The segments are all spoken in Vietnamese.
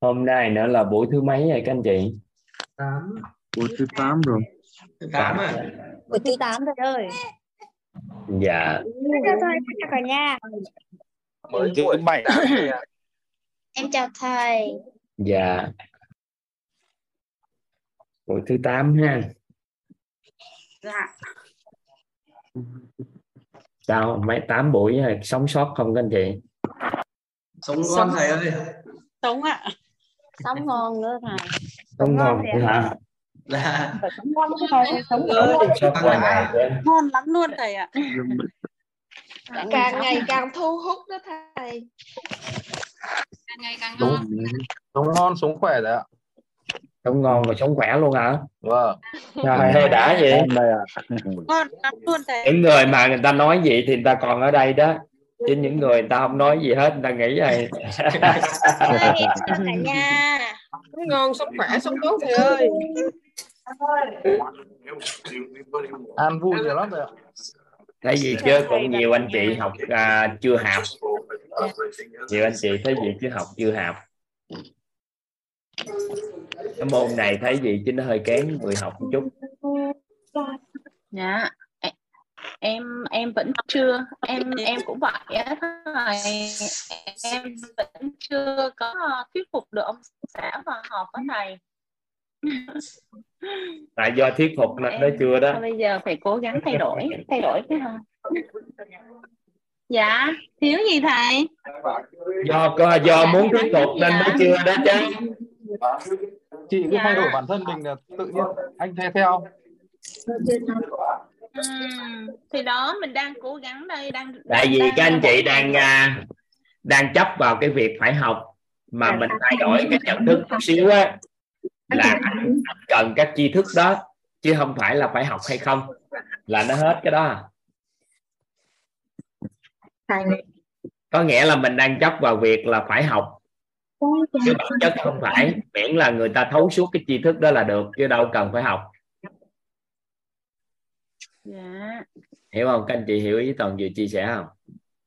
hôm nay nữa là buổi thứ mấy rồi các anh chị? Tám. Buổi thứ 8 rồi. Thứ tám à? Buổi thứ 8 rồi ơi. Dạ. Chào thầy chào cả nhà. Mới thứ bảy em chào thầy. Dạ. Buổi thứ 8 ha. Dạ. Sao mấy tám buổi rồi, sống sót không các anh chị? Sống ngon thầy ơi. Sống ạ sống ngon nữa thầy sống ngon thì hả là sống ngon thầy sống chứ. ngon lắm luôn thầy ạ. Càng ngày càng thu hút đó thầy. Càng ngày càng ngon. sống ngon sống khỏe đấy ạ. Sống ngon và sống khỏe luôn hả? Vâng. Trời ơi đã vậy. À ngon lắm luôn thầy. Những người mà người ta nói gì thì người ta còn ở đây đó chứ những người người ta không nói gì hết người ta nghĩ rồi cả nhà ngon sống khỏe sống tốt thầy ơi. An vui nhiều lắm rồi thấy gì chứ cũng nhiều anh chị học à, chưa học. Nhiều anh chị thấy gì chứ học chưa học. Cái môn này thấy gì chứ nó hơi kén người học một chút. Dạ. e- em em vẫn chưa em em cũng vậy á thầy em vẫn chưa có thuyết phục được ông xã vào họp với thầy tại do thuyết phục nó, nó chưa đó. bây giờ phải cố gắng thay đổi thay đổi cái hả? Dạ thiếu gì thầy? Do có do muốn thuyết phục nên mới chưa đó chứ. Chị cứ Dạ. thay đổi bản thân mình là tự nhiên. Anh theo. Theo Thì đó mình đang cố gắng đây đang tại vì đang- các anh chị đang à, đang chấp vào cái việc phải học mà mình thay đổi cái nhận thức chút xíu á là anh cần các tri thức đó chứ không phải là phải học hay không là nó hết cái đó. Có nghĩa là mình đang chấp vào việc là phải học chứ bản chất không phải miễn là người ta thấu suốt cái tri thức đó là được chứ đâu cần phải học dạ. Hiểu không? Các anh chị hiểu ý toàn vừa chia sẻ không?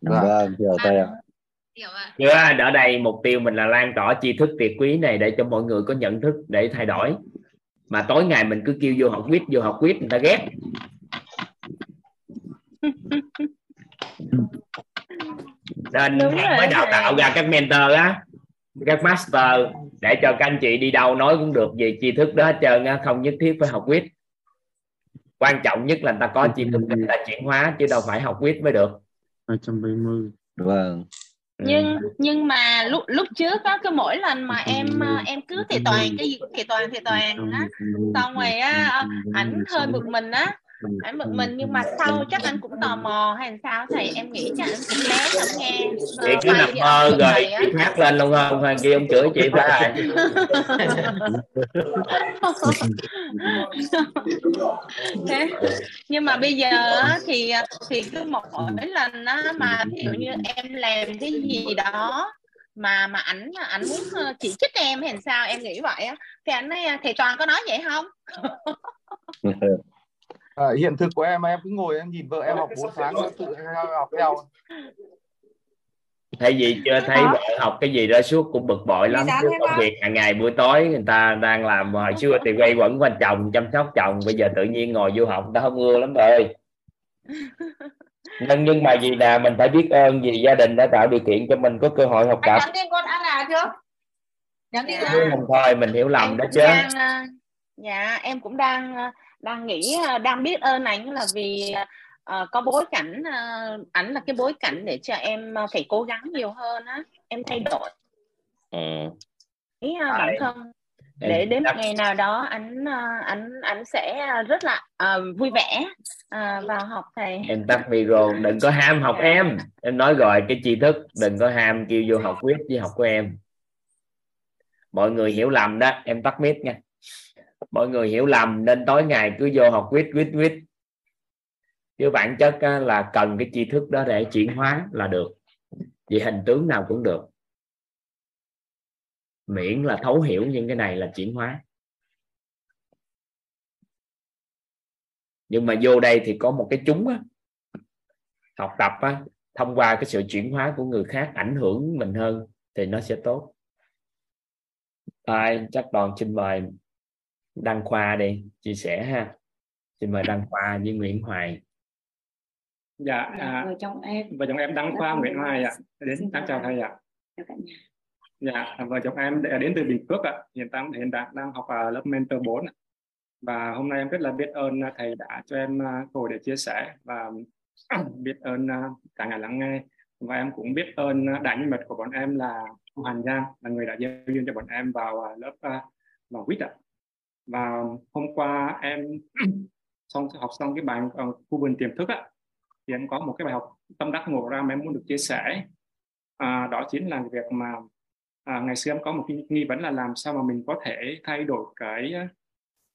Vâng chào thầy ạ hiểu ạ. Chưa ở đây mục tiêu mình là lan tỏa tri thức tuyệt quý này để cho mọi người có nhận thức để thay đổi. Mà tối ngày mình cứ kêu vô học quýt vô học quýt người ta ghét. Nên Đúng em rồi, mới đào tạo ra các mentor á các master để cho các anh chị đi đâu nói cũng được về tri thức đó hết trơn á không nhất thiết phải học quýt quan trọng nhất là người ta có để người ta chuyển hóa chứ đâu phải học quýt mới được. 270 vâng. Nhưng nhưng mà lúc lúc trước á cứ mỗi lần mà em em cứ thì toàn cái gì thì toàn thì toàn á xong rồi á ảnh hơi bực mình á ảnh bực mình nhưng mà sau chắc anh cũng tò mò hay làm sao? Thầy em nghĩ chắc anh cũng lén lắng nghe chị cứ nằm mơ rồi. chị phát lên luôn không? Hoàng kia ông chửi chị phải thế nhưng mà bây giờ á, thì thì cứ một mỗi lần á mà ví dụ như em làm cái gì đó mà mà ảnh ảnh muốn ờ, chỉ trích em hay sao em nghĩ vậy á. Thì ảnh nói thầy toàn có nói vậy không à, hiện thực của em em cứ ngồi em nhìn vợ em học 4 tháng tự học theo. Thay vì chưa? Thấy vợ học cái gì đó suốt cũng bực bội lắm. chứ công việc hàng ngày buổi tối người ta đang làm hồi xưa thì quay quẩn quanh chồng chăm sóc chồng. Bây giờ tự nhiên ngồi vô học ta không ưa lắm rồi. Nhưng nhưng mà gì nè mình phải biết ơn vì gia đình đã tạo điều kiện cho mình có cơ hội học tập. nhắn tin con đã là chưa? Nhắn tin chứ không thôi mình hiểu lầm em đó chứ. đang ờ, dạ em cũng đang ờ, đang nghĩ ờ, đang biết ơn ảnh là vì ờ, có bối cảnh ờ, ảnh là cái bối cảnh để cho em phải cố gắng nhiều hơn á. Em thay đổi. Ừ. ý, ờ, bản thân. để đến một ngày nào đó ảnh ờ, ảnh ảnh sẽ rất là ờ, vui vẻ ờ, vào học thầy. Em tắt micro đừng có ham học em. Em nói rồi cái tri thức đừng có ham kêu vô học quyết với học của em. Mọi người hiểu lầm đó em tắt mic nha mọi người hiểu lầm nên tối ngày cứ vô học quýt quýt quýt. Chứ bản chất là cần cái tri thức đó để chuyển hóa là được. Vì hình tướng nào cũng được. Miễn là thấu hiểu những cái này là chuyển hóa. Nhưng mà vô đây thì có một cái chúng á, học tập á, thông qua cái sự chuyển hóa của người khác ảnh hưởng mình hơn thì nó sẽ tốt. Ai chắc toàn xin mời Đăng Khoa đi chia sẻ ha. Xin mời Đăng Khoa với Nguyễn Hoài. Dạ à, vợ chồng em. vợ chồng em Đăng Khoa Nguyễn Hoài ạ. Đến em chào thầy ạ. chào cả nhà. Dạ vợ chồng em đến từ Bình Phước ạ. Hiện tại hiện tại đang học ở lớp mentor 4 ạ. và hôm nay em rất là biết ơn thầy đã cho em à, cơ hội để chia sẻ và biết ơn à, cả ngày lắng nghe. Và em cũng biết ơn đại nhân mật của bọn em là Hàn Giang là người đã gieo duyên cho bọn em vào à, lớp vào quýt ạ và hôm qua em xong học xong cái bài ờ, khu vườn tiềm thức á thì em có một cái bài học tâm đắc ngộ ra mà em muốn được chia sẻ. À, đó chính là việc mà à, ngày xưa em có một cái nghi vấn là làm sao mà mình có thể thay đổi cái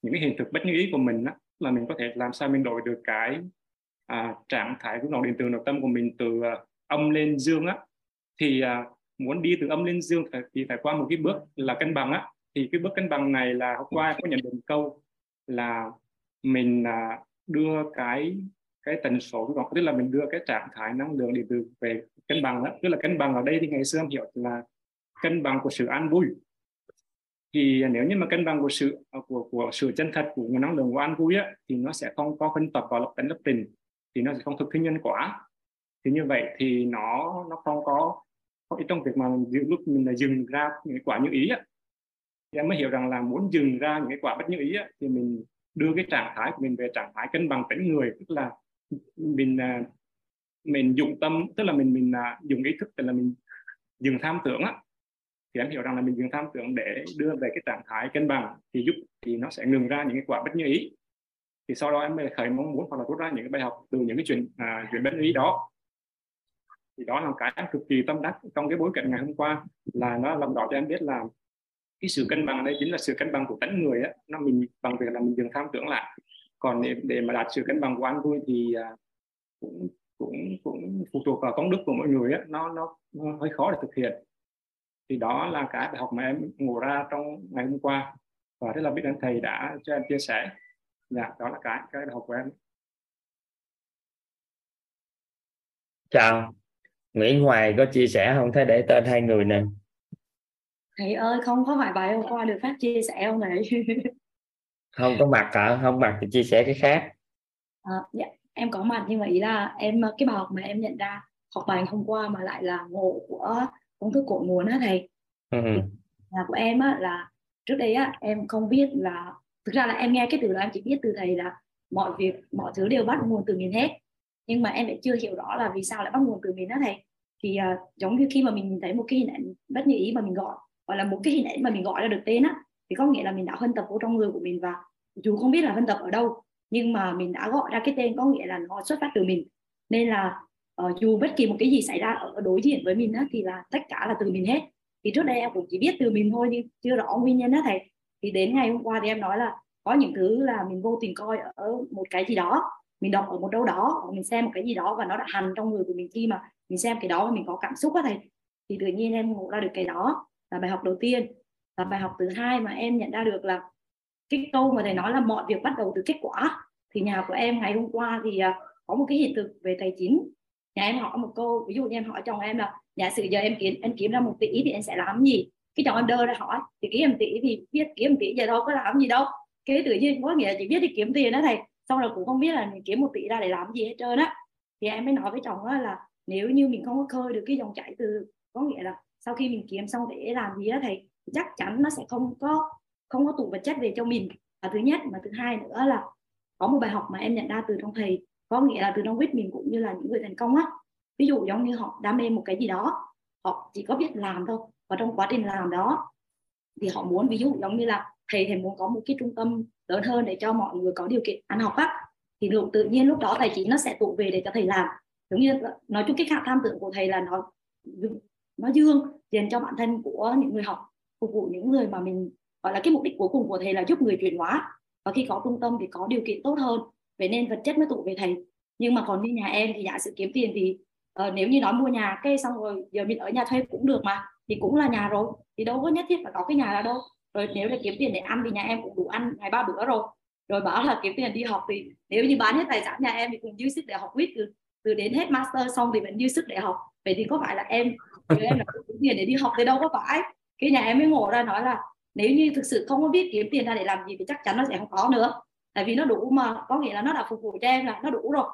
những cái hiện thực bất như ý của mình á là mình có thể làm sao mình đổi được cái à, trạng thái của dòng điện từ nội tâm của mình từ uh, âm lên dương á. Thì uh, muốn đi từ âm lên dương thì phải qua một cái bước là cân bằng á thì cái bước cân bằng này là hôm qua em có nhận được một câu là mình à, đưa cái cái tần số tức là mình đưa cái trạng thái năng lượng điện từ về cân bằng đó tức là cân bằng ở đây thì ngày xưa em hiểu là cân bằng của sự an vui. Thì nếu như mà cân bằng của sự à, của của sự chân thật của nguồn năng lượng của an vui á, thì nó sẽ không có phân tập vào lập tấn lập trình thì nó sẽ không thực thi nhân quả. Thì như vậy thì nó nó không có có trong việc mà lúc mình là dừng ra những quả như ý á, thì em mới hiểu rằng là muốn dừng ra những cái quả bất như ý á, thì mình đưa cái trạng thái của mình về trạng thái cân bằng tính người tức là mình à, mình dụng tâm tức là mình mình à, dùng ý thức tức là mình dừng tham tưởng á. Thì em hiểu rằng là mình dừng tham tưởng để đưa về cái trạng thái cân bằng thì giúp thì nó sẽ ngừng ra những cái quả bất như ý. Thì sau đó em mới khởi mong muốn hoặc là rút ra những cái bài học từ những cái chuyện à, chuyện bất như ý đó. Thì đó là cái cực kỳ tâm đắc trong cái bối cảnh ngày hôm qua là nó làm rõ cho em biết là cái sự cân bằng đây chính là sự cân bằng của tánh người á. Nó mình bằng việc là mình dừng tham tưởng lại. Còn để, để mà đạt sự cân bằng của an vui thì à, cũng cũng cũng phụ thuộc vào công đức của mọi người á. Nó, nó nó hơi khó để thực hiện. Thì đó là cái bài học mà em ngộ ra trong ngày hôm qua. Và rất là biết ơn thầy đã cho em chia sẻ. Dạ đó là cái cái bài học của em. Chào. Nguyễn Hoài có chia sẻ không? Thấy để tên hai người nè thầy ơi không có phải bài hôm qua được phát chia sẻ không thầy? Không có mặt hả? Không mặt thì chia sẻ cái khác. À, dạ, em có mặt nhưng mà ý là em cái bài học mà em nhận ra học bài hôm qua mà lại là ngộ của công thức cội nguồn á thầy. Ừ. là của em á là trước đây á em không biết là thực ra là em nghe cái từ đó em chỉ biết từ thầy là mọi việc mọi thứ đều bắt nguồn từ mình hết. Nhưng mà em lại chưa hiểu rõ là vì sao lại bắt nguồn từ mình đó thầy. Thì uh, giống như khi mà mình thấy một cái hình ảnh bất như ý mà mình gọi gọi là một cái hình ảnh mà mình gọi ra được tên á thì có nghĩa là mình đã phân tập vô trong người của mình và dù không biết là phân tập ở đâu nhưng mà mình đã gọi ra cái tên có nghĩa là nó xuất phát từ mình. Nên là uh, dù bất kỳ một cái gì xảy ra ở đối diện với mình á, thì là tất cả là từ mình hết. Thì trước đây em cũng chỉ biết từ mình thôi nhưng chưa rõ nguyên nhân đó thầy. Thì đến ngày hôm qua thì em nói là có những thứ là mình vô tình coi ở một cái gì đó mình đọc ở một đâu đó mình xem một cái gì đó và nó đã hành trong người của mình khi mà mình xem cái đó và mình có cảm xúc á thầy. Thì tự nhiên em ngộ ra được cái đó là bài học đầu tiên. Và bài học thứ hai mà em nhận ra được là cái câu mà thầy nói là mọi việc bắt đầu từ kết quả. Thì nhà của em ngày hôm qua thì à, có một cái hiện thực về tài chính. Nhà em hỏi một câu, ví dụ như em hỏi chồng em là, giả sử giờ em kiếm em kiếm ra một tỷ thì em sẽ làm gì? Cái chồng em đơ ra hỏi, thì kiếm một tỷ thì biết kiếm một tỷ giờ đâu có làm gì đâu. Cái tự nhiên có nghĩa là chỉ biết đi kiếm tiền đó thầy. Xong rồi cũng không biết là mình kiếm một tỷ ra để làm gì hết trơn á. Thì em mới nói với chồng là, nếu như mình không có khơi được cái dòng chảy từ, có nghĩa là sau khi mình kiếm xong để làm gì đó thầy chắc chắn nó sẽ không có không có tụ vật chất về cho mình. Là thứ nhất mà thứ hai nữa là có một bài học mà em nhận ra từ trong thầy có nghĩa là từ trong quýt mình cũng như là những người thành công á. Ví dụ giống như họ đam mê một cái gì đó họ chỉ có biết làm thôi và trong quá trình làm đó thì họ muốn ví dụ giống như là thầy thầy muốn có một cái trung tâm lớn hơn để cho mọi người có điều kiện ăn học á thì tự, tự nhiên lúc đó tài chính nó sẽ tụ về để cho thầy làm. Giống như nói chung cái khả tham tưởng của thầy là nó nó dương dành cho bản thân của những người học phục vụ những người mà mình gọi là cái mục đích cuối cùng của thầy là giúp người chuyển hóa. Và khi có trung tâm thì có điều kiện tốt hơn vậy nên vật chất mới tụ về thầy. Nhưng mà còn như nhà em thì giả sử kiếm tiền thì uh, nếu như nói mua nhà cây xong rồi giờ mình ở nhà thuê cũng được mà thì cũng là nhà rồi thì đâu có nhất thiết phải có cái nhà là đâu. Rồi nếu là kiếm tiền để ăn thì nhà em cũng đủ ăn ngày ba bữa rồi. Rồi bảo là kiếm tiền đi học thì nếu như bán hết tài sản nhà em thì cũng dư sức để học quýt từ từ đến hết master xong thì vẫn dư sức để học. Vậy thì có phải là em em là kiếm tiền để đi học thì đâu có phải. Cái nhà em mới ngộ ra nói là nếu như thực sự không có biết kiếm tiền ra để làm gì thì chắc chắn nó sẽ không có nữa. Tại vì nó đủ mà có nghĩa là nó đã phục vụ cho em là nó đủ rồi.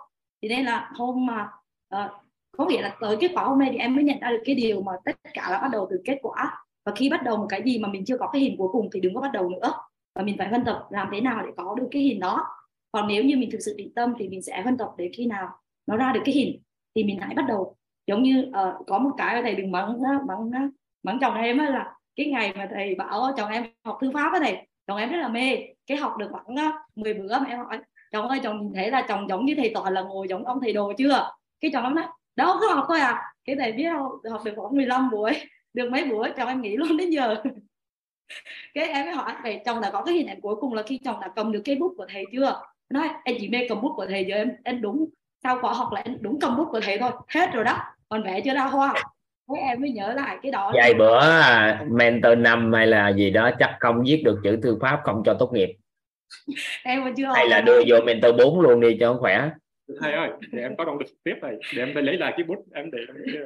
Thì nên là hôm mà uh, có nghĩa là tới kết quả hôm nay thì em mới nhận ra được cái điều mà tất cả là bắt đầu từ kết quả. Và khi bắt đầu một cái gì mà mình chưa có cái hình cuối cùng thì đừng có bắt đầu nữa. Và mình phải phân tập làm thế nào để có được cái hình đó. Còn nếu như mình thực sự định tâm thì mình sẽ phân tập đến khi nào nó ra được cái hình thì mình hãy bắt đầu giống như uh, có một cái thầy đừng mắng mắng mắng chồng em là cái ngày mà thầy bảo chồng em học thư pháp á thầy chồng em rất là mê. Cái học được khoảng 10 bữa mà em hỏi chồng ơi chồng nhìn thấy là chồng giống như thầy toàn là ngồi giống ông thầy đồ chưa? Cái chồng em nói đâu cứ học thôi à. Cái thầy biết không học được khoảng 15 buổi được mấy buổi chồng em nghỉ luôn đến giờ. Cái em mới hỏi thầy chồng đã có cái hình ảnh cuối cùng là khi chồng đã cầm được cái bút của thầy chưa? Nói em chỉ mê cầm bút của thầy giờ em em đúng sau khóa học là em đúng cầm bút của thầy thôi. Hết rồi đó còn vẽ chưa ra hoa? Thế em mới nhớ lại cái đó vài bữa à, mentor năm hay là gì đó chắc không viết được chữ thư pháp không cho tốt nghiệp. Em mà chưa hay là đưa vô mentor 4 luôn đi cho khỏe. Thầy ơi để em có động lực tiếp này để em phải lấy lại cái bút em để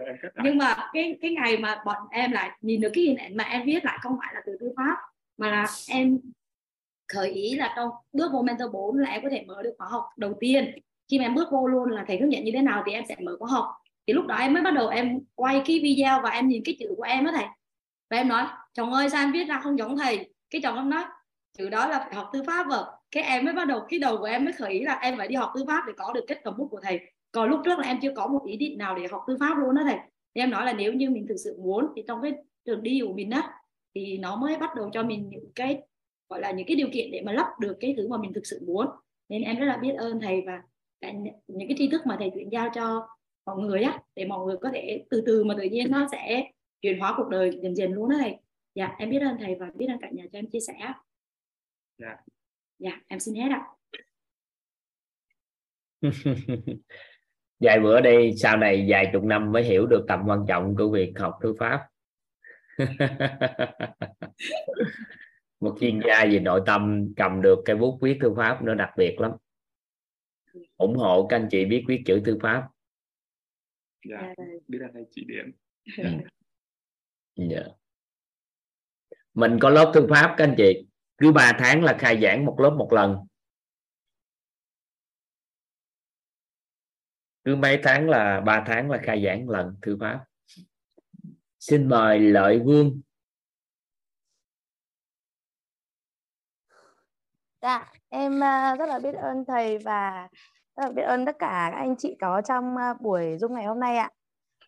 em kết lại. nhưng mà cái cái ngày mà bọn em lại nhìn được cái hình ảnh mà em viết lại không phải là từ thư pháp mà là em khởi ý là trong bước vô mentor 4 là em có thể mở được khóa học đầu tiên. Khi mà em bước vô luôn là thầy hướng dẫn như thế nào thì em sẽ mở khóa học thì lúc đó em mới bắt đầu em quay cái video và em nhìn cái chữ của em đó thầy. Và em nói, chồng ơi, sao em viết ra không giống thầy? Cái chồng em nói, chữ đó là phải học tư pháp vợ. Cái em mới bắt đầu, cái đầu của em mới khởi ý là em phải đi học tư pháp để có được kết cầm bút của thầy. Còn lúc trước là em chưa có một ý định nào để học tư pháp luôn đó thầy. Thì em nói là nếu như mình thực sự muốn thì trong cái đường đi của mình á, thì nó mới bắt đầu cho mình những cái, gọi là, những cái điều kiện để mà lắp được cái thứ mà mình thực sự muốn. Nên em rất là biết ơn thầy và những cái tri thức mà thầy chuyển giao cho mọi người á để mọi người có thể từ từ mà tự nhiên nó sẽ chuyển hóa cuộc đời dần dần luôn đó thầy. Dạ em biết ơn thầy và biết ơn cả nhà cho em chia sẻ dạ. Dạ em xin hết ạ. Vài bữa đây sau này vài chục năm mới hiểu được tầm quan trọng của việc học thư pháp. Một chuyên gia về nội tâm cầm được cái bút viết thư pháp nó đặc biệt lắm. Ủng hộ các anh chị biết viết chữ thư pháp dạ biết là thầy chỉ điểm. Dạ. Mình có lớp thư pháp các anh chị. Cứ 3 tháng là khai giảng một lớp một lần. Cứ mấy tháng là 3 tháng là khai giảng một lần thư pháp. Xin mời lợi vương. Dạ, em rất là biết ơn thầy và rất là biết ơn tất cả các anh chị có trong à, buổi Zoom ngày hôm nay ạ.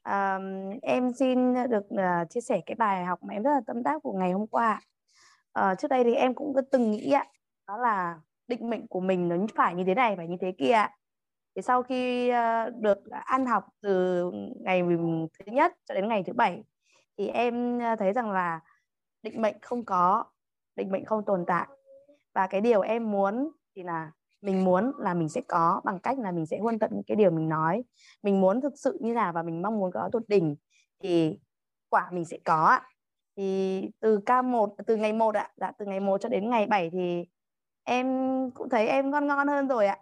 À, em xin được uh, chia sẻ cái bài học mà em rất là tâm đắc của ngày hôm qua. À, trước đây thì em cũng từng nghĩ ạ, đó là định mệnh của mình nó phải như thế này, phải như thế kia. ạ Thì sau khi uh, được ăn học từ ngày thứ nhất cho đến ngày thứ bảy thì em ờ, thấy rằng là định mệnh không có, định mệnh không tồn tại và cái điều em muốn thì là mình muốn là mình sẽ có bằng cách là mình sẽ huân tận cái điều mình nói. Mình muốn thực sự như là và mình mong muốn có tột đỉnh thì quả mình sẽ có thì từ K1 từ ngày 1 ạ. Dạ từ ngày 1 cho đến ngày 7 thì em cũng thấy em ngon ngon hơn rồi ạ.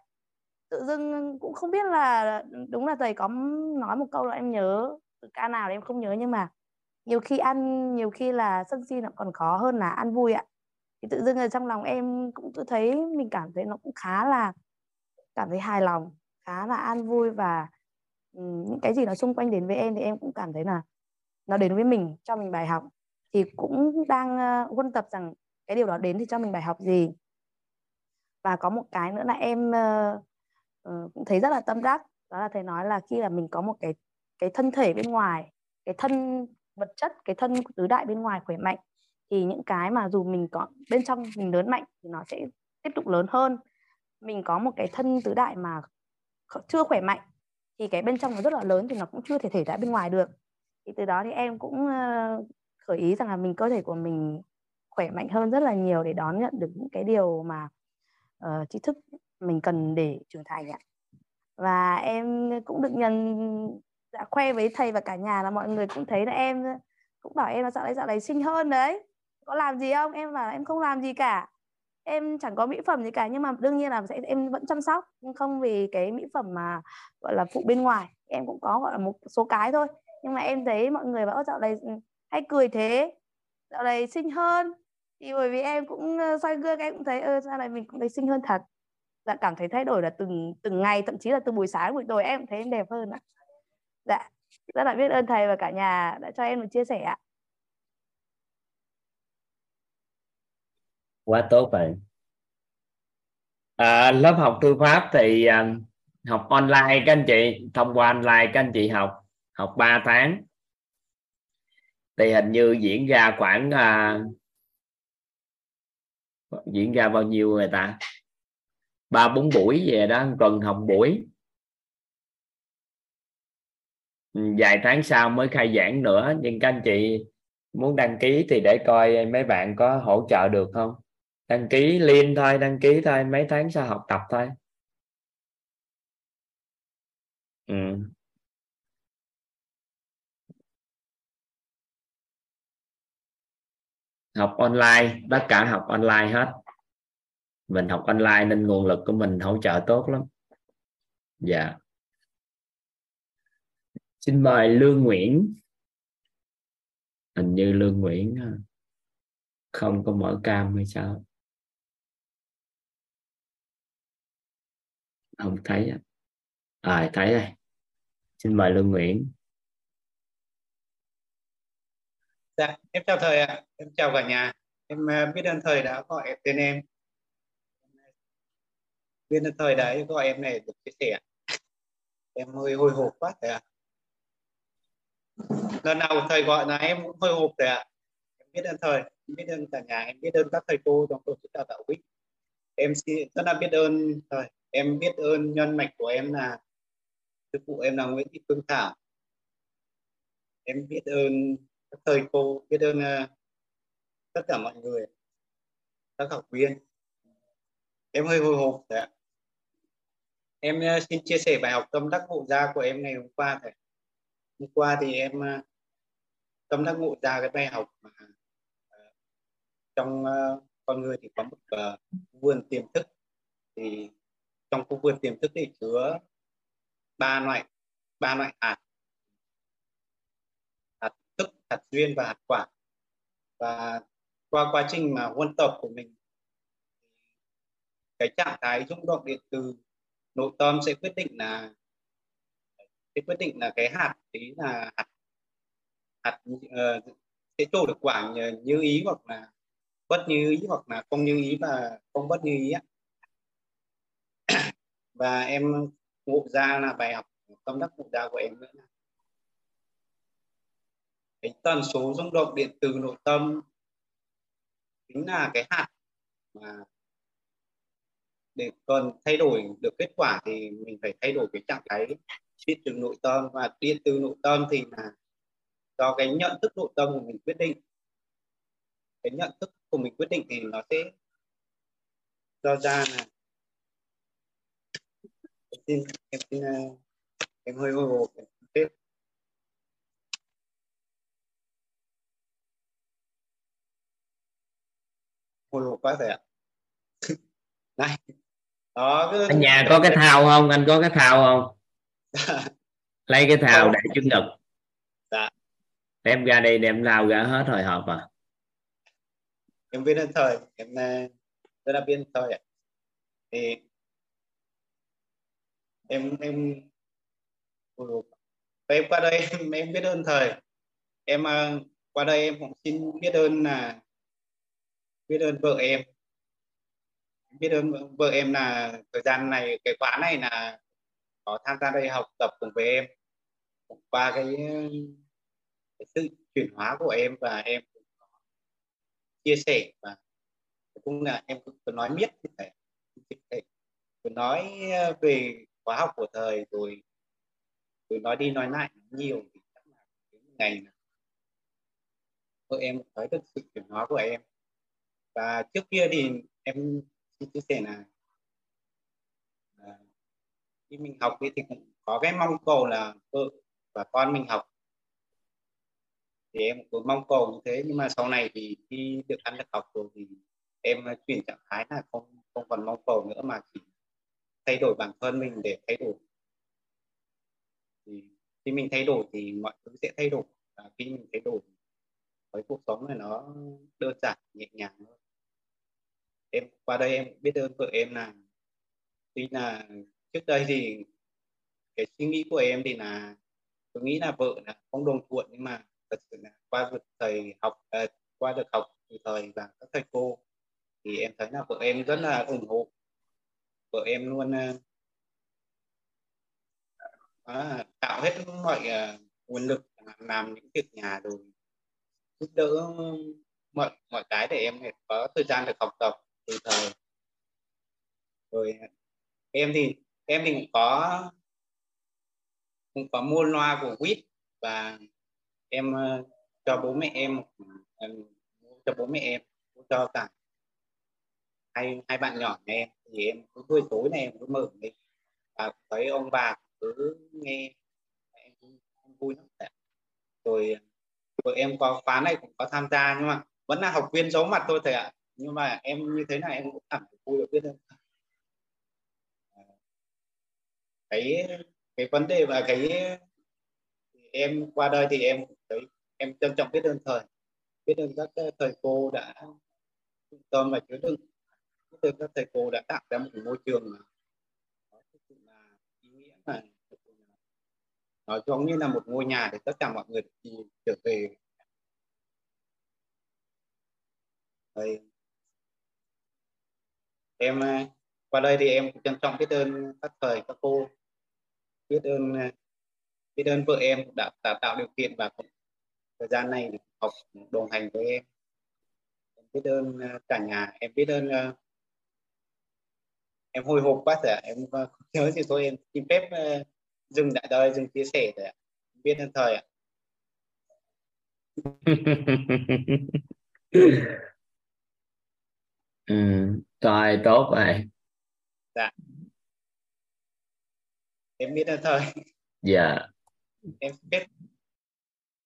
Tự dưng cũng không biết là, đúng là thầy có nói một câu là em nhớ, từ ca nào thì em không nhớ nhưng mà nhiều khi ăn, nhiều khi là sân si nó còn khó hơn là ăn vui ạ thì tự dưng ở trong lòng em cũng tự thấy mình cảm thấy nó cũng khá là cảm thấy hài lòng khá là an vui và những cái gì nó xung quanh đến với em thì em cũng cảm thấy là nó đến với mình cho mình bài học. Thì cũng đang uh, huân tập rằng cái điều đó đến thì cho mình bài học gì. Và có một cái nữa là em uh, uh, cũng thấy rất là tâm đắc. Đó là thầy nói là khi là mình có một cái cái thân thể bên ngoài cái thân vật chất cái thân tứ đại bên ngoài khỏe mạnh thì những cái mà dù mình có bên trong mình lớn mạnh thì nó sẽ tiếp tục lớn hơn. Mình có một cái thân tứ đại mà chưa khỏe mạnh thì cái bên trong nó rất là lớn thì nó cũng chưa thể thể ra bên ngoài được. Thì từ đó thì em cũng ờ, khởi ý rằng là mình cơ thể của mình khỏe mạnh hơn rất là nhiều để đón nhận được những cái điều mà uh, tri thức mình cần để trưởng thành ạ. Và em cũng được nhận dạ, khoe với thầy và cả nhà là mọi người cũng thấy là em cũng bảo em là dạo này dạo này xinh hơn đấy có làm gì không? Em bảo em không làm gì cả. Em chẳng có mỹ phẩm gì cả, nhưng mà đương nhiên là sẽ, em vẫn chăm sóc, nhưng không vì cái mỹ phẩm mà, gọi là, phụ bên ngoài. Em cũng có, gọi là, một số cái thôi. Nhưng mà em thấy mọi người bảo, dạo này ừ, hay cười thế. Dạo này xinh hơn. Thì bởi vì em cũng soi gương, em cũng thấy, ơ sao này mình cũng thấy xinh hơn thật. Dạ cảm thấy thay đổi là từng từng ngày, thậm chí là từ buổi sáng, buổi tối em thấy em đẹp hơn ạ. Dạ rất là biết ơn thầy và cả nhà đã cho em một chia sẻ ạ. Quá tốt rồi à, lớp học thư pháp thì à, học online các anh chị thông qua online các anh chị học học 3 tháng. Thì hình như diễn ra khoảng à, diễn ra bao nhiêu người ta? Ba bốn buổi về đó tuần học buổi. Ừ, vài tháng sau mới khai giảng nữa nhưng các anh chị muốn đăng ký thì để coi mấy bạn có hỗ trợ được không? Đăng ký liên thôi, đăng ký thôi, mấy tháng sau học tập thôi. Ừ. học online, tất cả học online hết. Mình học online nên nguồn lực của mình hỗ trợ tốt lắm. Dạ. Xin mời lương nguyễn. Hình như lương nguyễn không có mở cam hay sao? Không thấy à thấy đây. Xin mời lương nguyễn. Dạ em chào thầy ạ. Em chào cả nhà. Em à, biết ơn thầy đã gọi tên em. Biết ơn thầy đã gọi em này được chia sẻ. Em hơi hồi hộp quá thầy ạ. Lần nào thầy gọi là em cũng hơi hộp thầy ạ. Em biết ơn thầy, em biết ơn cả nhà, em biết ơn các thầy cô trong tổ chức đào tạo quýt em xin rất là biết ơn thầy em biết ơn nhân mạch của em là sư phụ em là Nguyễn Thị Phương Thảo. Em biết ơn các thầy cô biết ơn uh, tất cả mọi người các học viên. Em hơi hồi hộp đấy ạ. Em uh, xin chia sẻ bài học tâm đắc ngộ ra của em ngày hôm qua thầy. Hôm qua thì em uh, tâm đắc ngộ ra cái bài học mà uh, trong uh, con người thì có một uh, vườn tiềm thức. Thì trong khu vườn tiềm thức thì chứa ba loại ba loại hạt. Hạt thức hạt duyên và hạt quả. Và qua quá trình mà huân tập của mình cái trạng thái rung động điện từ nội tâm sẽ quyết định là sẽ quyết định là cái hạt đấy là hạt hạt uh, sẽ trổ được quả như, như ý hoặc là bất như ý hoặc là không như ý và không bất như ý ạ và em ngộ ra là bài học, tâm đắc ngộ ra của em nữa là cái tần số rung động điện từ nội tâm chính là cái hạt mà để cần thay đổi được kết quả thì mình phải thay đổi cái trạng thái điện từ nội tâm. Và điện từ nội tâm thì là do cái nhận thức nội tâm của mình quyết định. Cái nhận thức của mình quyết định thì nó sẽ do ra là xin em xin uh, em hơi hồi hộp tiếp hồi hộp quá rồi ạ. Này đó ở nhà có cái thao không? Anh có cái thao không? Lấy cái thao để trước ngực. Dạ. đem ra đây đem lao ra hết hồi hộp à? Em ơn thời em ờ, rất là ơn thời ạ. Thì em em em qua đây em, em biết ơn thầy. Em à, qua đây em cũng xin biết ơn là biết ơn vợ em. Biết ơn vợ em là thời gian này cái khóa này là có tham gia đây học tập cùng với em. Qua cái, cái sự chuyển hóa của em và em chia sẻ và cũng là em cũng nói biết thầy. Nói à, về khóa học của thời rồi rồi nói đi nói lại nhiều thì chắc là đến ngày là vợ em thấy được sự chuyển hóa của em. Và trước kia thì em xin chia sẻ là à, khi mình học thì cũng có cái mong cầu là vợ và con mình học. Thì em cũng mong cầu như thế nhưng mà sau này thì khi được ăn được học rồi thì em chuyển trạng thái là không không còn mong cầu nữa mà chỉ thay đổi bản thân mình để thay đổi. Thì khi mình thay đổi thì mọi thứ sẽ thay đổi. Và khi mình thay đổi với cuộc sống này nó đơn giản nhẹ nhàng hơn. Em qua đây em biết ơn vợ em là tuy là trước đây thì cái suy nghĩ của em thì là tôi nghĩ là vợ là không đồng thuận nhưng mà thật sự là qua được thầy học à, qua được học từ thầy và các thầy cô thì em thấy là vợ em rất là ủng hộ vợ em luôn à, tạo hết mọi à, nguồn lực à, làm những việc nhà rồi giúp đỡ mọi mọi cái để em có thời gian được học tập từ thời. Rồi à, em thì em thì cũng có cũng có mua loa của quýt và em cho bố mẹ em à, cho bố mẹ em cho cả hai hai bạn nhỏ nhà em thì em cứ buổi tối này em cứ mở đi và thấy ông bà cứ nghe. Em, em vui lắm rồi rồi em có khóa này cũng có tham gia nhưng mà vẫn là học viên giấu mặt thôi thầy ạ. Nhưng mà em như thế này em cũng cảm thấy vui được biết hơn. Cái cái vấn đề và cái em qua đây thì em thấy em trân trọng biết ơn thầy biết ơn các ờ, thầy cô đã trung tâm và chứa đựng từ các thầy cô đã tạo ra một môi trường mà nó thực sự là ý nghĩa mà nó giống như là một ngôi nhà để tất cả mọi người đi trở về. Đây. em à, qua đây thì em trân trọng biết ơn các thầy các cô. Biết ơn à, biết ơn vợ em đã, đã tạo điều kiện và thời gian này học đồng hành với em. Em biết ơn à, cả nhà em biết ơn em hồi hộp quá rồi em không nhớ thì thôi em xin phép dừng tại đây dừng chia sẻ rồi biết ơn thời ạ. Ừ, rồi tốt rồi dạ. Em biết ơn thời. Dạ. Em biết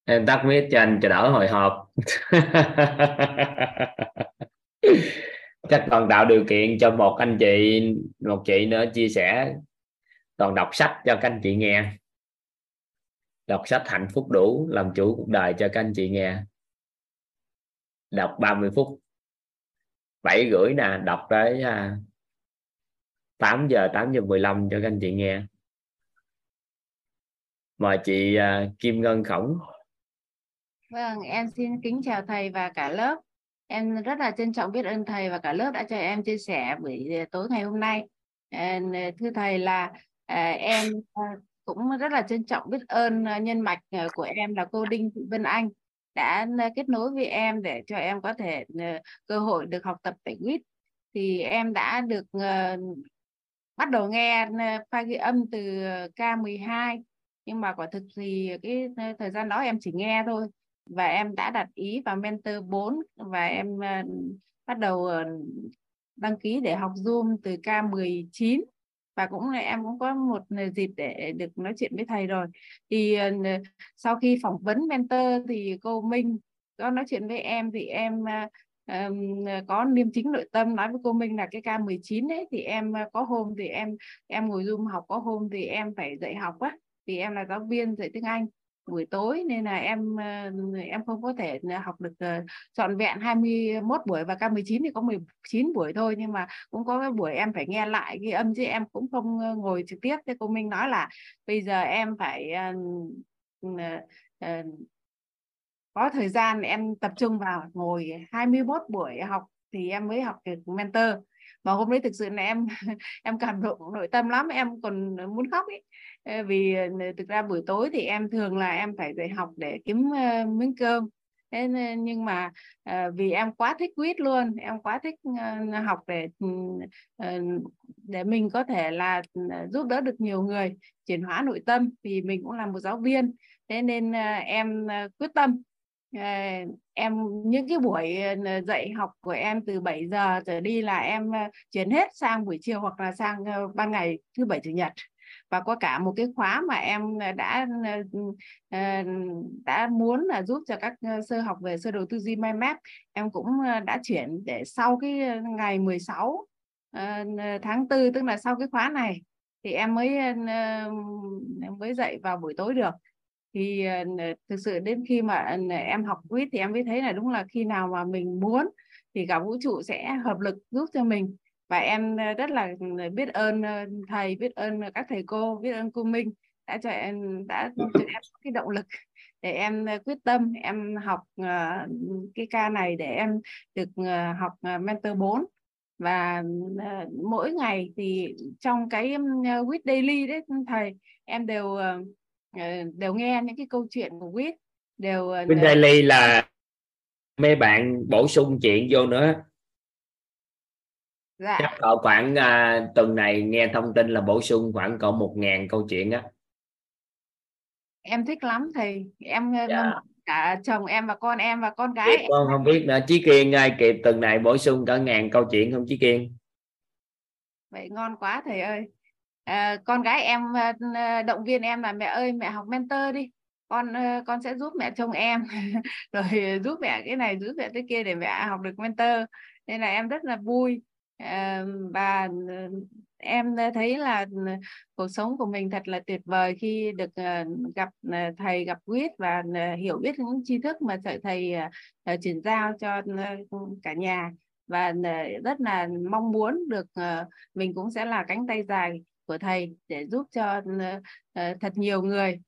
em tắt mic cho anh cho đỡ hồi hộp chắc còn tạo điều kiện cho một anh chị một chị nữa chia sẻ. Còn đọc sách cho các anh chị nghe. Đọc sách hạnh phúc đủ làm chủ cuộc đời cho các anh chị nghe. Đọc 30 phút. 7 rưỡi nè đọc tới à, 8 giờ 8 giờ 15 cho các anh chị nghe. Mời chị à, Kim Ngân Khổng. Vâng, em xin kính chào thầy và cả lớp. Em rất là trân trọng biết ơn thầy và cả lớp đã cho em chia sẻ buổi ờ, tối ngày hôm nay. Ờ, thưa thầy là ờ, em cũng rất là trân trọng biết ơn nhân mạch của em là cô Đinh Thị Vân Anh đã kết nối với em để cho em có thể cơ hội được học tập tại quýt. Thì em đã được bắt đầu nghe file ghi âm từ K12 nhưng mà quả thực thì cái thời gian đó em chỉ nghe thôi và em đã đặt ý vào mentor 4 và em uh, bắt đầu uh, đăng ký để học Zoom từ K19 và cũng là em cũng có một dịp để được nói chuyện với thầy rồi. Thì uh, sau khi phỏng vấn mentor thì cô Minh có nói chuyện với em thì em uh, um, có liêm chính nội tâm nói với cô Minh là cái K19 ấy thì em có hôm thì em em ngồi zoom học có hôm thì em phải dạy học á. Vì em là giáo viên dạy tiếng Anh buổi tối nên là em ờ, em không có thể ờ, học được ờ, trọn vẹn 21 buổi và K19 thì có 19 buổi thôi. Nhưng mà cũng có cái buổi em phải nghe lại ghi âm chứ em cũng không ngồi trực tiếp. Thế cô Minh nói là bây giờ em phải ừ, có thời gian em tập trung vào ngồi 21 buổi học thì em mới học được mentor. Mà hôm đấy thực sự là em em cảm động, nội tâm lắm. Em còn muốn khóc ấy vì ờ, thực ra buổi tối thì em thường là em phải dạy học để kiếm uh, miếng cơm. Thế nhưng mà uh, vì em quá thích quýt luôn em quá thích uh, học để uh, để mình có thể là giúp đỡ được nhiều người chuyển hóa nội tâm vì mình cũng là một giáo viên. Thế nên uh, em quyết tâm em những cái buổi dạy học của em từ 7 giờ trở đi là em chuyển hết sang buổi chiều hoặc là sang ban ngày thứ bảy chủ nhật và có cả một cái khóa mà em ờ, đã ờ, đã muốn là giúp cho các ờ, sơ học về sơ đồ tư duy mind map. Em cũng đã chuyển để sau cái ngày 16 tháng 4 tức là sau cái khóa này, thì em mới em mới dạy vào buổi tối được. Thì thực sự đến khi mà em học quýt thì em mới thấy là đúng là khi nào mà mình muốn thì cả vũ trụ sẽ hợp lực giúp cho mình và em ờ, rất là biết ơn thầy biết ơn các thầy cô biết ơn cô Minh đã cho em đã cho em cái động lực để em quyết tâm em học cái ca này để em được học mentor 4 và mỗi ngày thì trong cái uh, daily đấy thầy em đều đều nghe những cái câu chuyện của Wit đều Wit daily là mấy bạn bổ sung chuyện vô nữa dạ. chắc cỡ khoảng uh, tuần này nghe thông tin là bổ sung khoảng cỡ một ngàn câu chuyện á. Em thích lắm thầy. Em dạ. cả chồng em và con em và con gái em. con không biết nữa. Chí kiên ai kịp tuần này bổ sung cả ngàn câu chuyện không chí kiên? Vậy ngon quá thầy ơi. À, con gái em à, động viên em là mẹ ơi mẹ học mentor đi. Con à, con sẽ giúp mẹ chồng em. Rồi giúp mẹ cái này giúp mẹ cái kia để mẹ học được mentor. Nên là em rất là vui. à, và em thấy là cuộc sống của mình thật là tuyệt vời khi được gặp thầy gặp quyết và hiểu biết những tri thức mà thầy chuyển giao cho cả nhà và rất là mong muốn được mình cũng sẽ là cánh tay dài của thầy để giúp cho thật nhiều người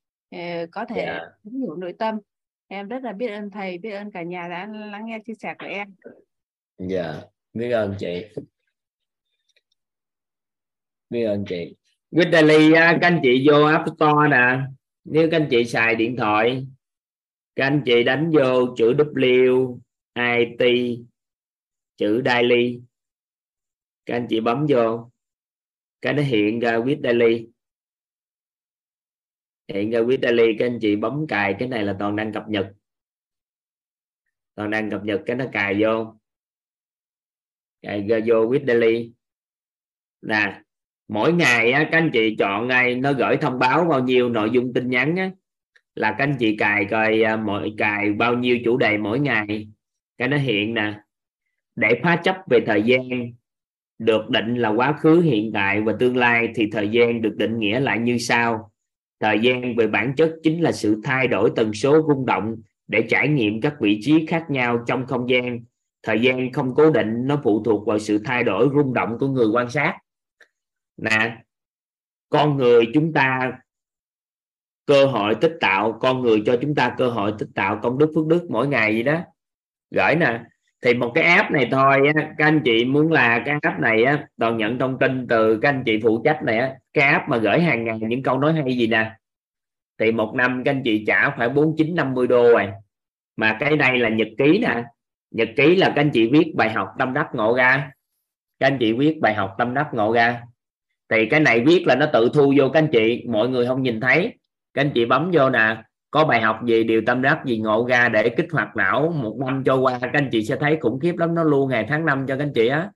có thể yeah. Dạ. hiểu nội tâm em rất là biết ơn thầy biết ơn cả nhà đã lắng nghe chia sẻ của em dạ yeah. biết ơn chị biết ơn chị. Vitaly các anh chị vô App Store nè. Nếu các anh chị xài điện thoại, các anh chị đánh vô chữ W, I T, chữ daily. Các anh chị bấm vô, cái nó hiện ra with daily hiện ra with daily các anh chị bấm cài, cái này là toàn đang cập nhật. Toàn đang cập nhật, cái nó cài vô. Cài ra vô with daily nè mỗi ngày á, các anh chị chọn ngay nó gửi thông báo bao nhiêu nội dung tin nhắn á, là các anh chị cài coi à, mỗi cài bao nhiêu chủ đề mỗi ngày. Cái nó hiện nè để phá chấp về thời gian được định là quá khứ hiện tại và tương lai thì thời gian được định nghĩa lại như sau. Thời gian về bản chất chính là sự thay đổi tần số rung động để trải nghiệm các vị trí khác nhau trong không gian. Thời gian không cố định nó phụ thuộc vào sự thay đổi rung động của người quan sát nè con người chúng ta cơ hội tích tạo con người cho chúng ta cơ hội tích tạo công đức phước đức mỗi ngày gì đó. Gửi nè thì một cái app này thôi á, các anh chị muốn là cái app này á, toàn nhận thông tin từ các anh chị phụ trách này á, cái app mà gửi hàng ngày những câu nói hay gì nè. Thì một năm các anh chị trả phải bốn chín năm mươi đô rồi. Mà cái này là nhật ký nè nhật ký là các anh chị viết bài học tâm đắc ngộ ra. Các anh chị viết bài học tâm đắc ngộ ra thì cái này viết là nó tự thu vô các anh chị mọi người không nhìn thấy. Các anh chị bấm vô nè có bài học gì điều tâm đắc gì ngộ ra để kích hoạt não. Một năm cho qua các anh chị sẽ thấy khủng khiếp lắm nó luôn ngày tháng năm cho các anh chị á.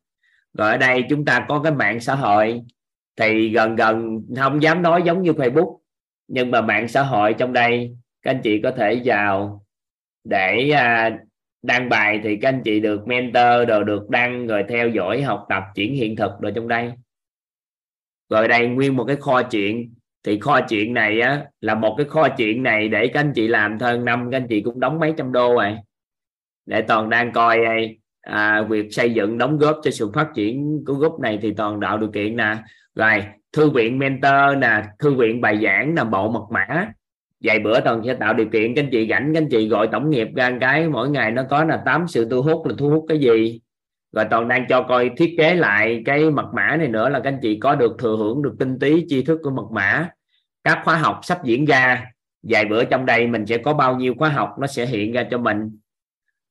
Rồi ở đây chúng ta có cái mạng xã hội. Thì gần gần không dám nói giống như Facebook nhưng mà mạng xã hội trong đây các anh chị có thể vào để à, đăng bài thì các anh chị được mentor rồi được đăng rồi theo dõi học tập chuyển hiện thực rồi trong đây rồi đây nguyên một cái kho chuyện. Thì kho chuyện này á là một cái kho chuyện này để các anh chị làm hơn năm các anh chị cũng đóng mấy trăm đô rồi. Để toàn đang coi à, việc xây dựng đóng góp cho sự phát triển của group này thì toàn tạo điều kiện nè. Rồi thư viện mentor nè thư viện bài giảng là bộ mật mã. Vài bữa toàn sẽ tạo điều kiện các anh chị rảnh các anh chị gọi tổng nghiệp ra cái. Mỗi ngày nó có là tám sự thu hút là thu hút cái gì rồi toàn đang cho coi thiết kế lại cái mật mã này nữa là các anh chị có được thừa hưởng được tinh tí tri thức của mật mã. Các khóa học sắp diễn ra. Vài bữa trong đây mình sẽ có bao nhiêu khóa học nó sẽ hiện ra cho mình.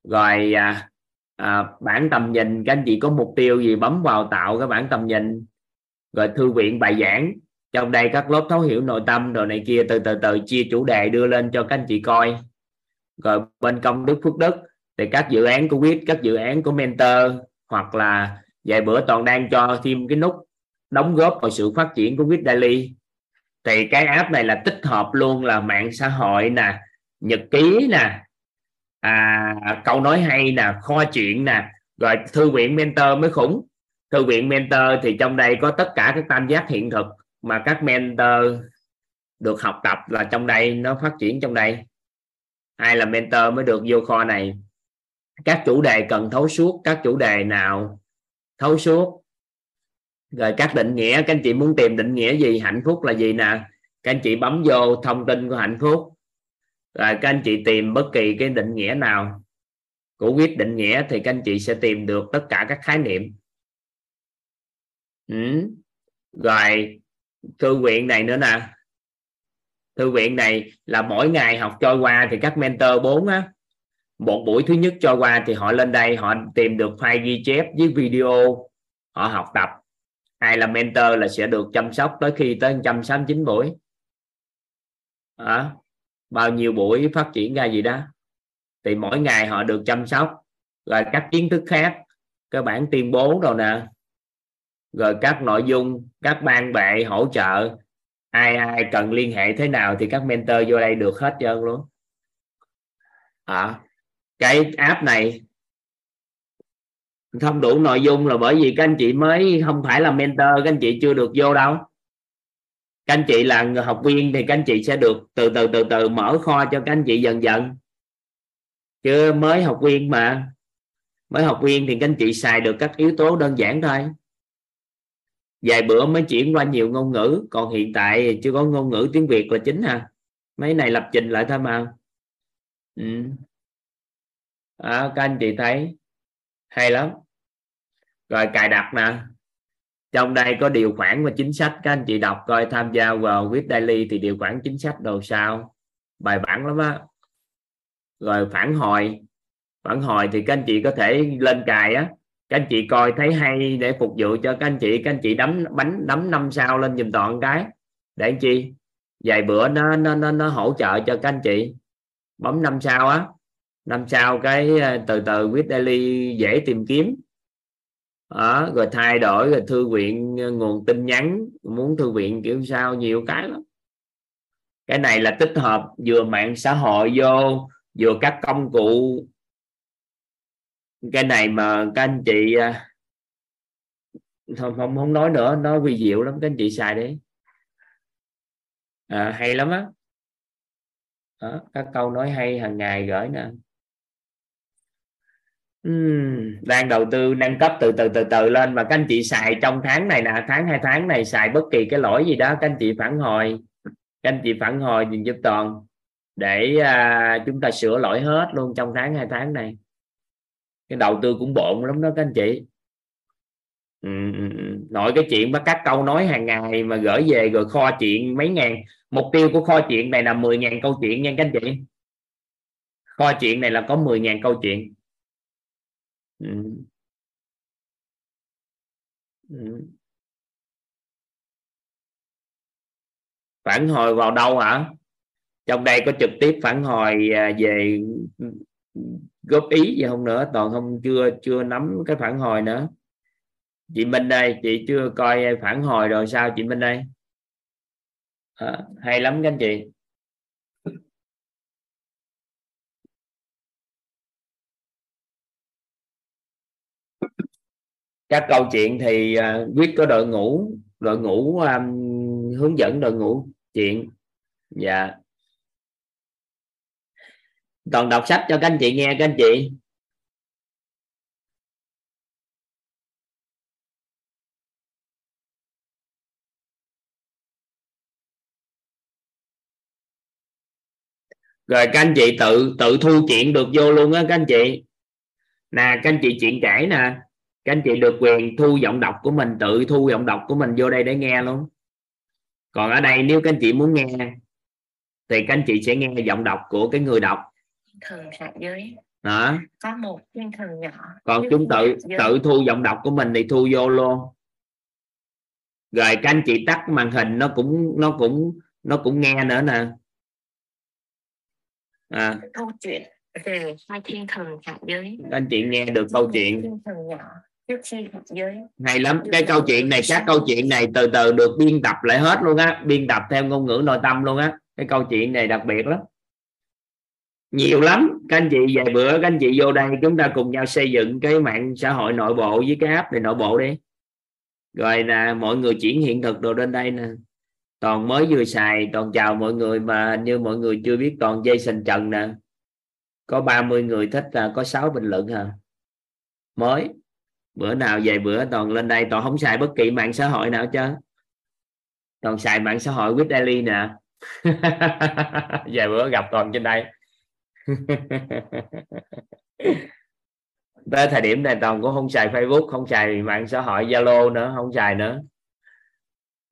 Rồi à, à, bản tầm nhìn các anh chị có mục tiêu gì bấm vào tạo cái bản tầm nhìn. Rồi thư viện bài giảng. Trong đây các lớp thấu hiểu nội tâm rồi này kia từ từ từ chia chủ đề đưa lên cho các anh chị coi. Rồi bên công đức phước đức thì các dự án của quyết các dự án của mentor hoặc là vài bữa toàn đang cho thêm cái nút đóng góp vào sự phát triển của Quýt daily. Thì cái app này là tích hợp luôn là mạng xã hội nè nhật ký nè à, câu nói hay nè kho chuyện nè rồi thư viện mentor mới khủng. Thư viện mentor thì trong đây có tất cả các tam giác hiện thực mà các mentor được học tập là trong đây nó phát triển trong đây. Ai là mentor mới được vô kho này? Các chủ đề cần thấu suốt, các chủ đề nào thấu suốt? Rồi các định nghĩa, các anh chị muốn tìm định nghĩa gì, hạnh phúc là gì nè? Các anh chị bấm vô thông tin của hạnh phúc. Rồi các anh chị tìm bất kỳ cái định nghĩa nào của quyết định nghĩa thì các anh chị sẽ tìm được tất cả các khái niệm. Ừ. rồi, thư viện này nữa nè. Thư viện này là mỗi ngày học trôi qua thì các mentor 4 á một buổi thứ nhất cho qua thì họ lên đây họ tìm được file ghi chép với video họ học tập. Ai là mentor là sẽ được chăm sóc tới khi tới 169 buổi. À, bao nhiêu buổi phát triển ra gì đó. Thì mỗi ngày họ được chăm sóc. Rồi các kiến thức khác cơ bản tuyên bố rồi nè. Rồi các nội dung các ban bệ hỗ trợ. Ai ai cần liên hệ thế nào thì các mentor vô đây được hết trơn luôn. À, cái app này không đủ nội dung là bởi vì các anh chị mới không phải là mentor, các anh chị chưa được vô đâu. Các anh chị là người học viên thì các anh chị sẽ được từ từ từ từ mở kho cho các anh chị dần dần. Chứ mới học viên mà. Mới học viên thì các anh chị xài được các yếu tố đơn giản thôi. Vài bữa mới chuyển qua nhiều ngôn ngữ, còn hiện tại chưa có ngôn ngữ tiếng Việt là chính ha mấy này lập trình lại thôi mà. Ừ à, các anh chị thấy hay lắm. Rồi cài đặt nè. Trong đây có điều khoản và chính sách các anh chị đọc coi tham gia vào viết daily thì điều khoản chính sách đồ sao? Bài bản lắm á. Rồi phản hồi. Phản hồi thì các anh chị có thể lên cài á. Các anh chị coi thấy hay để phục vụ cho các anh chị. Các anh chị đấm bánh đấm năm sao lên dùm toàn cái. Để anh chi? Vài bữa nó nó nó, nó hỗ trợ cho các anh chị. Bấm năm sao á năm sau cái ờ, từ từ viết daily dễ tìm kiếm. Đó, rồi thay đổi rồi thư viện ờ, nguồn tin nhắn. Muốn thư viện kiểu sao nhiều cái lắm. Cái này là tích hợp vừa mạng xã hội vô vừa các công cụ. Cái này mà các anh chị ờ, không không, không nói nữa nó vi diệu lắm các anh chị xài đi. À, hay lắm á. Đó, các câu nói hay hàng ngày gửi nè uhm, đang đầu tư nâng cấp từ từ từ từ lên. Mà các anh chị xài trong tháng này nè tháng hai tháng này xài bất kỳ cái lỗi gì đó các anh chị phản hồi các anh chị phản hồi thì giúp toàn để à, chúng ta sửa lỗi hết luôn trong tháng hai tháng này. Cái đầu tư cũng bộn lắm đó các anh chị. Ừ, nội cái chuyện mà các câu nói hàng ngày mà gửi về rồi kho chuyện mấy ngàn. Mục tiêu của kho chuyện này là 10 ngàn câu chuyện nha các anh chị. Kho chuyện này là có 10 ngàn câu chuyện ừ. Ừ. phản hồi vào đâu hả? Trong đây có trực tiếp phản hồi à, về góp ý gì không nữa? Toàn không chưa chưa nắm cái phản hồi nữa. Chị Minh đây chị chưa coi phản hồi rồi sao chị Minh đây à, ờ, hay lắm các anh chị. Các câu chuyện thì à, uh, quyết có đội ngũ đội ngũ um, hướng dẫn đội ngũ chuyện. Dạ. Còn đọc sách cho các anh chị nghe các anh chị. Rồi các anh chị tự tự thu chuyện được vô luôn á các anh chị. Nè các anh chị chuyện kể nè các anh chị được quyền thu giọng đọc của mình tự thu giọng đọc của mình vô đây để nghe luôn. Còn ở đây nếu các anh chị muốn nghe thì các anh chị sẽ nghe giọng đọc của cái người đọc. Thần hạ giới đó có một thiên thần nhỏ. Còn chúng tự tự thu giọng đọc của mình thì thu vô luôn. Rồi các anh chị tắt màn hình nó cũng nó cũng nó cũng nghe nữa nè. À. câu chuyện về hai thiên thần hạ giới các anh chị nghe được câu chuyện. thiên thần nhỏ trước khi giới hay lắm. Cái câu chuyện này, các câu chuyện này từ từ được biên tập lại hết luôn á. Biên tập theo ngôn ngữ nội tâm luôn á. Cái câu chuyện này đặc biệt lắm. Nhiều lắm. Các anh chị vài bữa, các anh chị vô đây, chúng ta cùng nhau xây dựng cái mạng xã hội nội bộ với cái app này nội bộ đi. Rồi là mọi người chuyển hiện thực đồ lên đây nè. Toàn mới vừa xài, toàn chào mọi người mà như mọi người chưa biết, toàn Jason Trần nè. Có 30 người thích là có 6 bình luận hả mới bữa nào về bữa toàn lên đây, toàn không xài bất kỳ mạng xã hội nào chứ toàn xài mạng xã hội with Ellie nè. Vài bữa gặp toàn trên đây. Tới thời điểm này toàn cũng không xài Facebook, không xài mạng xã hội Zalo nữa, không xài nữa.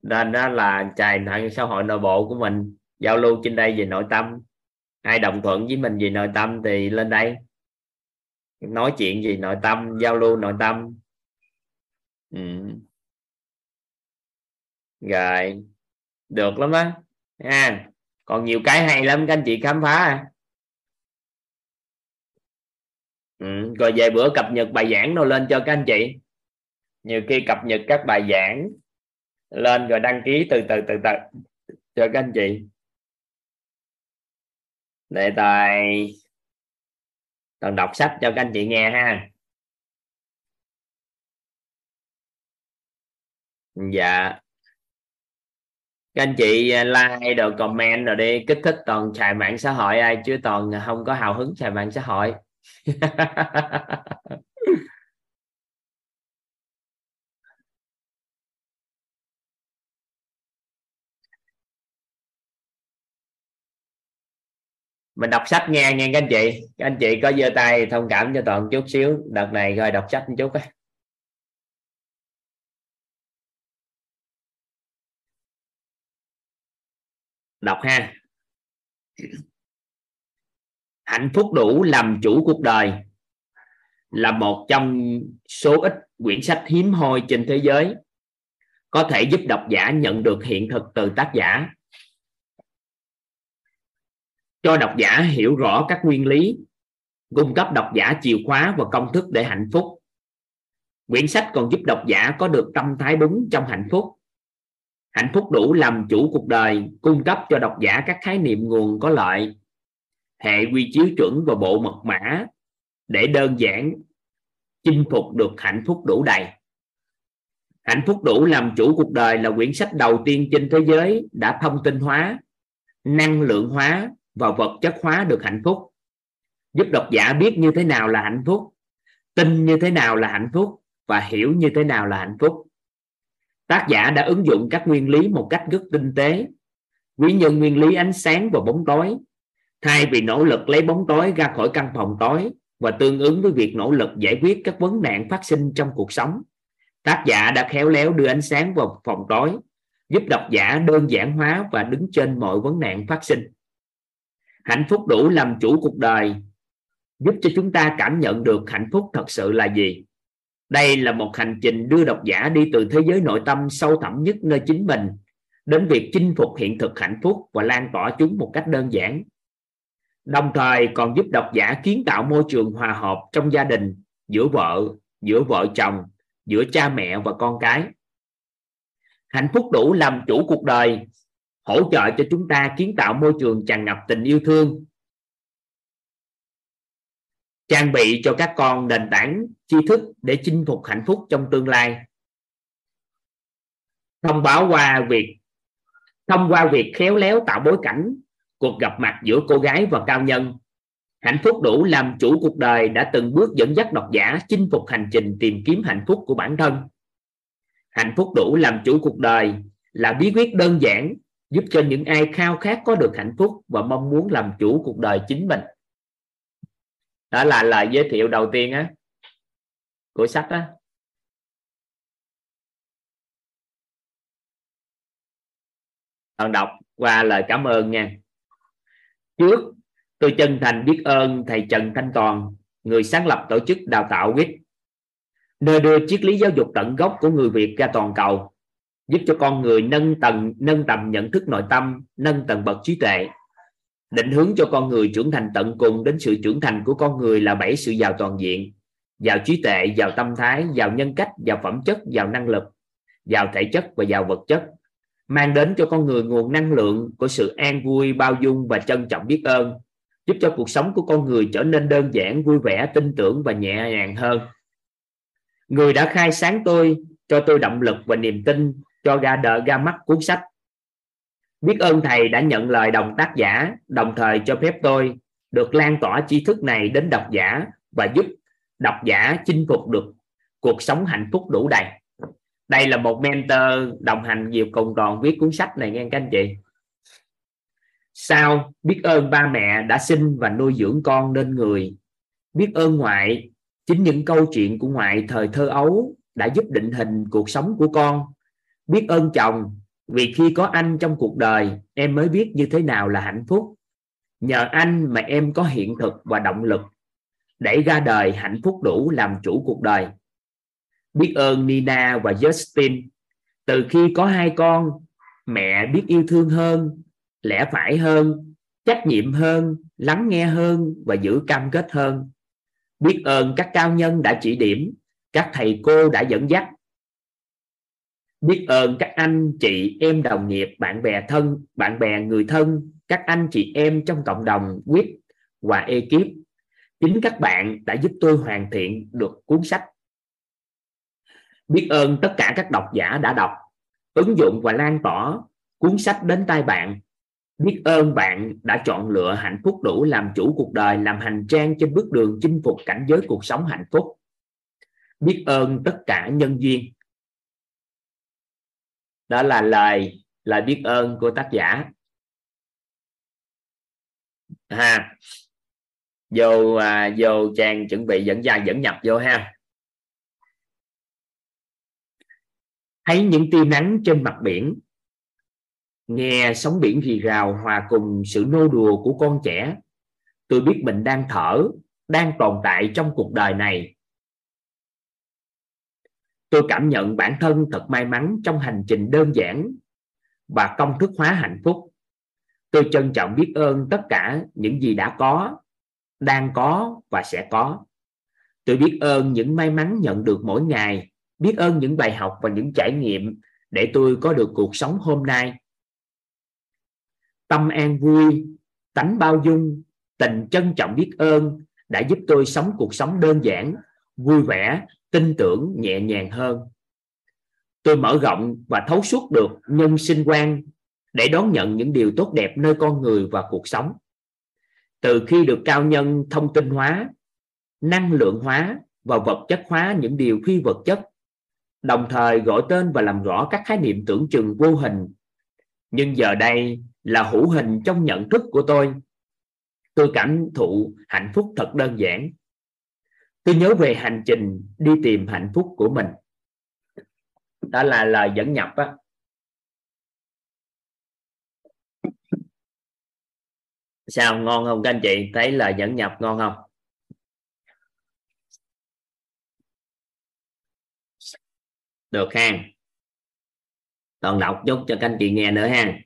Nên đó là xài mạng xã hội nội bộ của mình. Giao lưu trên đây về nội tâm. Ai đồng thuận với mình về nội tâm thì lên đây nói chuyện gì? Nội tâm, giao lưu nội tâm. Ừ. rồi. Được lắm á. Ha. Còn nhiều cái hay lắm, các anh chị khám phá à. ừ. rồi về bữa cập nhật bài giảng đâu lên cho các anh chị. Nhiều khi cập nhật các bài giảng lên rồi đăng ký từ từ từ từ cho các anh chị. Để tài còn đọc sách cho các anh chị nghe ha. Dạ. Các anh chị à, like đồ, comment rồi đi, kích thích toàn xài mạng xã hội ai, chứ toàn không có hào hứng xài mạng xã hội. mình đọc sách nghe nghe các anh chị. Các anh chị có giơ tay thông cảm cho toàn chút xíu. Đợt này rồi đọc sách một chút á. Đọc ha. Hạnh phúc đủ làm chủ cuộc đời là một trong số ít quyển sách hiếm hoi trên thế giới. Có thể giúp độc giả nhận được hiện thực từ tác giả cho độc giả hiểu rõ các nguyên lý, cung cấp độc giả chìa khóa và công thức để hạnh phúc. Quyển sách còn giúp độc giả có được tâm thái đúng trong hạnh phúc. Hạnh phúc đủ làm chủ cuộc đời, cung cấp cho độc giả các khái niệm nguồn có lợi, hệ quy chiếu chuẩn và bộ mật mã để đơn giản chinh phục được hạnh phúc đủ đầy. Hạnh phúc đủ làm chủ cuộc đời là quyển sách đầu tiên trên thế giới đã thông tin hóa, năng lượng hóa và vật chất hóa được hạnh phúc. Giúp độc giả biết như thế nào là hạnh phúc, tin như thế nào là hạnh phúc và hiểu như thế nào là hạnh phúc. Tác giả đã ứng dụng các nguyên lý một cách rất tinh tế. Quý nhân nguyên lý ánh sáng và bóng tối, thay vì nỗ lực lấy bóng tối ra khỏi căn phòng tối và tương ứng với việc nỗ lực giải quyết các vấn nạn phát sinh trong cuộc sống, tác giả đã khéo léo đưa ánh sáng vào phòng tối, giúp độc giả đơn giản hóa và đứng trên mọi vấn nạn phát sinh hạnh phúc đủ làm chủ cuộc đời. Giúp cho chúng ta cảm nhận được hạnh phúc thật sự là gì. Đây là một hành trình đưa độc giả đi từ thế giới nội tâm sâu thẳm nhất nơi chính mình, đến việc chinh phục hiện thực hạnh phúc và lan tỏa chúng một cách đơn giản. Đồng thời còn giúp độc giả kiến tạo môi trường hòa hợp trong gia đình, giữa vợ giữa vợ chồng, giữa cha mẹ và con cái. Hạnh phúc đủ làm chủ cuộc đời hỗ trợ cho chúng ta kiến tạo môi trường tràn ngập tình yêu thương, trang bị cho các con nền tảng tri thức để chinh phục hạnh phúc trong tương lai. Thông báo qua việc, thông qua việc khéo léo tạo bối cảnh cuộc gặp mặt giữa cô gái và cao nhân. Hạnh phúc đủ làm chủ cuộc đời đã từng bước dẫn dắt độc giả chinh phục hành trình tìm kiếm hạnh phúc của bản thân. Hạnh phúc đủ làm chủ cuộc đời là bí quyết đơn giản giúp cho những ai khao khát có được hạnh phúc và mong muốn làm chủ cuộc đời chính mình. Đó là lời giới thiệu đầu tiên á, của sách á. Toàn đọc qua lời cảm ơn nha. Trước, tôi chân thành biết ơn thầy Trần Thanh Toàn, người sáng lập tổ chức đào tạo WIT nơi đưa triết lý giáo dục tận gốc của người Việt ra toàn cầu giúp cho con người nâng tầng nâng tầm nhận thức nội tâm, nâng tầng bậc trí tuệ. Định hướng cho con người trưởng thành tận cùng đến sự trưởng thành của con người là bảy sự giàu toàn diện. Giàu trí tuệ, giàu tâm thái, giàu nhân cách, giàu phẩm chất, giàu năng lực, giàu thể chất và giàu vật chất. Mang đến cho con người nguồn năng lượng của sự an vui, bao dung và trân trọng biết ơn. Giúp cho cuộc sống của con người trở nên đơn giản, vui vẻ, tin tưởng và nhẹ nhàng hơn. Người đã khai sáng tôi, cho tôi động lực và niềm tin cho ra đời ra mắt cuốn sách. Biết ơn thầy đã nhận lời đồng tác giả, đồng thời cho phép tôi được lan tỏa tri thức này đến độc giả và giúp độc giả chinh phục được cuộc sống hạnh phúc đủ đầy. Đây là một mentor đồng hành nhiều cùng còn viết cuốn sách này nghe các anh chị. Sao biết ơn ba mẹ đã sinh và nuôi dưỡng con nên người. Biết ơn ngoại, chính những câu chuyện của ngoại thời thơ ấu đã giúp định hình cuộc sống của con biết ơn chồng, vì khi có anh trong cuộc đời, em mới biết như thế nào là hạnh phúc. Nhờ anh mà em có hiện thực và động lực để ra đời hạnh phúc đủ làm chủ cuộc đời. Biết ơn Nina và Justin. Từ khi có hai con, mẹ biết yêu thương hơn, lẽ phải hơn, trách nhiệm hơn, lắng nghe hơn và giữ cam kết hơn. Biết ơn các cao nhân đã chỉ điểm, các thầy cô đã dẫn dắt biết ơn các anh chị em đồng nghiệp, bạn bè thân, bạn bè người thân, các anh chị em trong cộng đồng quýt và ekip. Chính các bạn đã giúp tôi hoàn thiện được cuốn sách. Biết ơn tất cả các độc giả đã đọc, ứng dụng và lan tỏa cuốn sách đến tay bạn. Biết ơn bạn đã chọn lựa hạnh phúc đủ làm chủ cuộc đời, làm hành trang trên bước đường chinh phục cảnh giới cuộc sống hạnh phúc. Biết ơn tất cả nhân duyên đó là lời lời biết ơn của tác giả. Ha. Vô à, vô trang chuẩn bị dẫn dài dẫn nhập vô ha. Thấy những tia nắng trên mặt biển. Nghe sóng biển rì rào hòa cùng sự nô đùa của con trẻ. Tôi biết mình đang thở đang tồn tại trong cuộc đời này tôi cảm nhận bản thân thật may mắn trong hành trình đơn giản và công thức hóa hạnh phúc. Tôi trân trọng biết ơn tất cả những gì đã có, đang có và sẽ có. Tôi biết ơn những may mắn nhận được mỗi ngày, biết ơn những bài học và những trải nghiệm để tôi có được cuộc sống hôm nay. Tâm an vui, tánh bao dung, tình trân trọng biết ơn đã giúp tôi sống cuộc sống đơn giản, vui vẻ tin tưởng nhẹ nhàng hơn. Tôi mở rộng và thấu suốt được nhân sinh quan để đón nhận những điều tốt đẹp nơi con người và cuộc sống. Từ khi được cao nhân thông tin hóa, năng lượng hóa và vật chất hóa những điều phi vật chất, đồng thời gọi tên và làm rõ các khái niệm tưởng chừng vô hình. Nhưng giờ đây là hữu hình trong nhận thức của tôi. Tôi cảm thụ hạnh phúc thật đơn giản tôi nhớ về hành trình đi tìm hạnh phúc của mình. Đó là lời dẫn nhập á. Sao, ngon không các anh chị? Thấy lời dẫn nhập ngon không? Được ha. Toàn đọc chút cho các anh chị nghe nữa ha.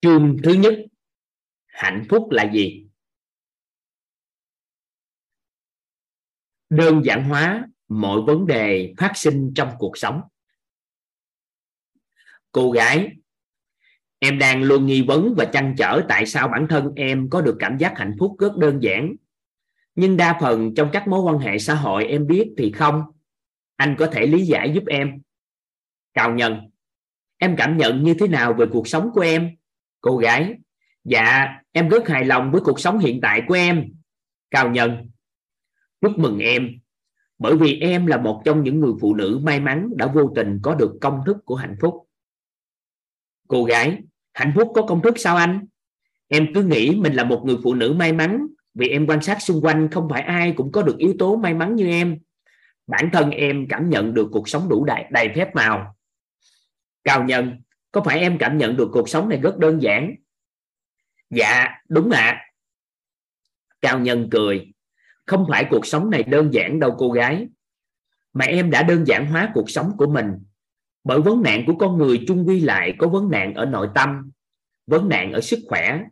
Chương thứ nhất, hạnh phúc là gì? Đơn giản hóa mọi vấn đề phát sinh trong cuộc sống. Cô gái, em đang luôn nghi vấn và chăn trở tại sao bản thân em có được cảm giác hạnh phúc rất đơn giản. Nhưng đa phần trong các mối quan hệ xã hội em biết thì không. Anh có thể lý giải giúp em. Cao nhân, em cảm nhận như thế nào về cuộc sống của em? Cô gái dạ em rất hài lòng với cuộc sống hiện tại của em. Cao nhân chúc mừng em. Bởi vì em là một trong những người phụ nữ may mắn đã vô tình có được công thức của hạnh phúc. Cô gái hạnh phúc có công thức sao anh? Em cứ nghĩ mình là một người phụ nữ may mắn vì em quan sát xung quanh không phải ai cũng có được yếu tố may mắn như em. Bản thân em cảm nhận được cuộc sống đủ đầy, đầy phép màu. Cao nhân có phải em cảm nhận được cuộc sống này rất đơn giản? Dạ đúng ạ. À. cao nhân cười không phải cuộc sống này đơn giản đâu, cô gái. Mà em đã đơn giản hóa cuộc sống của mình. Bởi vấn nạn của con người chung quy lại có vấn nạn ở nội tâm, vấn nạn ở sức khỏe,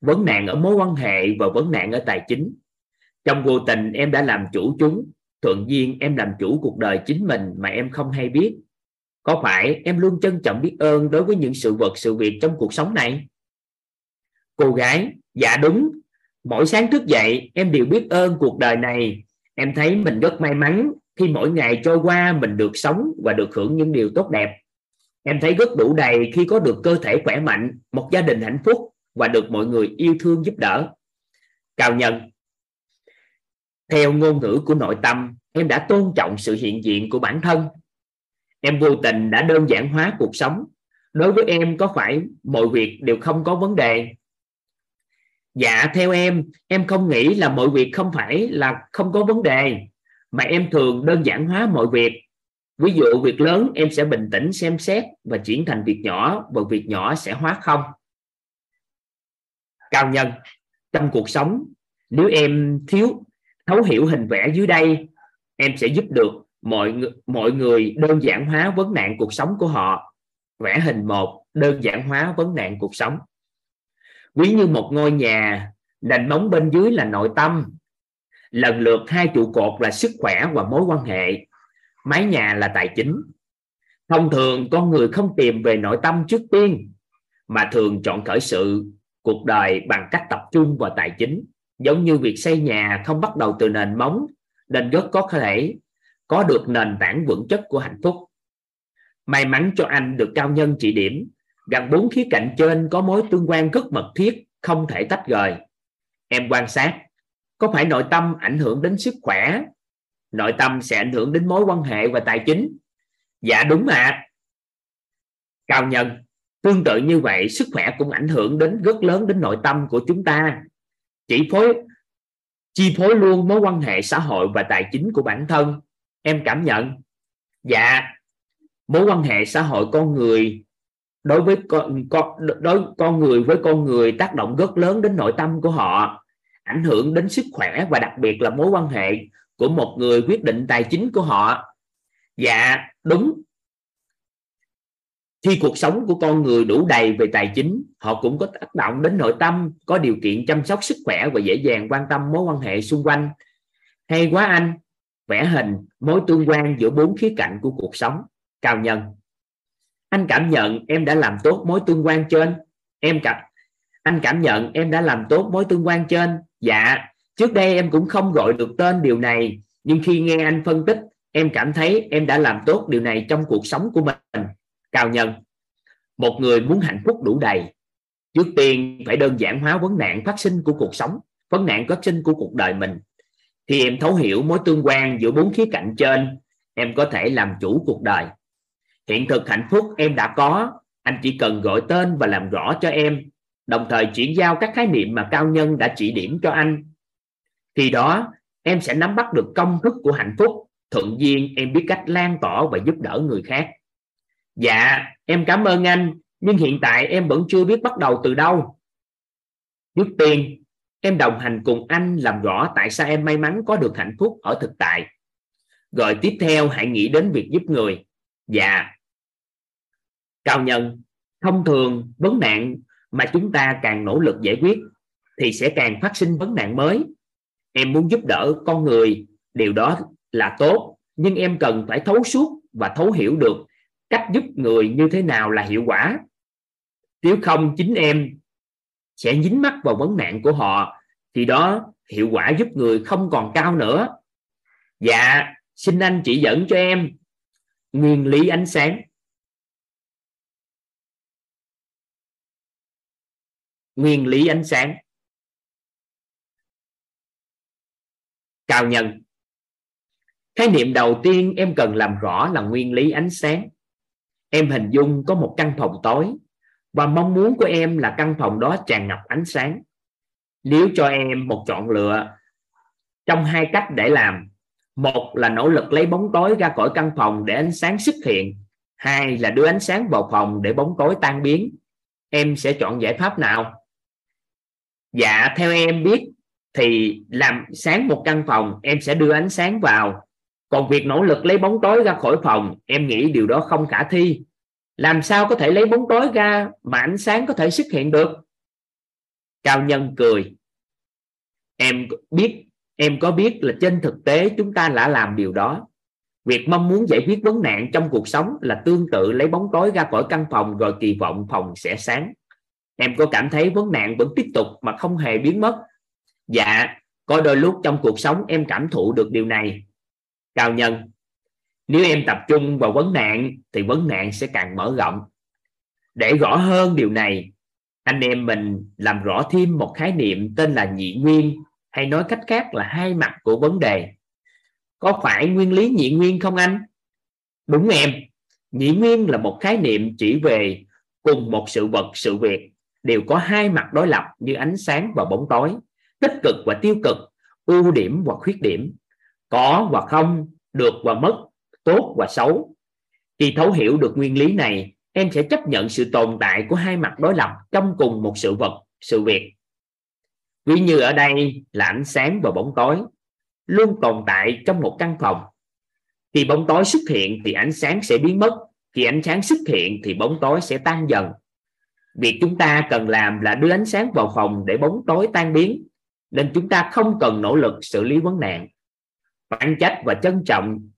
vấn nạn ở mối quan hệ và vấn nạn ở tài chính. Trong vô tình, em đã làm chủ chúng. Thuận duyên, em làm chủ cuộc đời chính mình mà em không hay biết. Có phải em luôn trân trọng biết ơn đối với những sự vật, sự việc trong cuộc sống này? Cô gái dạ đúng mỗi sáng thức dậy, em đều biết ơn cuộc đời này. Em thấy mình rất may mắn khi mỗi ngày trôi qua mình được sống và được hưởng những điều tốt đẹp. Em thấy rất đủ đầy khi có được cơ thể khỏe mạnh, một gia đình hạnh phúc và được mọi người yêu thương giúp đỡ. Cao nhân. Theo ngôn ngữ của nội tâm, em đã tôn trọng sự hiện diện của bản thân. Em vô tình đã đơn giản hóa cuộc sống. Đối với em có phải mọi việc đều không có vấn đề dạ theo em em không nghĩ là mọi việc không phải là không có vấn đề, mà em thường đơn giản hóa mọi việc. Ví dụ, việc lớn em sẽ bình tĩnh xem xét và chuyển thành việc nhỏ, và việc nhỏ sẽ hóa không. Cao nhân, trong cuộc sống, nếu em thiếu, thấu hiểu hình vẽ dưới đây, em sẽ giúp được mọi mọi người đơn giản hóa vấn nạn cuộc sống của họ. Vẽ hình một, đơn giản hóa vấn nạn cuộc sống ví như một ngôi nhà nền móng bên dưới là nội tâm. Lần lượt hai trụ cột là sức khỏe và mối quan hệ. Mái nhà là tài chính. Thông thường, con người không tìm về nội tâm trước tiên, mà thường chọn khởi sự, cuộc đời bằng cách tập trung vào tài chính. Giống như việc xây nhà không bắt đầu từ nền móng, nên rất có thể có được nền tảng vững chắc của hạnh phúc. May mắn cho anh được cao nhân chỉ điểm gần bốn khía cạnh trên có mối tương quan rất mật thiết, không thể tách rời. Em quan sát, có phải nội tâm ảnh hưởng đến sức khỏe? Nội tâm sẽ ảnh hưởng đến mối quan hệ và tài chính. Dạ đúng mà cao nhân, tương tự như vậy, sức khỏe cũng ảnh hưởng đến rất lớn đến nội tâm của chúng ta. Chỉ phối, chi phối luôn mối quan hệ xã hội và tài chính của bản thân. Em cảm nhận. Dạ mối quan hệ xã hội con người đối với con, con đối con người với con người tác động rất lớn đến nội tâm của họ ảnh hưởng đến sức khỏe và đặc biệt là mối quan hệ của một người quyết định tài chính của họ. Dạ đúng. Khi cuộc sống của con người đủ đầy về tài chính họ cũng có tác động đến nội tâm có điều kiện chăm sóc sức khỏe và dễ dàng quan tâm mối quan hệ xung quanh. Hay quá anh. Vẽ hình mối tương quan giữa bốn khía cạnh của cuộc sống. Cao nhân anh cảm nhận em đã làm tốt mối tương quan trên. Em cảm, anh cảm nhận em đã làm tốt mối tương quan trên. Dạ trước đây em cũng không gọi được tên điều này, nhưng khi nghe anh phân tích, em cảm thấy em đã làm tốt điều này trong cuộc sống của mình. Cao nhân, một người muốn hạnh phúc đủ đầy. Trước tiên phải đơn giản hóa vấn nạn phát sinh của cuộc sống, vấn nạn phát sinh của cuộc đời mình. Khi em thấu hiểu mối tương quan giữa bốn khía cạnh trên, em có thể làm chủ cuộc đời hiện thực hạnh phúc em đã có. Anh chỉ cần gọi tên và làm rõ cho em. Đồng thời chuyển giao các khái niệm mà cao nhân đã chỉ điểm cho anh. Khi đó, em sẽ nắm bắt được công thức của hạnh phúc. Thuận duyên, em biết cách lan tỏa và giúp đỡ người khác. Dạ em cảm ơn anh, nhưng hiện tại em vẫn chưa biết bắt đầu từ đâu. Trước tiên, em đồng hành cùng anh làm rõ tại sao em may mắn có được hạnh phúc ở thực tại. Rồi tiếp theo, hãy nghĩ đến việc giúp người dạ. Cao nhân, thông thường vấn nạn mà chúng ta càng nỗ lực giải quyết thì sẽ càng phát sinh vấn nạn mới. Em muốn giúp đỡ con người, điều đó là tốt, nhưng em cần phải thấu suốt và thấu hiểu được cách giúp người như thế nào là hiệu quả. Nếu không, chính em sẽ dính mắc vào vấn nạn của họ, thì đó hiệu quả giúp người không còn cao nữa. Dạ xin anh chỉ dẫn cho em nguyên lý ánh sáng. Nguyên lý ánh sáng. Cao nhân. Khái niệm đầu tiên em cần làm rõ là nguyên lý ánh sáng. Em hình dung có một căn phòng tối và mong muốn của em là căn phòng đó tràn ngập ánh sáng. Nếu cho em một chọn lựa trong hai cách để làm một là nỗ lực lấy bóng tối ra khỏi căn phòng để ánh sáng xuất hiện. Hai là đưa ánh sáng vào phòng để bóng tối tan biến. Em sẽ chọn giải pháp nào? Dạ theo em biết thì làm sáng một căn phòng, em sẽ đưa ánh sáng vào. Còn việc nỗ lực lấy bóng tối ra khỏi phòng, em nghĩ điều đó không khả thi. Làm sao có thể lấy bóng tối ra mà ánh sáng có thể xuất hiện được? Cao nhân cười. Em biết em có biết là trên thực tế chúng ta đã làm điều đó. Việc mong muốn giải quyết vấn nạn trong cuộc sống là tương tự lấy bóng tối ra khỏi căn phòng rồi kỳ vọng phòng sẽ sáng. Em có cảm thấy vấn nạn vẫn tiếp tục mà không hề biến mất? Dạ có đôi lúc trong cuộc sống em cảm thụ được điều này. Cao nhân, nếu em tập trung vào vấn nạn thì vấn nạn sẽ càng mở rộng. Để rõ hơn điều này, anh em mình làm rõ thêm một khái niệm tên là nhị nguyên hay nói cách khác là hai mặt của vấn đề. Có phải nguyên lý nhị nguyên không anh? Đúng em. Nhị nguyên là một khái niệm chỉ về cùng một sự vật, sự việc. Đều có hai mặt đối lập như ánh sáng và bóng tối. Tích cực và tiêu cực, ưu điểm và khuyết điểm. Có và không, được và mất, tốt và xấu. Khi thấu hiểu được nguyên lý này, em sẽ chấp nhận sự tồn tại của hai mặt đối lập trong cùng một sự vật, sự việc ví như ở đây là ánh sáng và bóng tối, luôn tồn tại trong một căn phòng. Khi bóng tối xuất hiện thì ánh sáng sẽ biến mất, khi ánh sáng xuất hiện thì bóng tối sẽ tan dần. Việc chúng ta cần làm là đưa ánh sáng vào phòng để bóng tối tan biến, nên chúng ta không cần nỗ lực xử lý vấn nạn. Oán trách và trân trọng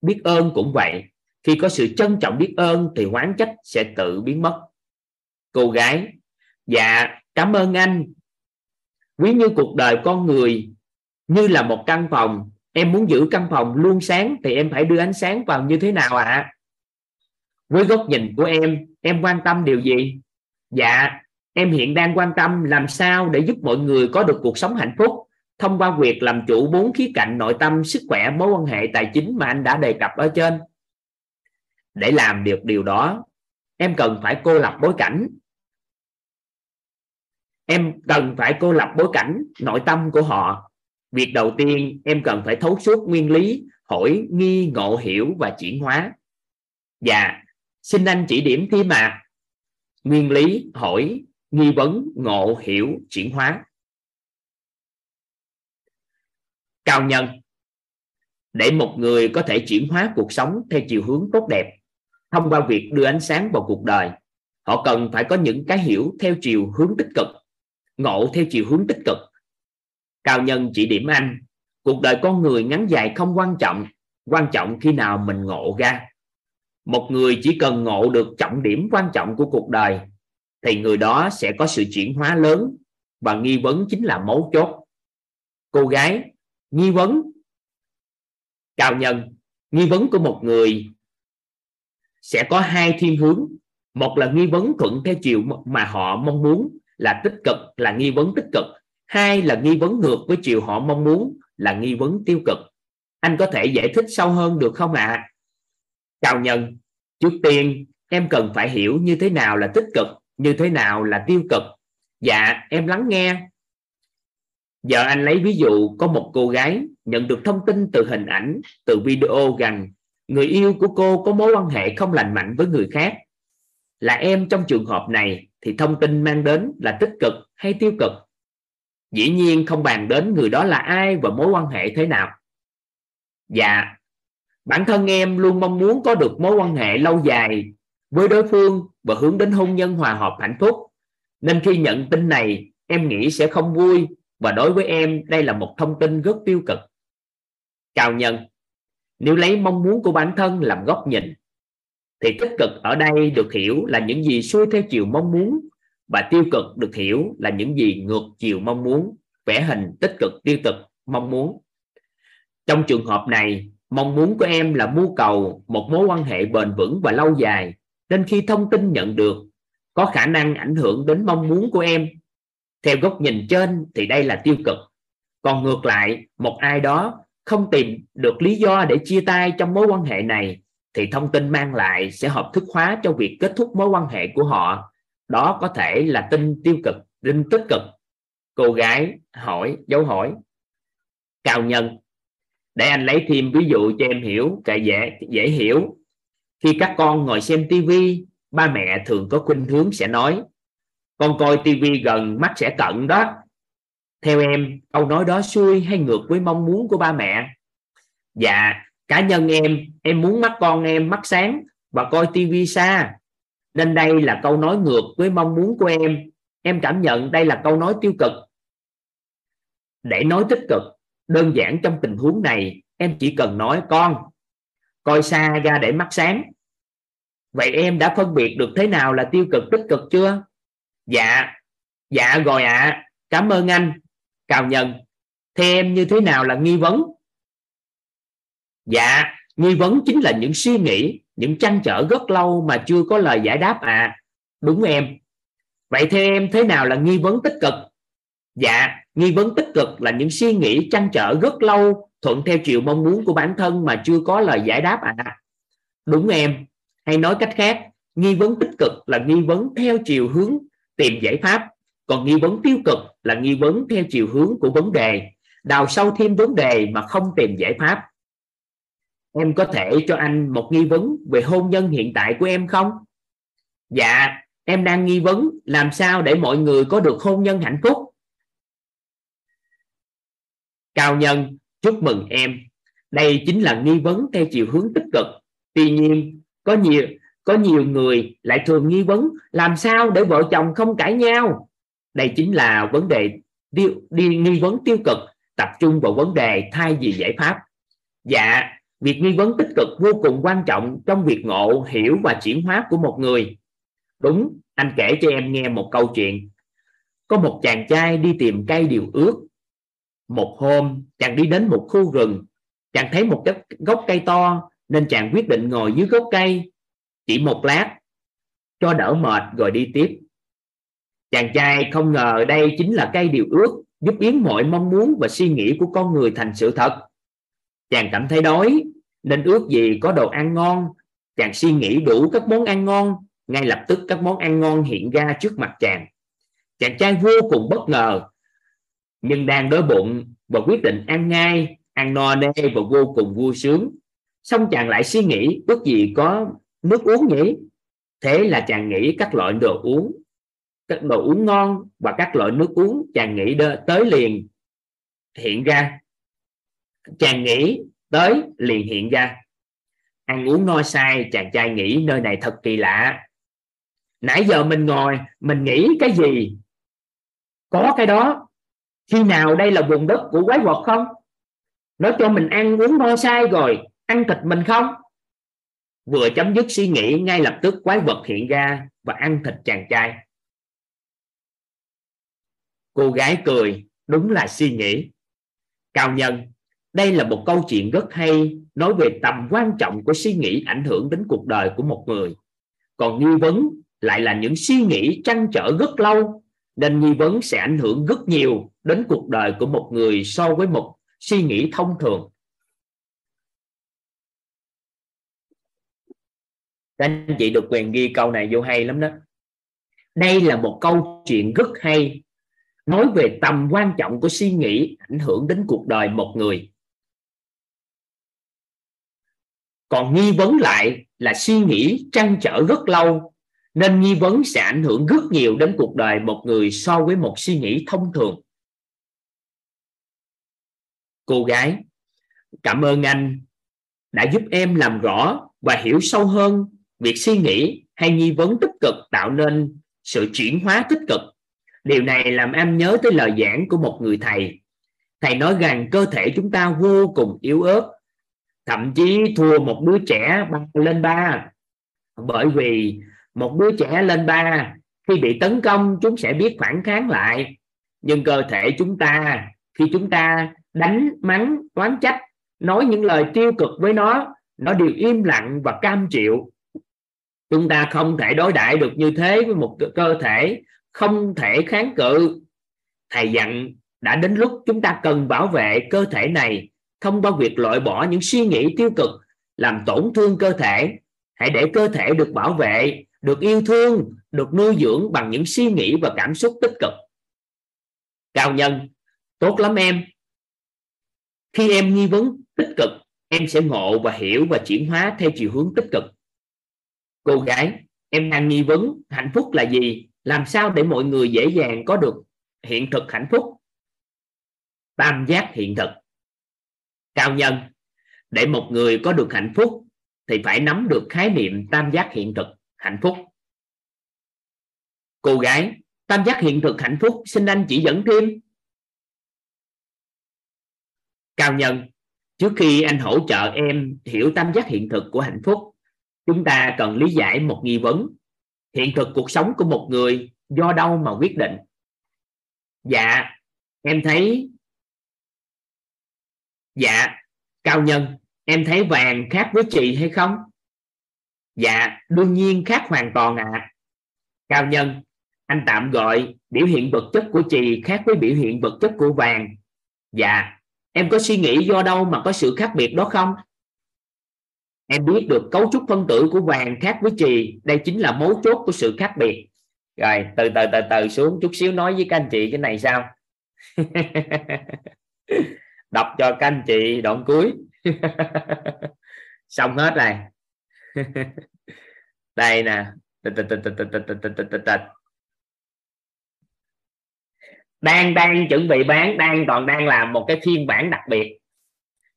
biết ơn cũng vậy, khi có sự trân trọng biết ơn thì hoán trách sẽ tự biến mất. Cô gái dạ cảm ơn anh ví như cuộc đời con người như là một căn phòng. Em muốn giữ căn phòng luôn sáng thì em phải đưa ánh sáng vào như thế nào ạ? À? với góc nhìn của em em quan tâm điều gì? Dạ em hiện đang quan tâm làm sao để giúp mọi người có được cuộc sống hạnh phúc, thông qua việc làm chủ bốn khía cạnh nội tâm, sức khỏe, mối quan hệ, tài chính mà anh đã đề cập ở trên. Để làm được điều đó, em cần phải cô lập bối cảnh em cần phải cô lập bối cảnh nội tâm của họ. Việc đầu tiên, em cần phải thấu suốt nguyên lý, hỏi, nghi, ngộ, hiểu và chuyển hóa. Và xin anh chỉ điểm thêm mà. Nguyên lý, hỏi, nghi vấn, ngộ, hiểu, chuyển hóa. Cao nhân, để một người có thể chuyển hóa cuộc sống theo chiều hướng tốt đẹp, thông qua việc đưa ánh sáng vào cuộc đời, họ cần phải có những cái hiểu theo chiều hướng tích cực ngộ theo chiều hướng tích cực. Cao nhân chỉ điểm anh, cuộc đời con người ngắn dài không quan trọng quan trọng khi nào mình ngộ ra. Một người chỉ cần ngộ được trọng điểm quan trọng của cuộc đời, thì người đó sẽ có sự chuyển hóa lớn và nghi vấn chính là mấu chốt. Cô gái, nghi vấn. Cao nhân, nghi vấn của một người sẽ có hai thiên hướng. Một là nghi vấn thuận theo chiều mà họ mong muốn là tích cực, là nghi vấn tích cực. Hai là nghi vấn ngược với chiều họ mong muốn, là nghi vấn tiêu cực. Anh có thể giải thích sâu hơn được không ạ? À? chào nhân, trước tiên, em cần phải hiểu như thế nào là tích cực, như thế nào là tiêu cực. Dạ em lắng nghe. Giờ anh lấy ví dụ, có một cô gái nhận được thông tin từ hình ảnh, từ video rằng người yêu của cô có mối quan hệ không lành mạnh với người khác. Là em trong trường hợp này thì thông tin mang đến là tích cực hay tiêu cực? Dĩ nhiên không bàn đến người đó là ai và mối quan hệ thế nào. Dạ bản thân em luôn mong muốn có được mối quan hệ lâu dài với đối phương và hướng đến hôn nhân hòa hợp hạnh phúc. Nên khi nhận tin này, em nghĩ sẽ không vui và đối với em, đây là một thông tin rất tiêu cực. Chào nhân, nếu lấy mong muốn của bản thân làm góc nhìn thì tích cực ở đây được hiểu là những gì xuôi theo chiều mong muốn và tiêu cực được hiểu là những gì ngược chiều mong muốn, vẽ hình tích cực, tiêu cực, mong muốn. Trong trường hợp này, mong muốn của em là mưu cầu, một mối quan hệ bền vững và lâu dài, nên khi thông tin nhận được, có khả năng ảnh hưởng đến mong muốn của em. Theo góc nhìn trên thì đây là tiêu cực. Còn ngược lại, một ai đó không tìm được lý do để chia tay trong mối quan hệ này thì thông tin mang lại sẽ hợp thức hóa cho việc kết thúc mối quan hệ của họ. Đó có thể là tin tiêu cực, tin tích cực. Cô gái hỏi, dấu hỏi. Cao nhân, để anh lấy thêm ví dụ cho em hiểu cả dễ dễ hiểu. Khi các con ngồi xem tivi ba mẹ thường có khuynh hướng sẽ nói, con coi tivi gần mắt sẽ cận đó. Theo em, câu nói đó xuôi hay ngược với mong muốn của ba mẹ? Dạ cá nhân em em muốn mắt con em mắt sáng và coi tivi xa. Nên đây là câu nói ngược với mong muốn của em. Em cảm nhận đây là câu nói tiêu cực. Để nói tích cực, đơn giản trong tình huống này, em chỉ cần nói, con, coi xa ra để mắt sáng. Vậy em đã phân biệt được thế nào là tiêu cực, tích cực chưa? Dạ dạ rồi ạ. À. cảm ơn anh. Cào nhân thế em như thế nào là nghi vấn? Dạ nghi vấn chính là những suy nghĩ, những trăn trở rất lâu mà chưa có lời giải đáp à đúng em. Vậy theo em, thế nào là nghi vấn tích cực? Dạ nghi vấn tích cực là những suy nghĩ, trăn trở rất lâu, thuận theo chiều mong muốn của bản thân mà chưa có lời giải đáp à đúng em. Hay nói cách khác, nghi vấn tích cực là nghi vấn theo chiều hướng tìm giải pháp, còn nghi vấn tiêu cực là nghi vấn theo chiều hướng của vấn đề. Đào sâu thêm vấn đề mà không tìm giải pháp em có thể cho anh một nghi vấn về hôn nhân hiện tại của em không? Dạ em đang nghi vấn làm sao để mọi người có được hôn nhân hạnh phúc. Cao nhân chúc mừng em. Đây chính là nghi vấn theo chiều hướng tích cực. Tuy nhiên có nhiều có nhiều người lại thường nghi vấn làm sao để vợ chồng không cãi nhau. Đây chính là vấn đề đi, đi nghi vấn tiêu cực tập trung vào vấn đề thay vì giải pháp. Dạ việc nghi vấn tích cực vô cùng quan trọng trong việc ngộ, hiểu và chuyển hóa của một người. Đúng, anh kể cho em nghe một câu chuyện. Có một chàng trai đi tìm cây điều ước. Một hôm, chàng đi đến một khu rừng. Chàng thấy một cái gốc cây to, nên chàng quyết định ngồi dưới gốc cây. Chỉ một lát, cho đỡ mệt rồi đi tiếp. Chàng trai không ngờ đây chính là cây điều ước giúp biến mọi mong muốn và suy nghĩ của con người thành sự thật. Chàng cảm thấy đói nên ước gì có đồ ăn ngon, chàng suy nghĩ đủ các món ăn ngon, ngay lập tức các món ăn ngon hiện ra trước mặt chàng. Chàng trai vô cùng bất ngờ, nhưng đang đói bụng và quyết định ăn ngay, ăn no nê và vô cùng vui sướng. Xong chàng lại suy nghĩ, ước gì có nước uống nhỉ? Thế là chàng nghĩ các loại đồ uống, các đồ uống ngon và các loại nước uống chàng nghĩ tới liền hiện ra. Chàng nghĩ tới liền hiện ra. Ăn uống no sai, chàng trai nghĩ nơi này thật kỳ lạ. Nãy giờ mình ngồi, mình nghĩ cái gì? Có cái đó. Khi nào đây là vùng đất của quái vật không? Nó cho mình ăn uống no sai rồi, ăn thịt mình không? Vừa chấm dứt suy nghĩ, ngay lập tức quái vật hiện ra và ăn thịt chàng trai. Cô gái cười, đúng là suy nghĩ. Cao nhân đây là một câu chuyện rất hay nói về tầm quan trọng của suy nghĩ ảnh hưởng đến cuộc đời của một người. Còn nghi vấn lại là những suy nghĩ trăn trở rất lâu, nên nghi vấn sẽ ảnh hưởng rất nhiều đến cuộc đời của một người so với một suy nghĩ thông thường. Các anh chị được quyền ghi câu này vô hay lắm đó. Đây là một câu chuyện rất hay, nói về tầm quan trọng của suy nghĩ ảnh hưởng đến cuộc đời một người. Còn nghi vấn lại là suy nghĩ trăn trở rất lâu, nên nghi vấn sẽ ảnh hưởng rất nhiều đến cuộc đời một người so với một suy nghĩ thông thường. Cô gái, cảm ơn anh đã giúp em làm rõ và hiểu sâu hơn việc suy nghĩ hay nghi vấn tích cực tạo nên sự chuyển hóa tích cực. Điều này làm em nhớ tới lời giảng của một người thầy. Thầy nói rằng cơ thể chúng ta vô cùng yếu ớt thậm chí thua một đứa trẻ lên ba. Bởi vì một đứa trẻ lên ba, khi bị tấn công, chúng sẽ biết phản kháng lại. Nhưng cơ thể chúng ta, khi chúng ta đánh, mắng, oán trách, nói những lời tiêu cực với nó nó đều im lặng và cam chịu. Chúng ta không thể đối đãi được như thế với một cơ thể không thể kháng cự. Thầy dặn, đã đến lúc chúng ta cần bảo vệ cơ thể này thông qua việc loại bỏ những suy nghĩ tiêu cực, làm tổn thương cơ thể, hãy để cơ thể được bảo vệ, được yêu thương, được nuôi dưỡng bằng những suy nghĩ và cảm xúc tích cực. Cao nhân, tốt lắm em. Khi em nghi vấn tích cực, em sẽ ngộ và hiểu và chuyển hóa theo chiều hướng tích cực. Cô gái, em đang nghi vấn hạnh phúc là gì? Làm sao để mọi người dễ dàng có được hiện thực hạnh phúc? Tam giác hiện thực cao nhân. Để một người có được hạnh phúc thì phải nắm được khái niệm tam giác hiện thực, hạnh phúc. Cô gái, tam giác hiện thực hạnh phúc xin anh chỉ dẫn thêm. Cao nhân, trước khi anh hỗ trợ em hiểu tam giác hiện thực của hạnh phúc, chúng ta cần lý giải một nghi vấn. Hiện thực cuộc sống của một người do đâu mà quyết định? Dạ em thấy dạ cao nhân, em thấy vàng khác với chị hay không? Dạ đương nhiên khác hoàn toàn ạ. À. cao nhân, anh tạm gọi biểu hiện vật chất của chị khác với biểu hiện vật chất của vàng. Dạ em có suy nghĩ do đâu mà có sự khác biệt đó không? Em biết được cấu trúc phân tử của vàng khác với trì đây chính là mấu chốt của sự khác biệt. Rồi, từ từ từ từ xuống chút xíu nói với các anh chị cái này sao? đọc cho các anh chị đoạn cuối. Xong hết này. Đây nè. Đang đang chuẩn bị bán, đang, còn đang làm một cái phiên bản đặc biệt.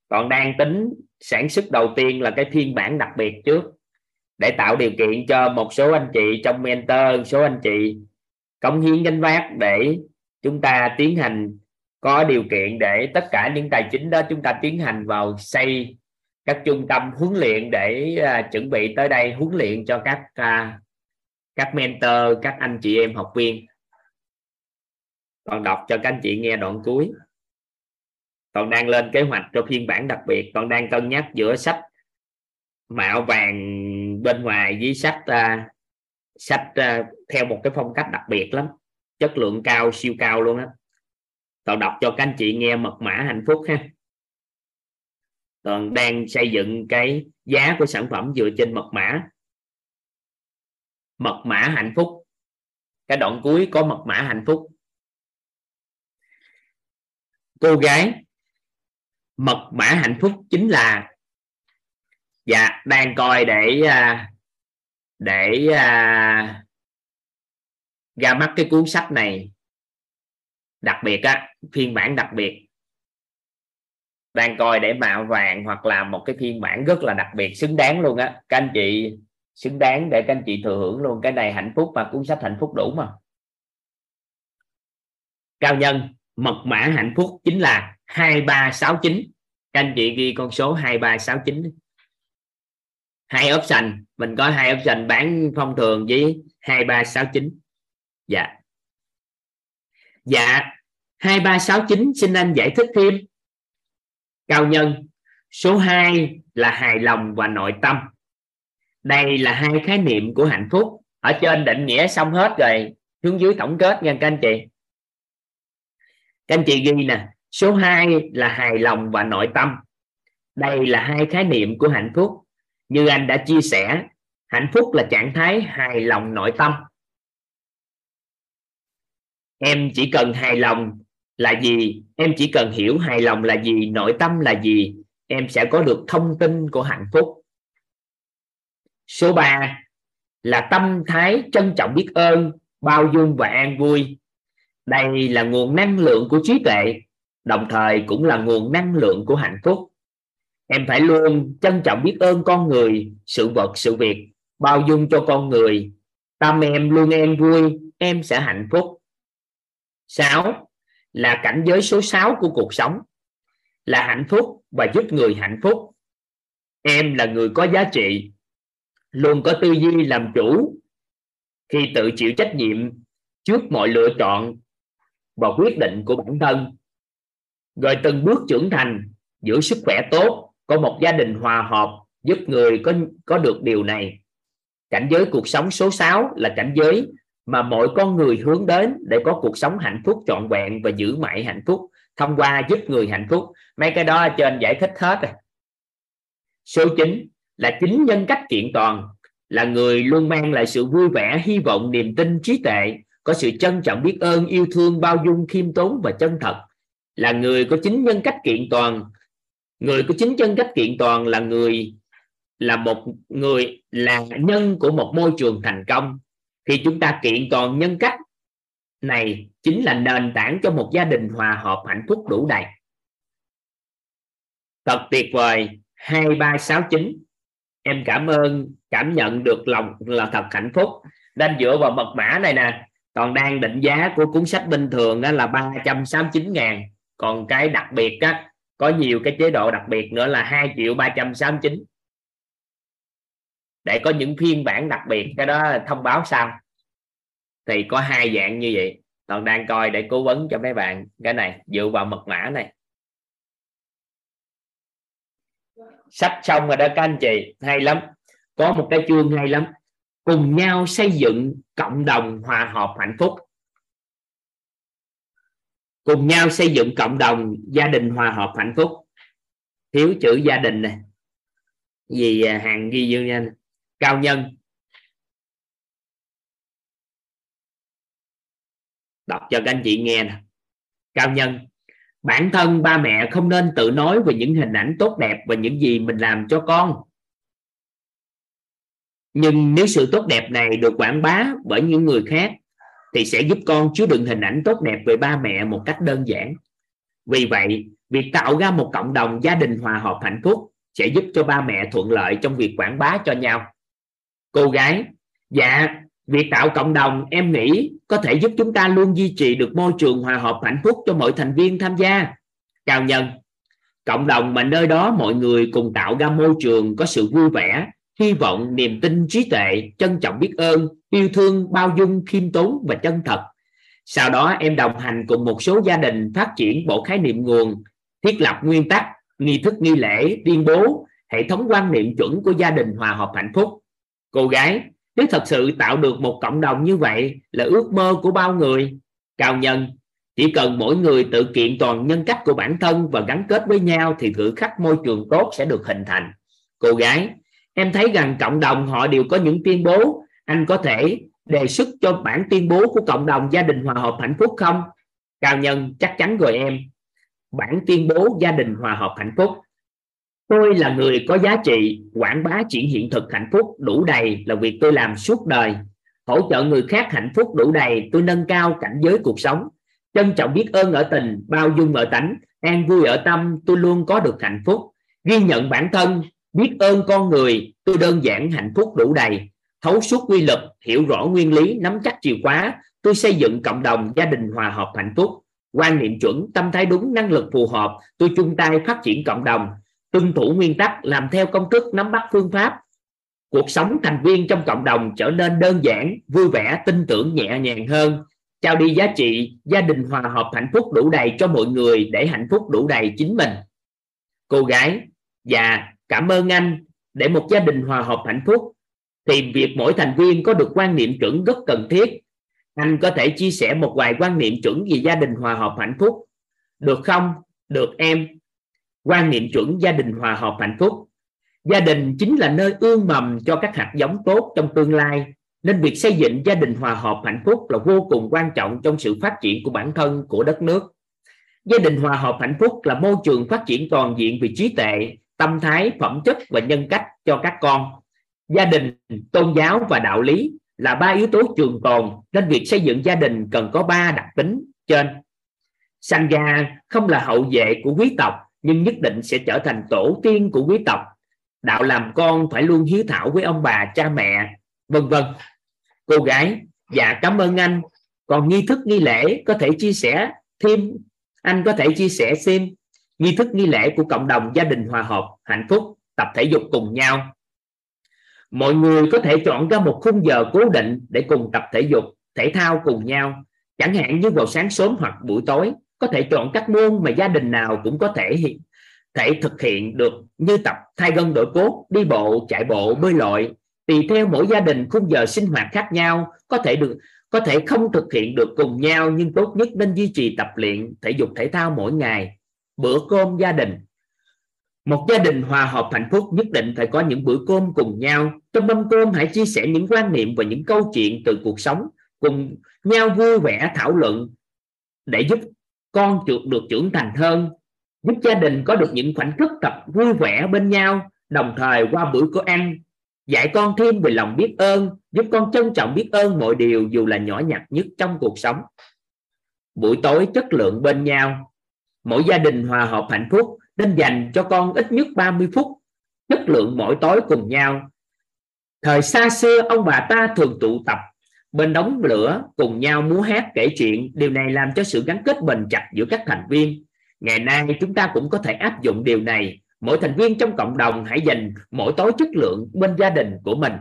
Còn đang tính sản xuất đầu tiên là cái phiên bản đặc biệt trước. Để tạo điều kiện cho một số anh chị trong mentor số anh chị cống hiến gánh vác để chúng ta tiến hành có điều kiện để tất cả những tài chính đó chúng ta tiến hành vào xây các trung tâm huấn luyện để uh, chuẩn bị tới đây huấn luyện cho các uh, các mentor các anh chị em học viên. Còn đọc cho các anh chị nghe đoạn cuối. Còn đang lên kế hoạch cho phiên bản đặc biệt. Còn đang cân nhắc giữa sách mạo vàng bên ngoài với sách uh, sách uh, theo một cái phong cách đặc biệt lắm. Chất lượng cao siêu cao luôn á toàn đọc cho các anh chị nghe mật mã hạnh phúc ha. Toàn đang xây dựng cái giá của sản phẩm dựa trên mật mã. Mật mã hạnh phúc. Cái đoạn cuối có mật mã hạnh phúc. Cô gái, mật mã hạnh phúc chính là dạ đang coi để à, để à, ra mắt cái cuốn sách này đặc biệt á, phiên bản đặc biệt. Đang coi để mạo vàng hoặc là một cái phiên bản rất là đặc biệt, xứng đáng luôn á. Các anh chị xứng đáng để các anh chị thừa hưởng luôn. Cái này hạnh phúc mà, cuốn sách hạnh phúc đủ mà. Cao nhân, mật mã hạnh phúc chính là 2369 các anh chị ghi con số 2369 hai option, mình có hai option bán thông thường với 2369 dạ. Dạ. 2369 xin anh giải thích thêm. Cao nhân, số 2 là hài lòng và nội tâm. Đây là hai khái niệm của hạnh phúc. Ở trên định nghĩa xong hết rồi xuống dưới tổng kết nha các anh chị. Các anh chị ghi nè, số 2 là hài lòng và nội tâm. Đây là hai khái niệm của hạnh phúc. Như anh đã chia sẻ, hạnh phúc là trạng thái hài lòng nội tâm. Em chỉ cần hài lòng là gì? Em chỉ cần hiểu hài lòng là gì, nội tâm là gì, em sẽ có được thông tin của hạnh phúc. Số 3 là tâm thái trân trọng biết ơn, bao dung và an vui. Đây là nguồn năng lượng của trí tuệ, đồng thời cũng là nguồn năng lượng của hạnh phúc. Em phải luôn trân trọng biết ơn con người, sự vật, sự việc, bao dung cho con người. Tâm em luôn an vui, em sẽ hạnh phúc. 6 là cảnh giới số 6 của cuộc sống, là hạnh phúc và giúp người hạnh phúc. Em là người có giá trị, luôn có tư duy làm chủ, khi tự chịu trách nhiệm trước mọi lựa chọn và quyết định của bản thân. Rồi từng bước trưởng thành, giữ sức khỏe tốt, có một gia đình hòa hợp, giúp người có có được điều này. Cảnh giới cuộc sống số 6 là cảnh giới mà mỗi con người hướng đến để có cuộc sống hạnh phúc trọn vẹn và giữ mãi hạnh phúc, thông qua giúp người hạnh phúc. Mấy cái đó trên giải thích hết rồi. Số 9 là chính nhân cách kiện toàn, là người luôn mang lại sự vui vẻ, hy vọng, niềm tin, trí tuệ, có sự trân trọng, biết ơn, yêu thương, bao dung, khiêm tốn và chân thật. Là người có chính nhân cách kiện toàn. Người có chính nhân cách kiện toàn là người, là một người, là nhân của một môi trường thành công khi chúng ta kiện toàn nhân cách này chính là nền tảng cho một gia đình hòa hợp hạnh phúc đủ đầy. Thật tuyệt vời, hai ba sáu chín. Em cảm ơn, cảm nhận được lòng là thật hạnh phúc. Đang dựa vào mật mã này nè, còn đang định giá của cuốn sách bình thường đó là 369 ngàn. Còn cái đặc biệt á, có nhiều cái chế độ đặc biệt nữa là 2 triệu 369 để có những phiên bản đặc biệt, cái đó thông báo sau. Thì có hai dạng như vậy. Còn đang coi để cố vấn cho mấy bạn. Cái này, dựa vào mật mã này. Sách xong rồi đó các anh chị. Hay lắm. Có một cái chương hay lắm. Cùng nhau xây dựng cộng đồng hòa hợp hạnh phúc. Cùng nhau xây dựng cộng đồng gia đình hòa hợp hạnh phúc. Thiếu chữ gia đình này vì hàng ghi dương nha cao nhân. Đọc cho các anh chị nghe nè. Cao nhân. Bản thân ba mẹ không nên tự nói về những hình ảnh tốt đẹp và những gì mình làm cho con. Nhưng nếu sự tốt đẹp này được quảng bá bởi những người khác, thì sẽ giúp con chứa đựng hình ảnh tốt đẹp về ba mẹ một cách đơn giản. Vì vậy, việc tạo ra một cộng đồng gia đình hòa hợp hạnh phúc sẽ giúp cho ba mẹ thuận lợi trong việc quảng bá cho nhau cô gái dạ việc tạo cộng đồng, em nghĩ, có thể giúp chúng ta luôn duy trì được môi trường hòa hợp hạnh phúc cho mọi thành viên tham gia. Cao nhân, cộng đồng mà nơi đó mọi người cùng tạo ra môi trường có sự vui vẻ, hy vọng niềm tin trí tuệ, trân trọng biết ơn, yêu thương, bao dung, khiêm tốn và chân thật. Sau đó em đồng hành cùng một số gia đình phát triển bộ khái niệm nguồn, thiết lập nguyên tắc, nghi thức nghi lễ, tuyên bố hệ thống quan niệm chuẩn của gia đình hòa hợp hạnh phúc cô gái, nếu thật sự tạo được một cộng đồng như vậy là ước mơ của bao người. Cao nhân, chỉ cần mỗi người tự kiện toàn nhân cách của bản thân và gắn kết với nhau thì thử khắc môi trường tốt sẽ được hình thành. Cô gái, em thấy rằng cộng đồng họ đều có những tuyên bố. Anh có thể đề xuất cho bản tuyên bố của cộng đồng gia đình hòa hợp hạnh phúc không? Cao nhân, chắc chắn rồi em. Bản tuyên bố gia đình hòa hợp hạnh phúc tôi là người có giá trị, quảng bá triển hiện thực hạnh phúc đủ đầy là việc tôi làm suốt đời. Hỗ trợ người khác hạnh phúc đủ đầy, tôi nâng cao cảnh giới cuộc sống. Trân trọng biết ơn ở tình, bao dung ở tánh, an vui ở tâm, tôi luôn có được hạnh phúc. Ghi nhận bản thân, biết ơn con người, tôi đơn giản hạnh phúc đủ đầy. Thấu suốt quy luật, hiểu rõ nguyên lý, nắm chắc chìa khóa, tôi xây dựng cộng đồng, gia đình hòa hợp hạnh phúc. Quan niệm chuẩn, tâm thái đúng, năng lực phù hợp, tôi chung tay phát triển cộng đồng tuân thủ nguyên tắc, làm theo công thức, nắm bắt phương pháp. Cuộc sống thành viên trong cộng đồng trở nên đơn giản, vui vẻ, tin tưởng, nhẹ nhàng hơn. Trao đi giá trị, gia đình hòa hợp hạnh phúc đủ đầy cho mọi người để hạnh phúc đủ đầy chính mình. Cô gái và cảm ơn anh. Để một gia đình hòa hợp hạnh phúc, thì việc mỗi thành viên có được quan niệm chuẩn rất cần thiết. Anh có thể chia sẻ một vài quan niệm chuẩn về gia đình hòa hợp hạnh phúc. Được không? Được em quan niệm chuẩn gia đình hòa hợp hạnh phúc. Gia đình chính là nơi ương mầm cho các hạt giống tốt trong tương lai. Nên việc xây dựng gia đình hòa hợp hạnh phúc là vô cùng quan trọng trong sự phát triển của bản thân, của đất nước. Gia đình hòa hợp hạnh phúc là môi trường phát triển toàn diện về trí tuệ, tâm thái, phẩm chất và nhân cách cho các con. Gia đình, tôn giáo và đạo lý là ba yếu tố trường tồn, nên việc xây dựng gia đình cần có ba đặc tính trên. Sanh ra không là hậu vệ của quý tộc nhưng nhất định sẽ trở thành tổ tiên của quý tộc. Đạo làm con phải luôn hiếu thảo với ông bà, cha mẹ, vân vân. Cô gái dạ cảm ơn anh. Còn nghi thức, nghi lễ có thể chia sẻ thêm. Anh có thể chia sẻ xem nghi thức, nghi lễ của cộng đồng gia đình hòa hợp, hạnh phúc, tập thể dục cùng nhau. Mọi người có thể chọn ra một khung giờ cố định để cùng tập thể dục, thể thao cùng nhau. Chẳng hạn như vào sáng sớm hoặc buổi tối có thể chọn các môn mà gia đình nào cũng có thể thể thực hiện được như tập thay gân đổi cốt, đi bộ, chạy bộ, bơi lội. Tùy theo mỗi gia đình, khung giờ sinh hoạt khác nhau, có thể được, có thể không thực hiện được cùng nhau, nhưng tốt nhất nên duy trì tập luyện, thể dục, thể thao mỗi ngày. Bữa cơm gia đình. Một gia đình hòa hợp hạnh phúc nhất định phải có những bữa cơm cùng nhau. Trong mâm cơm, hãy chia sẻ những quan niệm và những câu chuyện từ cuộc sống, cùng nhau vui vẻ thảo luận để giúp con được trưởng thành hơn. Giúp gia đình có được những khoảnh khắc tập vui vẻ bên nhau, đồng thời qua bữa cơm ăn, dạy con thêm về lòng biết ơn, giúp con trân trọng biết ơn mọi điều dù là nhỏ nhặt nhất trong cuộc sống. Buổi tối chất lượng bên nhau. Mỗi gia đình hòa hợp hạnh phúc, nên dành cho con ít nhất 30 phút chất lượng mỗi tối cùng nhau. Thời xa xưa, ông bà ta thường tụ tập bên đống lửa cùng nhau múa hát kể chuyện, điều này làm cho sự gắn kết bền chặt giữa các thành viên. Ngày nay chúng ta cũng có thể áp dụng điều này. Mỗi thành viên trong cộng đồng hãy dành mỗi tối chất lượng bên gia đình của mình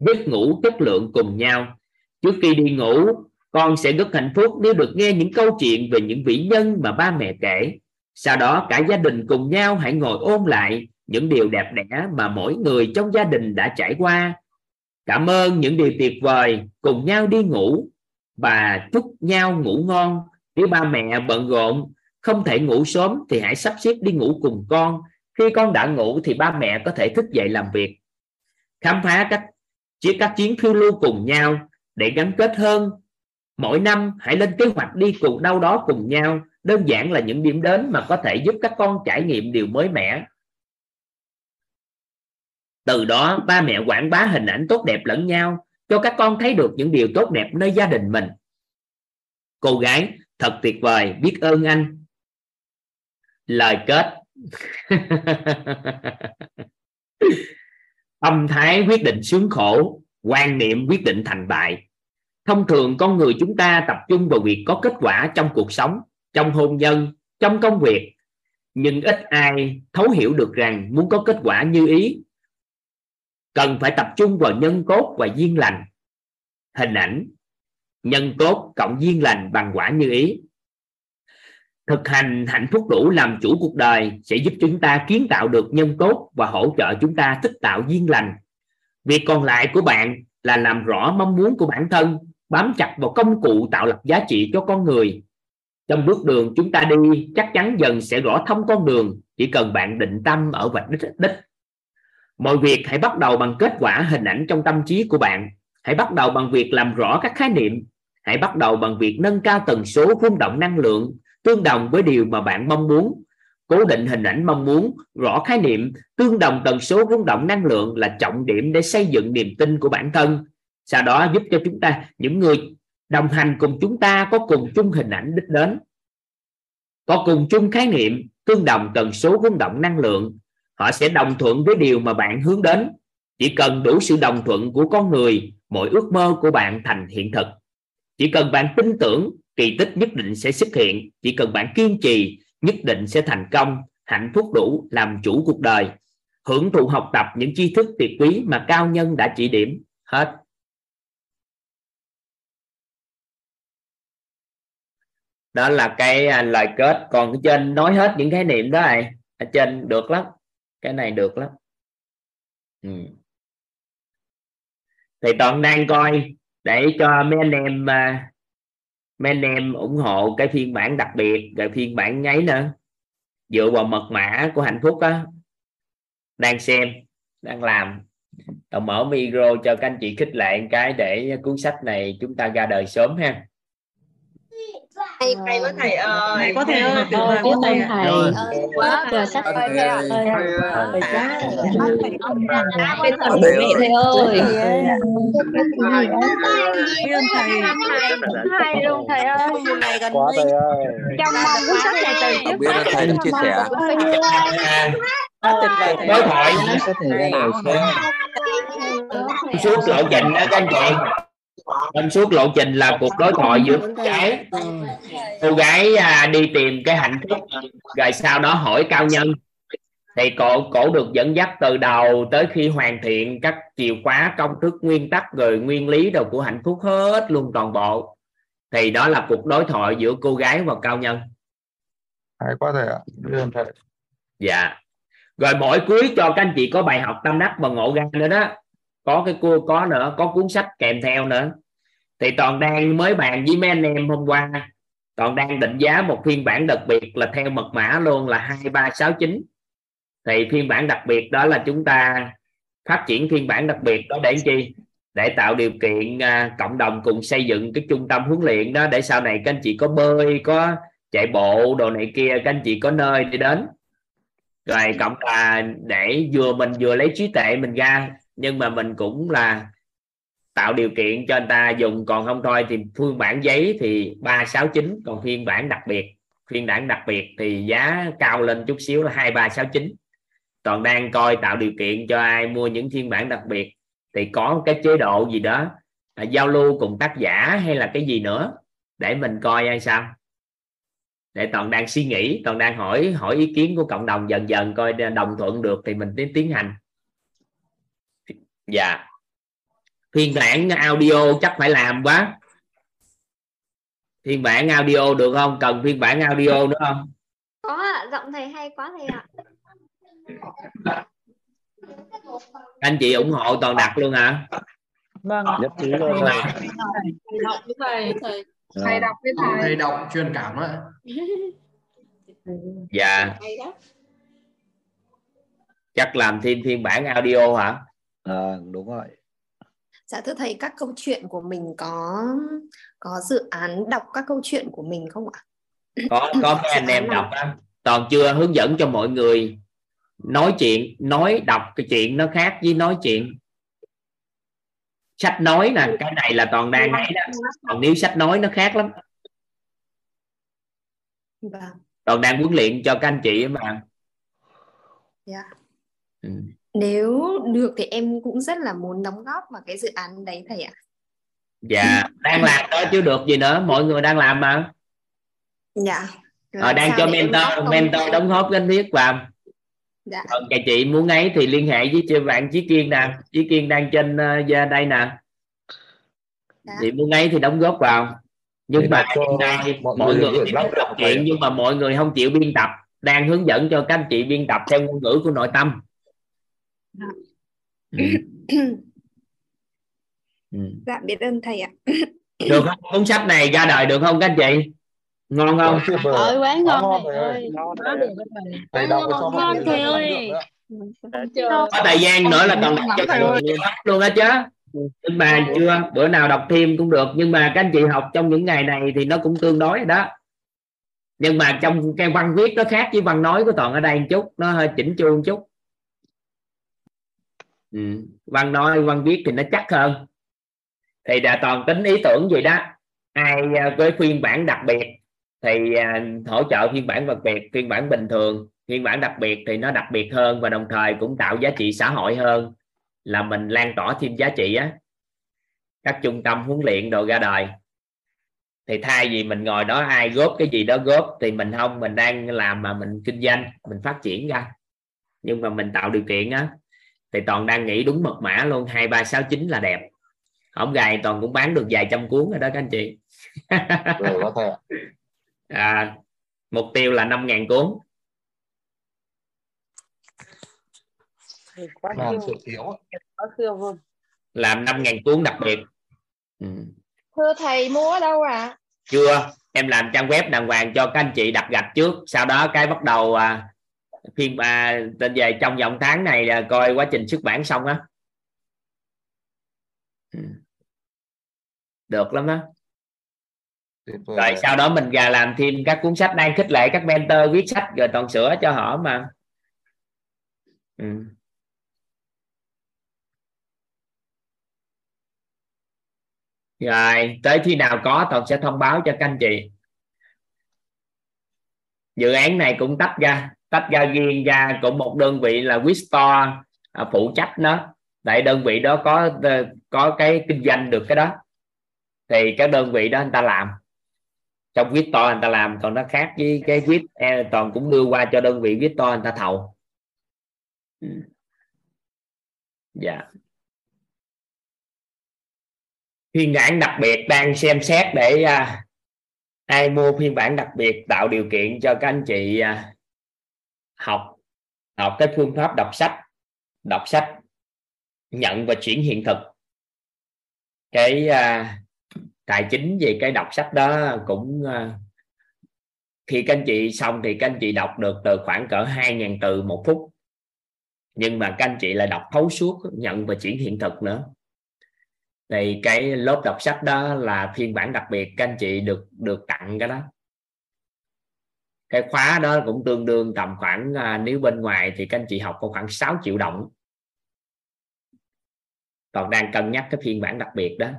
giấc ngủ chất lượng cùng nhau. Trước khi đi ngủ, con sẽ rất hạnh phúc nếu được nghe những câu chuyện về những vĩ nhân mà ba mẹ kể. Sau đó cả gia đình cùng nhau hãy ngồi ôn lại những điều đẹp đẽ mà mỗi người trong gia đình đã trải qua cảm ơn những điều tuyệt vời. Cùng nhau đi ngủ. Và chúc nhau ngủ ngon. Nếu ba mẹ bận rộn, không thể ngủ sớm thì hãy sắp xếp đi ngủ cùng con. Khi con đã ngủ thì ba mẹ có thể thức dậy làm việc. Khám phá các chia các chuyến phiêu lưu cùng nhau. Để gắn kết hơn, mỗi năm hãy lên kế hoạch đi cùng đâu đó cùng nhau. Đơn giản là những điểm đến mà có thể giúp các con trải nghiệm điều mới mẻ từ đó, ba mẹ quảng bá hình ảnh tốt đẹp lẫn nhau, cho các con thấy được những điều tốt đẹp nơi gia đình mình. Cô gái, thật tuyệt vời, biết ơn anh. Lời kết. Tâm thái quyết định sướng khổ, quan niệm quyết định thành bại. Thông thường, con người chúng ta tập trung vào việc có kết quả trong cuộc sống, trong hôn nhân, trong công việc. Nhưng ít ai thấu hiểu được rằng muốn có kết quả như ý cần phải tập trung vào nhân cốt và duyên lành. Hình ảnh, nhân cốt cộng duyên lành bằng quả như ý. Thực hành hạnh phúc đủ làm chủ cuộc đời sẽ giúp chúng ta kiến tạo được nhân cốt và hỗ trợ chúng ta thích tạo duyên lành. Việc còn lại của bạn là làm rõ mong muốn của bản thân, bám chặt vào công cụ tạo lập giá trị cho con người. Trong bước đường chúng ta đi, chắc chắn dần sẽ rõ thông con đường, chỉ cần bạn định tâm ở vạch đích đích mọi việc hãy bắt đầu bằng kết quả hình ảnh trong tâm trí của bạn. Hãy bắt đầu bằng việc làm rõ các khái niệm. Hãy bắt đầu bằng việc nâng cao tần số rung động năng lượng tương đồng với điều mà bạn mong muốn. Cố định hình ảnh mong muốn, rõ khái niệm tương đồng tần số rung động năng lượng là trọng điểm để xây dựng niềm tin của bản thân. Sau đó giúp cho chúng ta, những người đồng hành cùng chúng ta có cùng chung hình ảnh đích đến. Có cùng chung khái niệm tương đồng tần số rung động năng lượng họ sẽ đồng thuận với điều mà bạn hướng đến. Chỉ cần đủ sự đồng thuận của con người, mọi ước mơ của bạn thành hiện thực. Chỉ cần bạn tin tưởng, kỳ tích nhất định sẽ xuất hiện. Chỉ cần bạn kiên trì, nhất định sẽ thành công, hạnh phúc đủ làm chủ cuộc đời. Hưởng thụ học tập những tri thức tuyệt quý mà cao nhân đã chỉ điểm. Hết. Đó là cái à, lời kết. Còn cái trên nói hết những khái niệm đó này. Ở trên được lắm cái này được lắm. Ừ. thì toàn đang coi, để cho mấy anh em à, mấy anh em ủng hộ cái phiên bản đặc biệt, rồi phiên bản nháy nữa. Dựa vào mật mã của hạnh phúc á, đang xem, đang làm. Tao mở micro cho các anh chị khích lệ cái để cuốn sách này chúng ta ra đời sớm ha thầy thầy có thầy ơi có thầy ơi tuyệt vời quá thầy thầy Quá quá trời sách thầy thầy ơi. ơi thầy quá Biết ơn thầy thầy ơi Biết ơn thầy Thầy luôn thầy ơi mùa này gần Quá thầy ơi. trong mong cuốn sách này từ trước biết ơn thầy đã chia sẻ đối thoại Có thể sớm. suốt lộ trình đó các anh chị trong suốt lộ trình là cuộc đối thoại giữa cô gái cô gái à, đi tìm cái hạnh phúc rồi sau đó hỏi cao nhân. Thì cổ cổ được dẫn dắt từ đầu tới khi hoàn thiện các chìa khóa công thức nguyên tắc rồi nguyên lý đồ của hạnh phúc hết luôn toàn bộ. Thì đó là cuộc đối thoại giữa cô gái và cao nhân. Hay quá thầy ạ thầy. Dạ. Rồi mỗi cuối cho các anh chị có bài học tâm đắc và ngộ ra nữa đó có cái cua có nữa có cuốn sách kèm theo nữa. Thì toàn đang mới bàn với mấy anh em hôm qua. Toàn đang định giá một phiên bản đặc biệt là theo mật mã luôn là 2369 thì phiên bản đặc biệt đó là chúng ta phát triển phiên bản đặc biệt đó để chi? Để tạo điều kiện à, cộng đồng cùng xây dựng cái trung tâm huấn luyện đó để sau này các anh chị có bơi có chạy bộ đồ này kia các anh chị có nơi đi đến. Rồi cộng là để vừa mình vừa lấy trí tuệ mình ra nhưng mà mình cũng là tạo điều kiện cho anh ta dùng. Còn không thôi thì phiên bản giấy thì 369 còn phiên bản đặc biệt phiên bản đặc biệt thì giá cao lên chút xíu là 2369 toàn đang coi tạo điều kiện cho ai mua những phiên bản đặc biệt thì có cái chế độ gì đó à, giao lưu cùng tác giả hay là cái gì nữa để mình coi hay sao? Để toàn đang suy nghĩ toàn đang hỏi hỏi ý kiến của cộng đồng dần dần coi đồng thuận được thì mình tiến tiến hành dạ. Phiên bản audio chắc phải làm quá. Phiên bản audio được không? Cần phiên bản audio nữa không? Có ạ giọng thầy hay quá thầy ạ. Anh chị ủng hộ toàn đặt luôn hả? Vâng nhất trí luôn thầy thầy đọc với thầy thầy Dạ. thầy đọc với thầy. Thầy đọc truyền cảm á dạ. Chắc làm thêm phiên bản audio hả à, đúng rồi. Dạ thưa thầy, các câu chuyện của mình có có dự án đọc các câu chuyện của mình không ạ? có có mấy anh em đọc đó toàn chưa hướng dẫn cho mọi người nói chuyện nói đọc cái chuyện nó khác với nói chuyện. Sách nói nè cái này là toàn đang ấy đó. Còn nếu sách nói nó khác lắm. Vâng, toàn đang huấn luyện cho các anh chị mà. Dạ. Ừ. Nếu được thì em cũng rất là muốn đóng góp vào cái dự án đấy thầy ạ. dạ đang làm đó chứ được gì nữa mọi người đang làm mà. Dạ. ờ, đang cho mentor mentor đóng góp gánh viết vào Dạ. còn các chị muốn ấy thì liên hệ với chị bạn Chí Kiên nè. Chí Kiên đang trên ờ, đây nè. Dạ. chị muốn ấy thì đóng góp vào. Nhưng Để mà hiện nay mọi mọi người người thì đọc chuyện nhưng mà mọi người không chịu biên tập. Đang hướng dẫn cho các anh chị biên tập theo ngôn ngữ của nội tâm Ừ. Ừ. Dạ biết ơn thầy ạ. được không? Cuốn sách này ra đời được không các anh chị? Ngon không? Ơi quá ngon ngon thầy ơi. thầy ngon người thầy ơi. được đó. có thời gian nữa là còn đọc cho Thầy luôn. á chứ? Nhưng mà chưa. bữa nào đọc thêm cũng được. Nhưng mà các anh chị học trong những ngày này thì nó cũng tương đối rồi đó. Nhưng mà trong cái văn viết nó khác với văn nói của toàn ở đây một chút. Nó hơi chỉnh chu một chút ừ. văn nói, văn viết thì nó chắc hơn. Thì đã toàn tính ý tưởng gì đó. Ai à, với phiên bản đặc biệt thì à, hỗ trợ phiên bản đặc biệt, phiên bản bình thường, phiên bản đặc biệt thì nó đặc biệt hơn và đồng thời cũng tạo giá trị xã hội hơn. Là mình lan tỏa thêm giá trị á. Các trung tâm huấn luyện đồ ra đời. Thì thay vì mình ngồi đó ai góp cái gì đó góp thì mình không, mình đang làm mà mình kinh doanh, mình phát triển ra. Nhưng mà mình tạo điều kiện á thì toàn đang nghĩ đúng mật mã luôn hai ba sáu chín là đẹp. Không gài toàn cũng bán được vài trăm cuốn rồi đó các anh chị. Rồi à, mục tiêu là 5.000 cuốn. Quá Làm siêu quá làm 5.000 cuốn đặc biệt. Ừ. thưa thầy mua ở đâu ạ? Chưa em làm trang web đàng hoàng cho các anh chị đặt gạch trước. Sau đó cái bắt đầu à, phiên à, tên về trong vòng tháng này là coi quá trình xuất bản xong á. Ừ. được lắm vời. Rồi sau đó mình ra làm thêm các cuốn sách đang khích lệ các mentor viết sách rồi toàn sửa cho họ mà. Ừ. rồi tới khi nào có toàn sẽ thông báo cho các anh chị. Dự án này cũng tách ra tách ra riêng ra của một đơn vị là Wistore à, phụ trách nó. Tại đơn vị đó có ờ, có cái kinh doanh được cái đó. Thì các đơn vị đó người ta làm. Trong viết to người ta làm còn nó khác với cái viết ờ, toàn cũng đưa qua cho đơn vị viết to người ta thầu. Dạ dạ. Phiên bản đặc biệt đang xem xét để à, ai mua phiên bản đặc biệt tạo điều kiện cho các anh chị à, học học cái phương pháp đọc sách đọc sách nhận và chuyển hiện thực. Cái à, tài chính về cái đọc sách đó cũng à, khi các anh chị xong thì các anh chị đọc được từ khoảng cỡ 2.000 từ một phút. Nhưng mà các anh chị lại đọc thấu suốt nhận và chuyển hiện thực nữa. Thì cái lớp đọc sách đó là phiên bản đặc biệt các anh chị được được tặng cái đó cái khóa đó cũng tương đương tầm khoảng à, nếu bên ngoài thì các anh chị học có khoảng 6 triệu đồng. Còn đang cân nhắc cái phiên bản đặc biệt đó.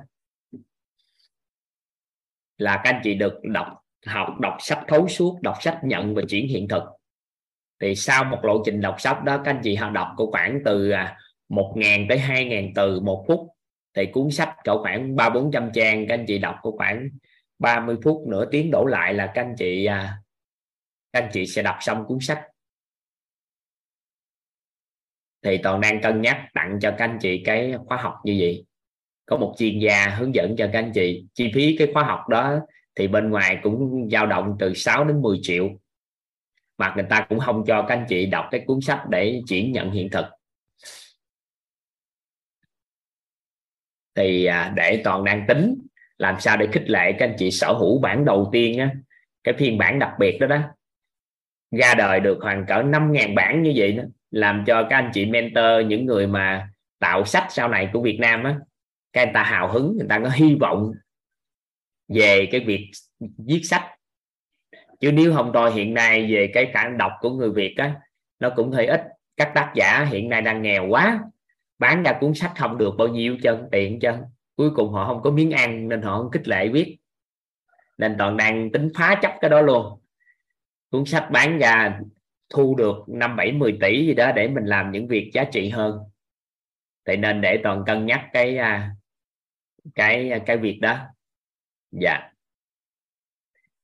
Là các anh chị được đọc học đọc sách thấu suốt đọc sách nhận và chuyển hiện thực. Thì sau một lộ trình đọc sách đó các anh chị họ đọc có khoảng từ à, 1.000 tới 2.000 từ một phút. Thì cuốn sách cỡ khoảng ba bốn trăm trang các anh chị đọc có khoảng 30 phút nửa tiếng đổ lại là các anh chị à, các anh chị sẽ đọc xong cuốn sách. Thì toàn đang cân nhắc tặng cho các anh chị cái khóa học như vậy. Có một chuyên gia hướng dẫn cho các anh chị chi phí cái khóa học đó thì bên ngoài cũng dao động từ 6 đến 10 triệu. Mà người ta cũng không cho các anh chị đọc cái cuốn sách để chuyển nhận hiện thực. Thì à, để toàn đang tính làm sao để khích lệ các anh chị sở hữu bản đầu tiên á, cái phiên bản đặc biệt đó đó ra đời được hoàn cỡ 5.000 bản như vậy đó, làm cho các anh chị mentor, những người mà tạo sách sau này của Việt Nam á, các anh ta hào hứng, người ta có hy vọng về cái việc viết sách. Chứ nếu không thôi, hiện nay về cái khả năng đọc của người Việt á, nó cũng hơi ít. Các tác giả hiện nay đang nghèo quá, bán ra cuốn sách không được bao nhiêu chân, tiền chân. Cuối cùng họ không có miếng ăn, nên họ không khích lệ viết. Nên toàn đang tính phá chấp cái đó luôn cuốn sách bán ra thu được năm bảy mười tỷ gì đó để mình làm những việc giá trị hơn. Thì nên để toàn cân nhắc cái à, cái à, cái việc đó. Dạ.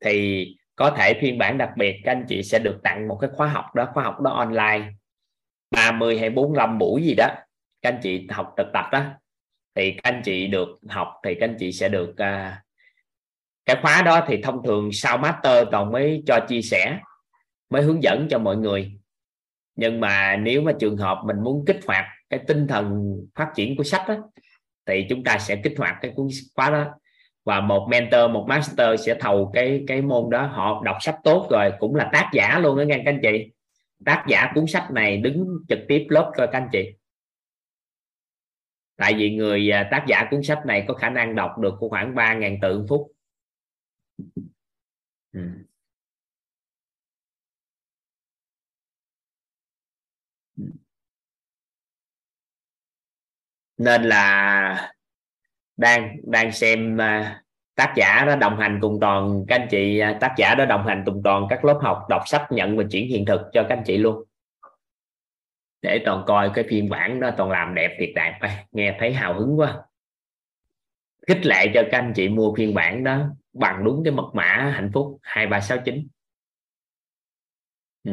Thì có thể phiên bản đặc biệt các anh chị sẽ được tặng một cái khóa học đó khóa học đó online. 30 hay 45 buổi gì đó các anh chị học thực tập đó. Thì các anh chị được học thì các anh chị sẽ được uh, cái khóa đó thì thông thường sau master còn mới cho chia sẻ mới hướng dẫn cho mọi người. Nhưng mà nếu mà trường hợp mình muốn kích hoạt cái tinh thần phát triển của sách đó, thì chúng ta sẽ kích hoạt cái cuốn khóa đó. Và một mentor một master sẽ thầu cái cái môn đó. Họ đọc sách tốt rồi cũng là tác giả luôn đó nghe các anh chị. Tác giả cuốn sách này đứng trực tiếp lớp cho các anh chị. Tại vì người à, tác giả cuốn sách này có khả năng đọc được khoảng 3.000 từ phút. Ừ. ừ. nên là đang đang xem à, tác giả đó đồng hành cùng toàn, các anh chị à, tác giả đó đồng hành cùng toàn các lớp học đọc sách, nhận và chuyển hiện thực cho các anh chị luôn. Để toàn coi cái phiên bản đó, toàn làm đẹp thiệt đẹp. Nghe thấy hào hứng quá. Khích lệ cho các anh chị mua phiên bản đó bằng đúng cái mật mã hạnh phúc 2369 ừ.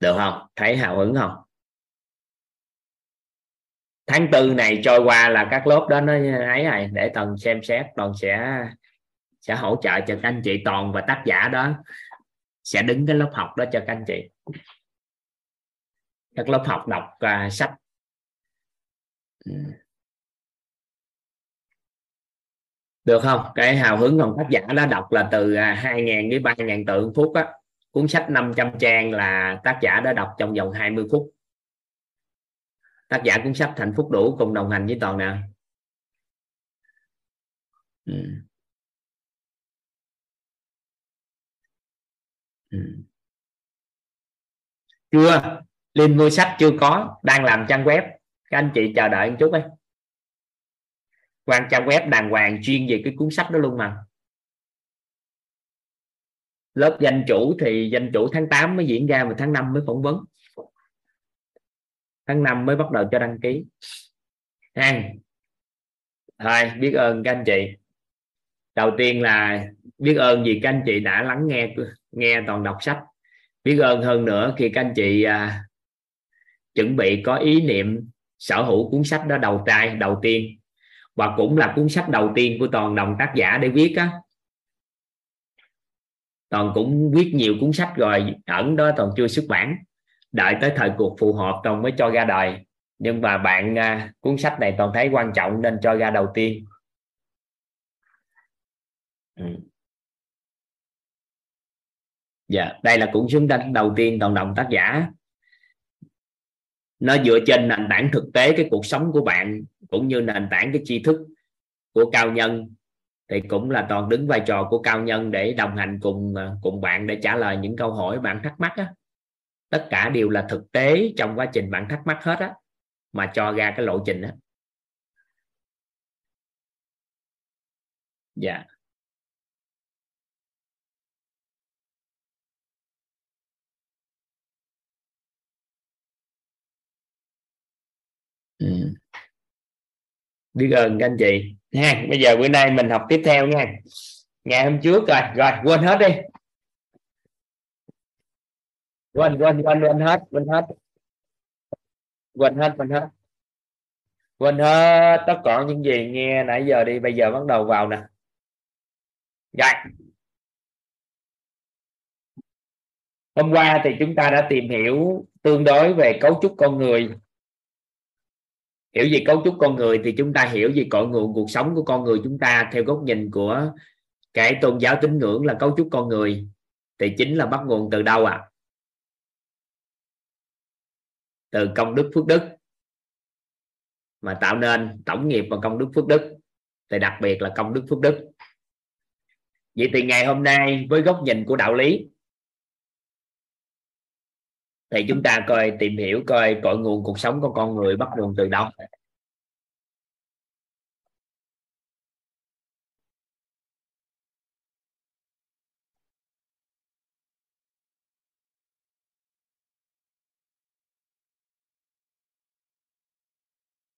được không? Thấy hào hứng không? Tháng tư này trôi qua là các lớp đó nó ấy này để toàn xem xét toàn sẽ sẽ hỗ trợ cho các anh chị toàn và tác giả đó. Sẽ đứng cái lớp học đó cho các anh chị. Các lớp học đọc uh, sách ừ được không cái hào hứngของtác giả đó đọc là từ 2.000 đến 3.000 từ phút á cuốn sách 500 trang là tác giả đã đọc trong vòng 20 phút tác giả cuốn sách hạnh phúc đủ cùng đồng hành với toàn nè ừ. Ừ. chưa link mua sách chưa có đang làm trang web các anh chị chờ đợi một chút ấy quan trang web đàng hoàng chuyên về cái cuốn sách đó luôn mà. Lớp danh chủ thì danh chủ tháng 8 mới diễn ra mà tháng 5 mới phỏng vấn. Tháng 5 mới bắt đầu cho đăng ký. Ha thôi biết ơn các anh chị. Đầu tiên là biết ơn vì các anh chị đã lắng nghe nghe toàn đọc sách. Biết ơn hơn nữa khi các anh chị à, chuẩn bị có ý niệm sở hữu cuốn sách đó đầu trai đầu tiên và cũng là cuốn sách đầu tiên của toàn đồng tác giả để viết á. Toàn cũng viết nhiều cuốn sách rồi, ẩn đó toàn chưa xuất bản. Đợi tới thời cuộc phù hợp toàn mới cho ra đời. Nhưng mà bạn à, cuốn sách này toàn thấy quan trọng nên cho ra đầu tiên. Ừ. dạ đây là cuốn xứng đánh đầu tiên toàn đồng tác giả nó dựa trên nền tảng thực tế cái cuộc sống của bạn, cũng như nền tảng cái tri thức của cao nhân. Thì cũng là toàn đứng vai trò của cao nhân để đồng hành cùng ờ, cùng bạn để trả lời những câu hỏi bạn thắc mắc á. Tất cả đều là thực tế trong quá trình bạn thắc mắc hết á, mà cho ra cái lộ trình á. Dạ. yeah. Ừ. biết ơn các anh chị. Nha, bây giờ bữa nay mình học tiếp theo nha. Ngày hôm trước rồi rồi, quên hết đi. Quên quên quên quên hết quên hết. Quên hết quên hết. Quên hết tất cả những gì nghe nãy giờ đi, bây giờ bắt đầu vào nè. Rồi. Hôm qua thì chúng ta đã tìm hiểu tương đối về cấu trúc con người hiểu gì cấu trúc con người thì chúng ta hiểu gì cội nguồn cuộc sống của con người chúng ta theo góc nhìn của cái tôn giáo tín ngưỡng là cấu trúc con người. Thì chính là bắt nguồn từ đâu ạ? À? từ công đức phước đức mà tạo nên tổng nghiệp và công đức phước đức. Thì đặc biệt là công đức phước đức. Vậy thì ngày hôm nay với góc nhìn của đạo lý thì chúng ta coi, tìm hiểu coi cội nguồn cuộc sống của con người bắt nguồn từ đâu.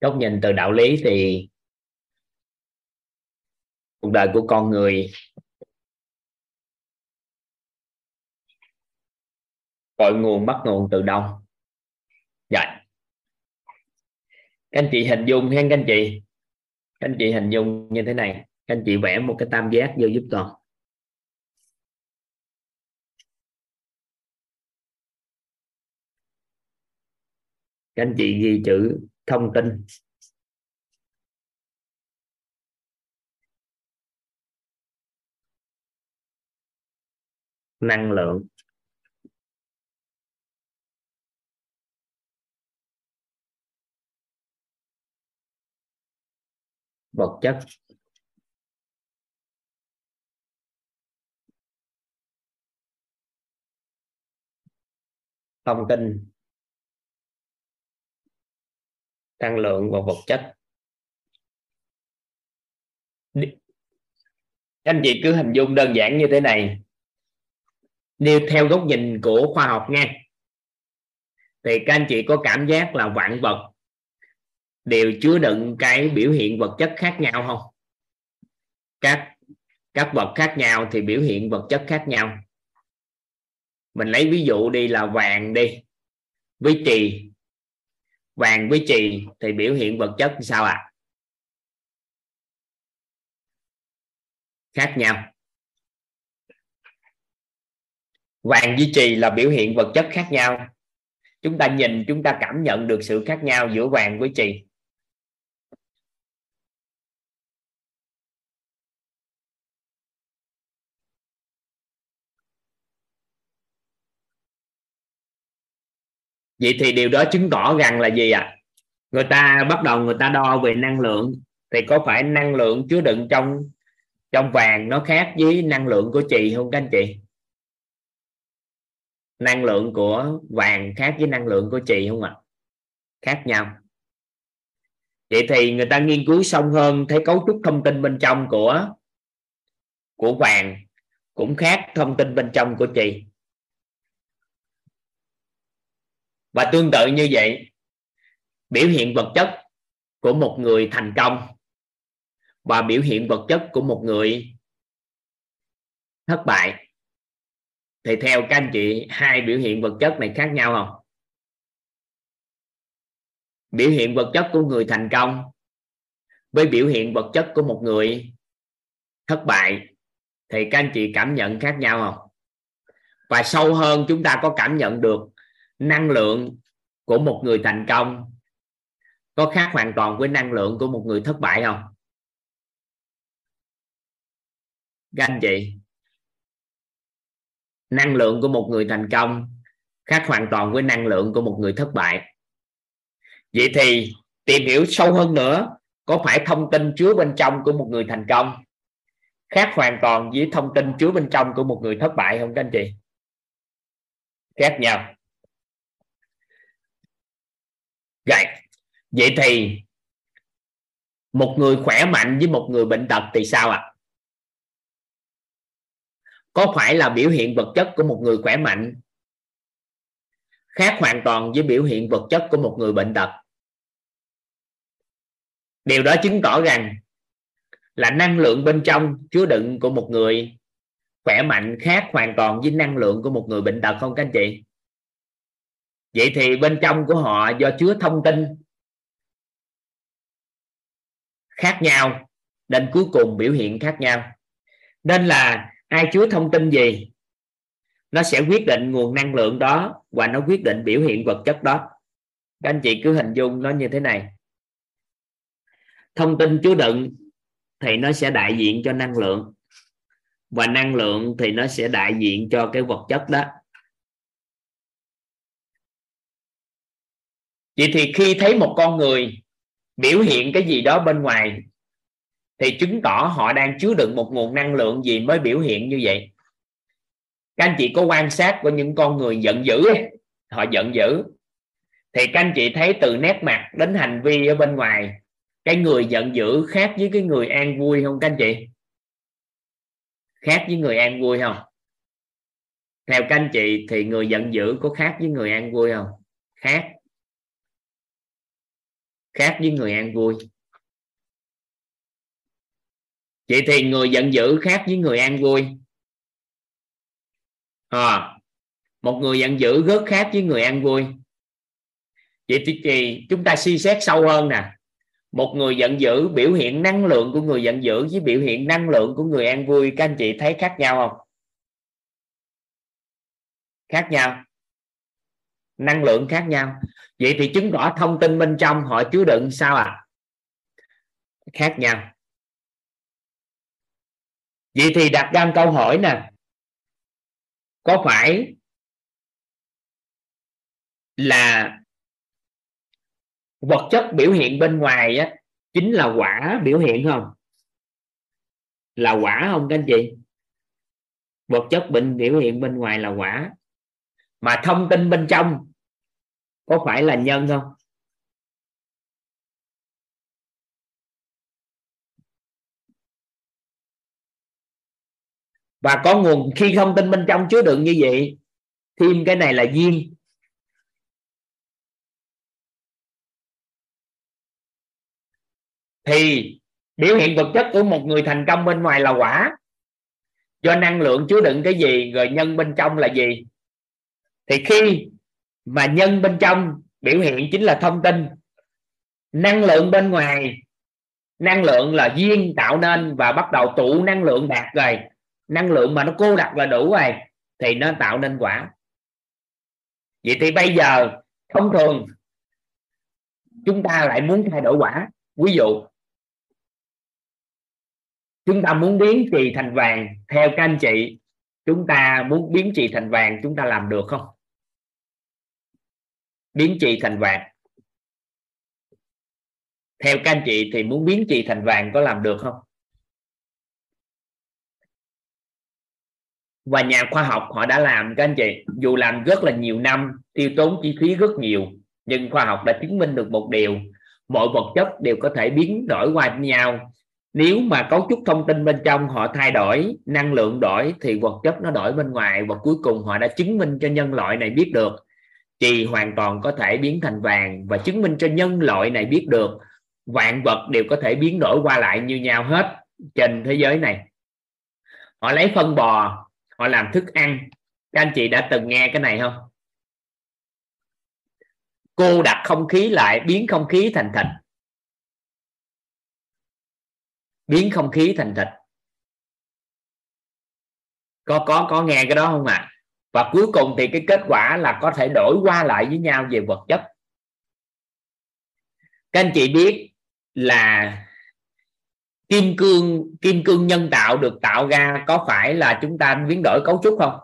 Góc nhìn từ đạo lý thì cuộc đời của con người cội nguồn bắt nguồn từ đâu dạ. Các anh chị hình dung hen các anh chị. Các anh chị hình dung như thế này. Các anh chị vẽ một cái tam giác vô giúp toàn các anh chị ghi chữ thông tin. Năng lượng. Vật chất. Thông tin năng lượng và vật chất. Anh chị cứ hình dung đơn giản như thế này. Nếu theo góc nhìn của khoa học nha. Thì các anh chị có cảm giác là vạn vật đều chứa đựng cái biểu hiện vật chất khác nhau không? Các các vật khác nhau thì biểu hiện vật chất khác nhau. Mình lấy ví dụ đi là vàng đi. Với trì. Vàng với trì thì biểu hiện vật chất sao ạ? À? khác nhau. Vàng với trì là biểu hiện vật chất khác nhau. Chúng ta nhìn, chúng ta cảm nhận được sự khác nhau giữa vàng với trì. Vậy thì điều đó chứng tỏ rằng là gì ạ à? người ta bắt đầu người ta đo về năng lượng, thì có phải năng lượng chứa đựng trong trong vàng nó khác với năng lượng của chị không các anh chị năng lượng của vàng khác với năng lượng của chị không ạ à? khác nhau vậy thì người ta nghiên cứu sâu hơn, thấy cấu trúc thông tin bên trong của của vàng cũng khác thông tin bên trong của chị và tương tự như vậy, biểu hiện vật chất của một người thành công và biểu hiện vật chất của một người thất bại. Thì theo các anh chị, hai biểu hiện vật chất này khác nhau không? Biểu hiện vật chất của người thành công với biểu hiện vật chất của một người thất bại, thì các anh chị cảm nhận khác nhau không? Và sâu hơn chúng ta có cảm nhận được năng lượng của một người thành công có khác hoàn toàn với năng lượng của một người thất bại không? Các anh chị, năng lượng của một người thành công khác hoàn toàn với năng lượng của một người thất bại. Vậy thì tìm hiểu sâu hơn nữa, có phải thông tin chứa bên trong của một người thành công khác hoàn toàn với thông tin chứa bên trong của một người thất bại không các anh chị? Khác nhau rồi vậy thì một người khỏe mạnh với một người bệnh tật thì sao ạ? À? có phải là biểu hiện vật chất của một người khỏe mạnh khác hoàn toàn với biểu hiện vật chất của một người bệnh tật? Điều đó chứng tỏ rằng là năng lượng bên trong chứa đựng của một người khỏe mạnh khác hoàn toàn với năng lượng của một người bệnh tật không các anh chị? Vậy thì bên trong của họ do chứa thông tin khác nhau, nên cuối cùng biểu hiện khác nhau. Nên là ai chứa thông tin gì, nó sẽ quyết định nguồn năng lượng đó và nó quyết định biểu hiện vật chất đó. Các anh chị cứ hình dung nó như thế này. Thông tin chứa đựng thì nó sẽ đại diện cho năng lượng và năng lượng thì nó sẽ đại diện cho cái vật chất đó. Vậy thì khi thấy một con người biểu hiện cái gì đó bên ngoài thì chứng tỏ họ đang chứa đựng một nguồn năng lượng gì mới biểu hiện như vậy? Các anh chị có quan sát của những con người giận dữ ấy, họ giận dữ. Thì các anh chị thấy từ nét mặt đến hành vi ở bên ngoài cái người giận dữ khác với cái người an vui không các anh chị? Khác với người an vui không? Theo các anh chị thì người giận dữ có khác với người an vui không? Khác khác với người an vui. Vậy thì người giận dữ khác với người an vui. À, một người giận dữ rất khác với người an vui. Vậy thì, thì chúng ta suy xét sâu hơn nè. Một người giận dữ biểu hiện năng lượng của người giận dữ với biểu hiện năng lượng của người an vui các anh chị thấy khác nhau không? Khác nhau năng lượng khác nhau. Vậy thì chứng tỏ thông tin bên trong họ chứa đựng sao à khác nhau. Vậy thì đặt ra câu hỏi nè. Có phải là vật chất biểu hiện bên ngoài á, chính là quả biểu hiện không? Là quả không các anh chị? Vật chất bệnh biểu hiện bên ngoài là quả. Mà thông tin bên trong có phải là nhân không? Và có nguồn, khi thông tin bên trong chứa đựng như vậy, thêm cái này là duyên. Thì biểu hiện vật chất của một người thành công bên ngoài là quả. Do năng lượng chứa đựng cái gì, rồi nhân bên trong là gì? Thì khi mà nhân bên trong biểu hiện chính là thông tin. Năng lượng bên ngoài. Năng lượng là duyên tạo nên và bắt đầu tụ năng lượng đạt rồi. Năng lượng mà nó cô đặc là đủ rồi, thì nó tạo nên quả. Vậy thì bây giờ, thông thường, chúng ta lại muốn thay đổi quả. Ví dụ, chúng ta muốn biến trì thành vàng, theo các anh chị, chúng ta muốn biến trì thành vàng, chúng ta làm được không? Biến trì thành vàng. Theo các anh chị thì muốn biến trì thành vàng có làm được không? Và nhà khoa học họ đã làm, các anh chị, dù làm rất là nhiều năm, tiêu tốn chi phí rất nhiều, nhưng khoa học đã chứng minh được một điều, mọi vật chất đều có thể biến đổi qua nhau. Nếu mà cấu trúc thông tin bên trong họ thay đổi, năng lượng đổi, thì vật chất nó đổi bên ngoài và cuối cùng họ đã chứng minh cho nhân loại này biết được chì hoàn toàn có thể biến thành vàng và chứng minh cho nhân loại này biết được vạn vật đều có thể biến đổi qua lại như nhau hết trên thế giới này. Họ lấy phân bò, họ làm thức ăn. Các anh chị đã từng nghe cái này không? Cô đặt không khí lại, biến không khí thành thịt. Biến không khí thành thịt. Có có có nghe cái đó không ạ? à? Và cuối cùng thì cái kết quả là có thể đổi qua lại với nhau về vật chất. Các anh chị biết là kim cương kim cương nhân tạo được tạo ra có phải là chúng ta biến đổi cấu trúc không?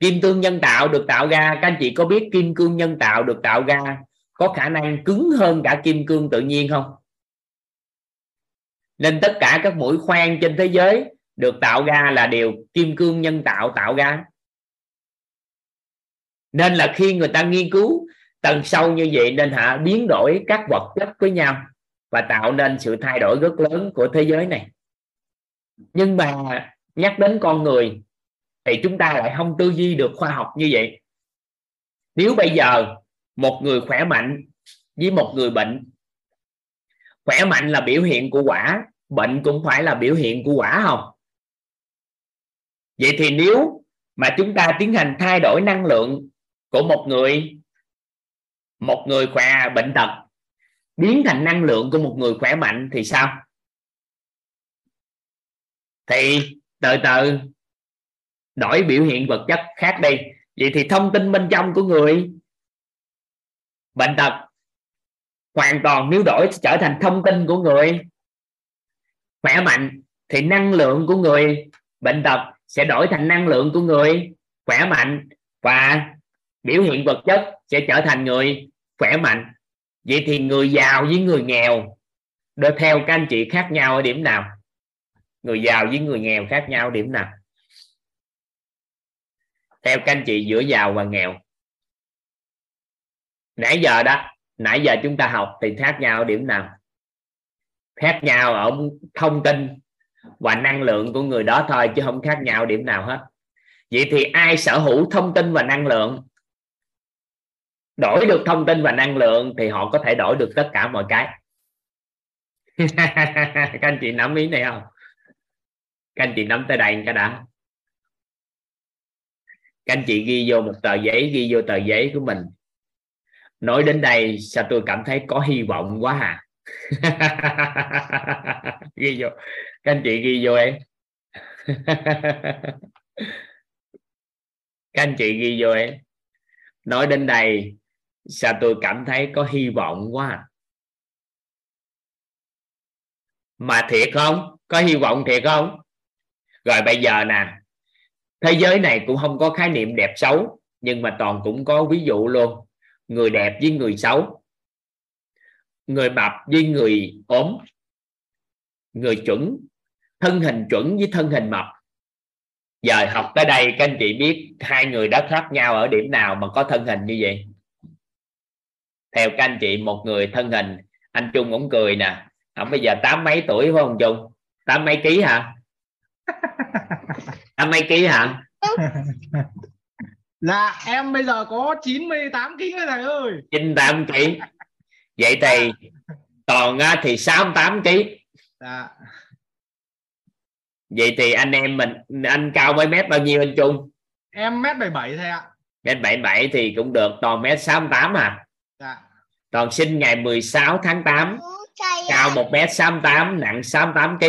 Kim cương nhân tạo được tạo ra, các anh chị có biết kim cương nhân tạo được tạo ra có khả năng cứng hơn cả kim cương tự nhiên không? Nên tất cả các mũi khoan trên thế giới được tạo ra là điều kim cương nhân tạo tạo ra. Nên là khi người ta nghiên cứu, tầng sâu như vậy nên họ biến đổi các vật chất với nhau và tạo nên sự thay đổi rất lớn của thế giới này. Nhưng mà nhắc đến con người thì chúng ta lại không tư duy được khoa học như vậy. Nếu bây giờ một người khỏe mạnh với một người bệnh, khỏe mạnh là biểu hiện của quả, bệnh cũng phải là biểu hiện của quả không? Vậy thì nếu mà chúng ta tiến hành thay đổi năng lượng của một người một người khỏe bệnh tật biến thành năng lượng của một người khỏe mạnh thì sao? Thì từ từ, đổi biểu hiện vật chất khác đi. Vậy thì thông tin bên trong của người bệnh tật hoàn toàn nếu đổi trở thành thông tin của người khỏe mạnh thì năng lượng của người bệnh tật sẽ đổi thành năng lượng của người, khỏe mạnh, và biểu hiện vật chất sẽ trở thành người khỏe mạnh. Vậy thì người giàu với người nghèo đôi theo các anh chị khác nhau ở điểm nào? Người giàu với người nghèo khác nhau ở điểm nào? Theo các anh chị, giữa giàu và nghèo. Nãy giờ đó, nãy giờ chúng ta học thì khác nhau ở điểm nào? Khác nhau ở thông tin và năng lượng của người đó thôi, chứ không khác nhau điểm nào hết. Vậy thì ai sở hữu thông tin và năng lượng? Đổi được thông tin và năng lượng thì họ có thể đổi được tất cả mọi cái. Các anh chị nắm ý này không? Các anh chị nắm tới đây cái đã. Các anh chị ghi vô một tờ giấy, ghi vô tờ giấy của mình. Nói đến đây, sao tôi cảm thấy có hy vọng quá à? Ghi vô các anh chị ghi vô em. Các anh chị ghi vô em. Nói đến đây, sao tôi cảm thấy có hy vọng quá à? mà thiệt không? Có hy vọng thiệt không? Rồi bây giờ nè, thế giới này cũng không có khái niệm đẹp xấu, nhưng mà toàn cũng có ví dụ luôn. Người đẹp với người xấu. Người mập với người ốm. Người chuẩn thân hình chuẩn với thân hình mập. Giờ học tới đây các anh chị biết hai người đó khác nhau ở điểm nào mà có thân hình như vậy? Theo các anh chị một người thân hình anh Trung cũng cười nè. Ông bây giờ tám mấy tuổi phải không Trung? Tám mấy ký hả? Tám mấy ký hả? Dạ em bây giờ có 98 kg rồi thầy ơi. 98 kg vậy thì toàn á, thì 68 kg Dạ vậy thì anh em mình anh cao mấy mét bao nhiêu anh Trung? Em mét 77 thầy ạ. Mét 77 thì cũng được toàn mét 68 à? Dạ. Toàn sinh ngày 16 tháng 8 cao 1 mét 68 nặng 68 kg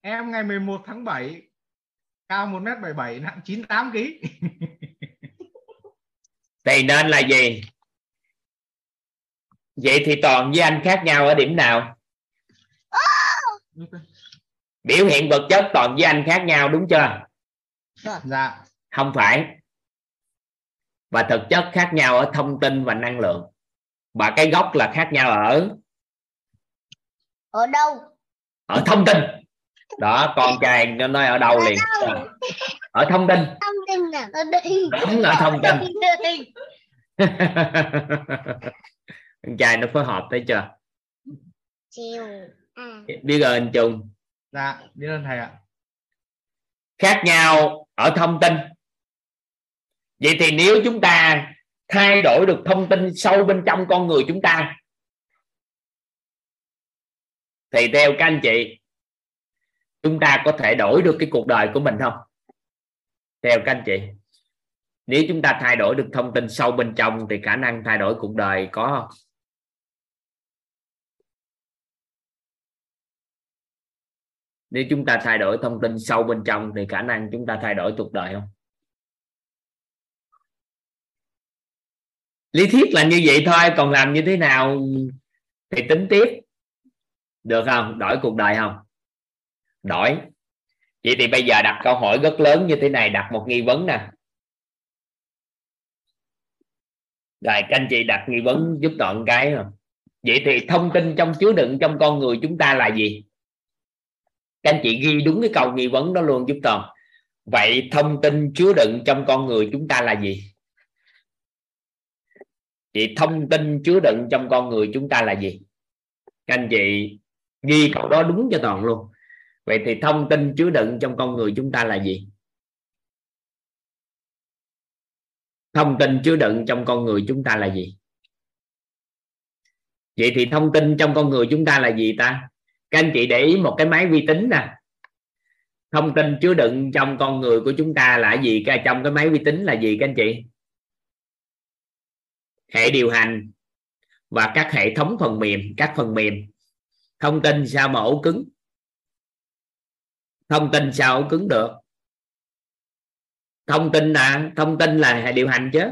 Em ngày 11 tháng 7 cao 1 mét 77 nặng 98 kg thì nên là gì? Vậy thì toàn với anh khác nhau ở điểm nào biểu hiện vật chất toàn với anh khác nhau đúng chưa? Dạ. Không phải. Và thực chất khác nhau ở thông tin và năng lượng. Và cái gốc là khác nhau ở? Ở đâu? Ở thông tin. Đó con trai nó nói ở đâu liền? ở thông tin. Thông tin là ở đây. Đúng ở thông tin. Con trai nó phối hợp thấy chưa? Chiều. À. biết ơn anh Trung dạ biết ơn thầy ạ. Khác nhau ở thông tin. Vậy thì nếu chúng ta thay đổi được thông tin sâu bên trong con người chúng ta, thì theo các anh chị, chúng ta có thể đổi được cái cuộc đời của mình không? Theo các anh chị, nếu chúng ta thay đổi được thông tin sâu bên trong thì khả năng thay đổi cuộc đời có không? Nếu chúng ta thay đổi thông tin sâu bên trong thì khả năng chúng ta thay đổi cuộc đời không? Lý thuyết là như vậy thôi, còn làm như thế nào thì tính tiếp. Được không? Đổi cuộc đời không? Đổi. Vậy thì bây giờ đặt câu hỏi rất lớn như thế này, đặt một nghi vấn nè. Rồi, các anh chị đặt nghi vấn giúp toàn cái rồi vậy thì thông tin trong chứa đựng trong con người chúng ta là gì? Các anh chị ghi đúng cái câu nghi vấn đó luôn, giúp toàn vậy thông tin chứa đựng trong con người chúng ta là gì? Chị, thông tin chứa đựng trong con người chúng ta là gì? Các anh chị ghi câu đó đúng cho toàn luôn. Vậy thì thông tin chứa đựng trong con người chúng ta là gì? Thông tin chứa đựng trong con người chúng ta là gì? Vậy thì thông tin trong con người chúng ta là gì ta? Các anh chị để ý một cái máy vi tính nè. Thông tin chứa đựng trong con người của chúng ta là gì? Trong cái máy vi tính là gì các anh chị? Hệ điều hành và các hệ thống phần mềm, các phần mềm. Thông tin sao mà ổ cứng? Thông tin sao ổ cứng được? Thông tin là, thông tin là hệ điều hành chứ.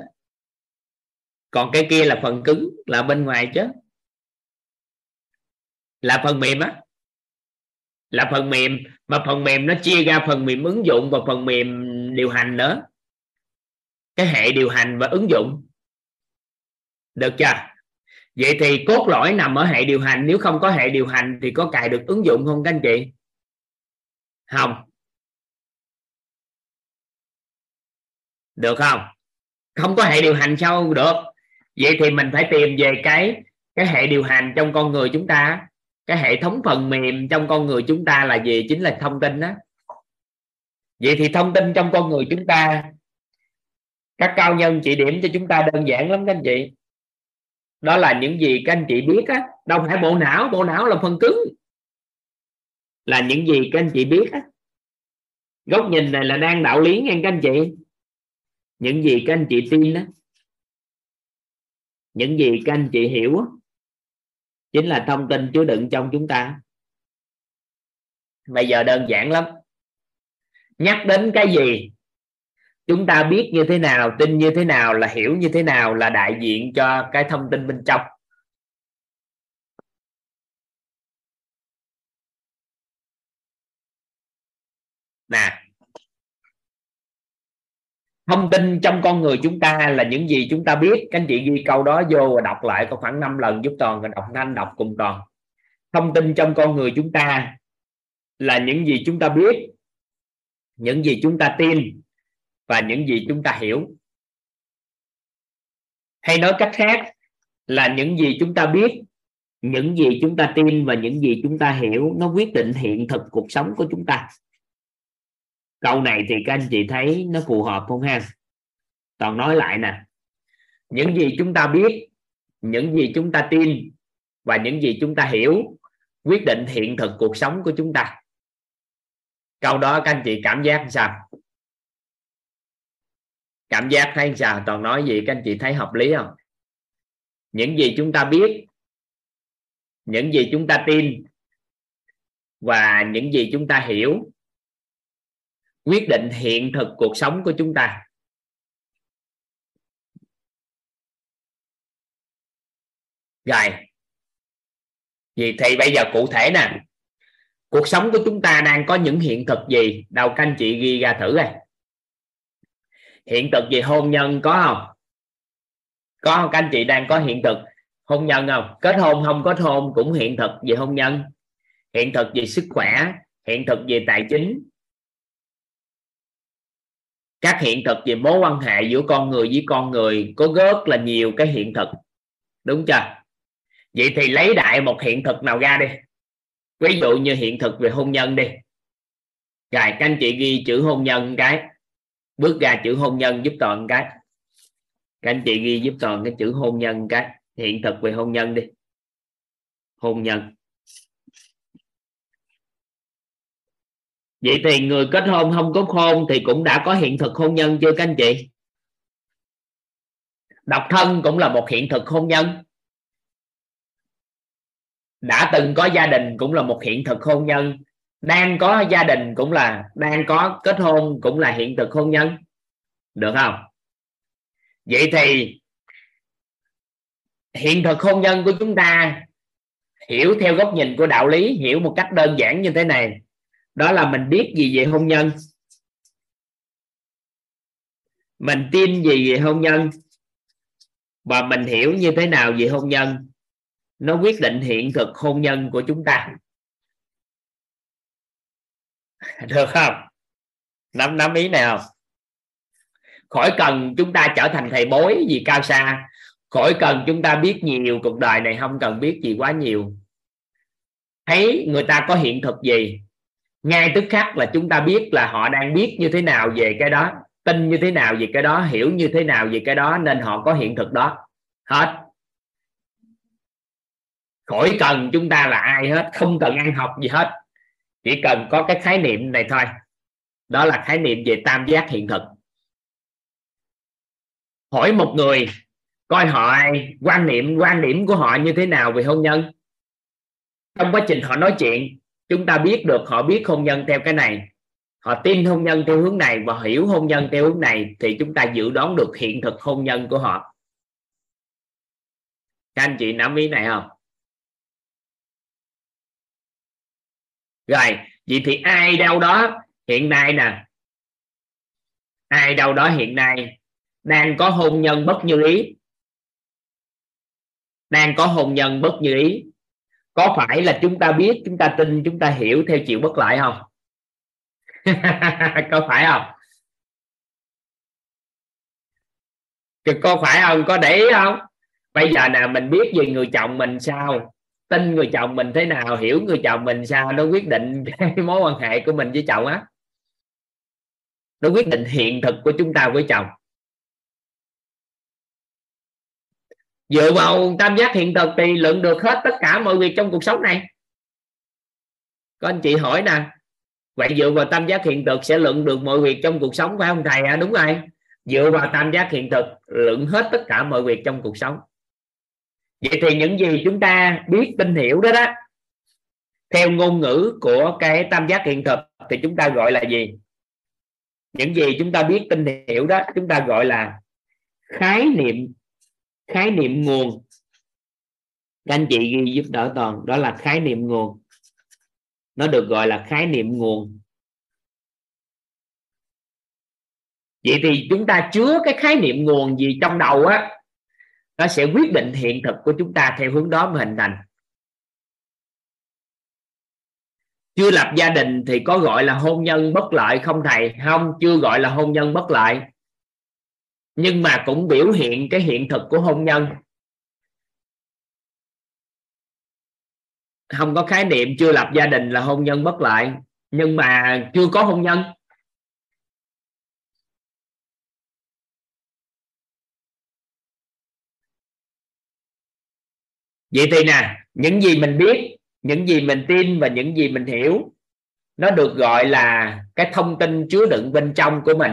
Còn cái kia là phần cứng là bên ngoài chứ. Là phần mềm á là phần mềm, mà phần mềm nó chia ra, phần mềm ứng dụng và phần mềm điều hành nữa. Cái hệ điều hành và ứng dụng. Được chưa? Vậy thì cốt lõi nằm ở hệ điều hành. Nếu không có hệ điều hành thì có cài được ứng dụng không các anh chị? Không. Được không? Không có hệ điều hành sao được? Vậy thì mình phải tìm về cái cái hệ điều hành trong con người chúng ta cái hệ thống phần mềm trong con người chúng ta là gì? Chính là thông tin đó vậy thì thông tin trong con người chúng ta các cao nhân chỉ điểm cho chúng ta đơn giản lắm các anh chị. Đó là những gì các anh chị biết á. Đâu phải bộ não bộ não là phần cứng. Là những gì các anh chị biết á. Góc nhìn này là đang đạo lý nghe các anh chị. Những gì các anh chị tin đó những gì các anh chị hiểu đó, chính là thông tin chứa đựng trong chúng ta. Bây giờ đơn giản lắm. Nhắc đến cái gì? Chúng ta biết như thế nào, tin như thế nào, là hiểu như thế nào là đại diện cho cái thông tin bên trong. Nè thông tin trong con người chúng ta là những gì chúng ta biết. Các anh chị ghi câu đó vô và đọc lại có khoảng 5 lần giúp toàn và đọc. Nhanh đọc cùng toàn. Thông tin trong con người chúng ta là những gì chúng ta biết, những gì chúng ta tin và những gì chúng ta hiểu. Hay nói cách khác là những gì chúng ta biết, những gì chúng ta tin và những gì chúng ta hiểu, nó quyết định hiện thực cuộc sống của chúng ta câu này thì các anh chị thấy nó phù hợp không ha? Toàn nói lại nè. Những gì chúng ta biết, những gì chúng ta tin và những gì chúng ta hiểu quyết định hiện thực cuộc sống của chúng ta. Câu đó các anh chị cảm giác sao? Cảm giác thấy sao? Toàn nói gì các anh chị thấy hợp lý không? Những gì chúng ta biết, những gì chúng ta tin và những gì chúng ta hiểu quyết định hiện thực cuộc sống của chúng ta. Rồi vì thì bây giờ cụ thể nè, cuộc sống của chúng ta đang có những hiện thực gì? Đầu các anh chị ghi ra thử này. hiện thực về hôn nhân có không? Có không? các anh chị đang có hiện thực hôn nhân không? Kết hôn không? Kết hôn cũng hiện thực về hôn nhân? Hiện thực về sức khỏe? Hiện thực về tài chính? Các hiện thực về mối quan hệ giữa con người với con người có rất là nhiều cái hiện thực. Đúng chưa? Vậy thì lấy đại một hiện thực nào ra đi. Ví dụ như hiện thực về hôn nhân đi. Rồi, các anh chị ghi chữ hôn nhân cái. Bước ra chữ hôn nhân giúp toàn cái. Các anh chị ghi giúp toàn cái chữ hôn nhân cái. Hiện thực về hôn nhân đi. Hôn nhân. Vậy thì người kết hôn không có hôn thì cũng đã có hiện thực hôn nhân chưa các anh chị? Độc thân cũng là một hiện thực hôn nhân. Đã từng có gia đình cũng là một hiện thực hôn nhân. Đang có gia đình cũng là, đang có kết hôn cũng là hiện thực hôn nhân. Được không? Vậy thì hiện thực hôn nhân của chúng ta hiểu theo góc nhìn của đạo lý, hiểu một cách đơn giản như thế này đó là mình biết gì về hôn nhân. Mình tin gì về hôn nhân. Và mình hiểu như thế nào về hôn nhân. Nó quyết định hiện thực hôn nhân của chúng ta. Được không? Nắm nắm ý nào? khỏi cần chúng ta trở thành thầy bói gì cao xa. Khỏi cần chúng ta biết nhiều cuộc đời này không cần biết gì quá nhiều. Thấy người ta có hiện thực gì? Ngay tức khắc là chúng ta biết là họ đang biết như thế nào về cái đó, tin như thế nào về cái đó, hiểu như thế nào về cái đó, nên họ có hiện thực đó. Hết. Khỏi cần chúng ta là ai hết, không cần ăn học gì hết. Chỉ cần có cái khái niệm này thôi. Đó là khái niệm về tam giác hiện thực. Hỏi một người, coi họ quan niệm, quan điểm của họ như thế nào về hôn nhân? Trong quá trình họ nói chuyện chúng ta biết được, họ biết hôn nhân theo cái này. Họ tin hôn nhân theo hướng này và hiểu hôn nhân theo hướng này thì chúng ta dự đoán được hiện thực hôn nhân của họ. Các anh chị nắm ý này không? Rồi, vậy thì ai đâu đó hiện nay nè? Ai đâu đó hiện nay? Đang có hôn nhân bất như ý. Đang có hôn nhân bất như ý có phải là chúng ta biết, chúng ta tin, chúng ta hiểu theo chiều bất lại không? Có phải không? Có phải không? Có để ý không? Bây giờ nè, mình biết về người chồng mình sao, tin người chồng mình thế nào, hiểu người chồng mình sao, nó quyết định cái mối quan hệ của mình với chồng á. Nó quyết định hiện thực của chúng ta với chồng. Dựa vào tam giác hiện thực thì lượng được hết tất cả mọi việc trong cuộc sống này. Có anh chị hỏi nè, vậy dựa vào tam giác hiện thực sẽ lượng được mọi việc trong cuộc sống phải không thầy? À? đúng rồi. Dựa vào tam giác hiện thực lượng hết tất cả mọi việc trong cuộc sống. Vậy thì những gì chúng ta biết, tin hiểu đó đó, theo ngôn ngữ của cái tam giác hiện thực thì chúng ta gọi là gì? Những gì chúng ta biết, tin hiểu đó, chúng ta gọi là khái niệm khái niệm nguồn. Các anh chị ghi giúp đỡ toàn, đó là khái niệm nguồn. Nó được gọi là khái niệm nguồn. Vậy thì chúng ta chứa cái khái niệm nguồn gì trong đầu á, nó sẽ quyết định hiện thực của chúng ta theo hướng đó mà hình thành. Chưa lập gia đình thì có gọi là hôn nhân bất lợi không thầy? Không, chưa gọi là hôn nhân bất lợi nhưng mà cũng biểu hiện cái hiện thực của hôn nhân. Không có khái niệm chưa lập gia đình là hôn nhân bất lợi, nhưng mà chưa có hôn nhân. Vậy thì nè, những gì mình biết, những gì mình tin và những gì mình hiểu, nó được gọi là cái thông tin chứa đựng bên trong của mình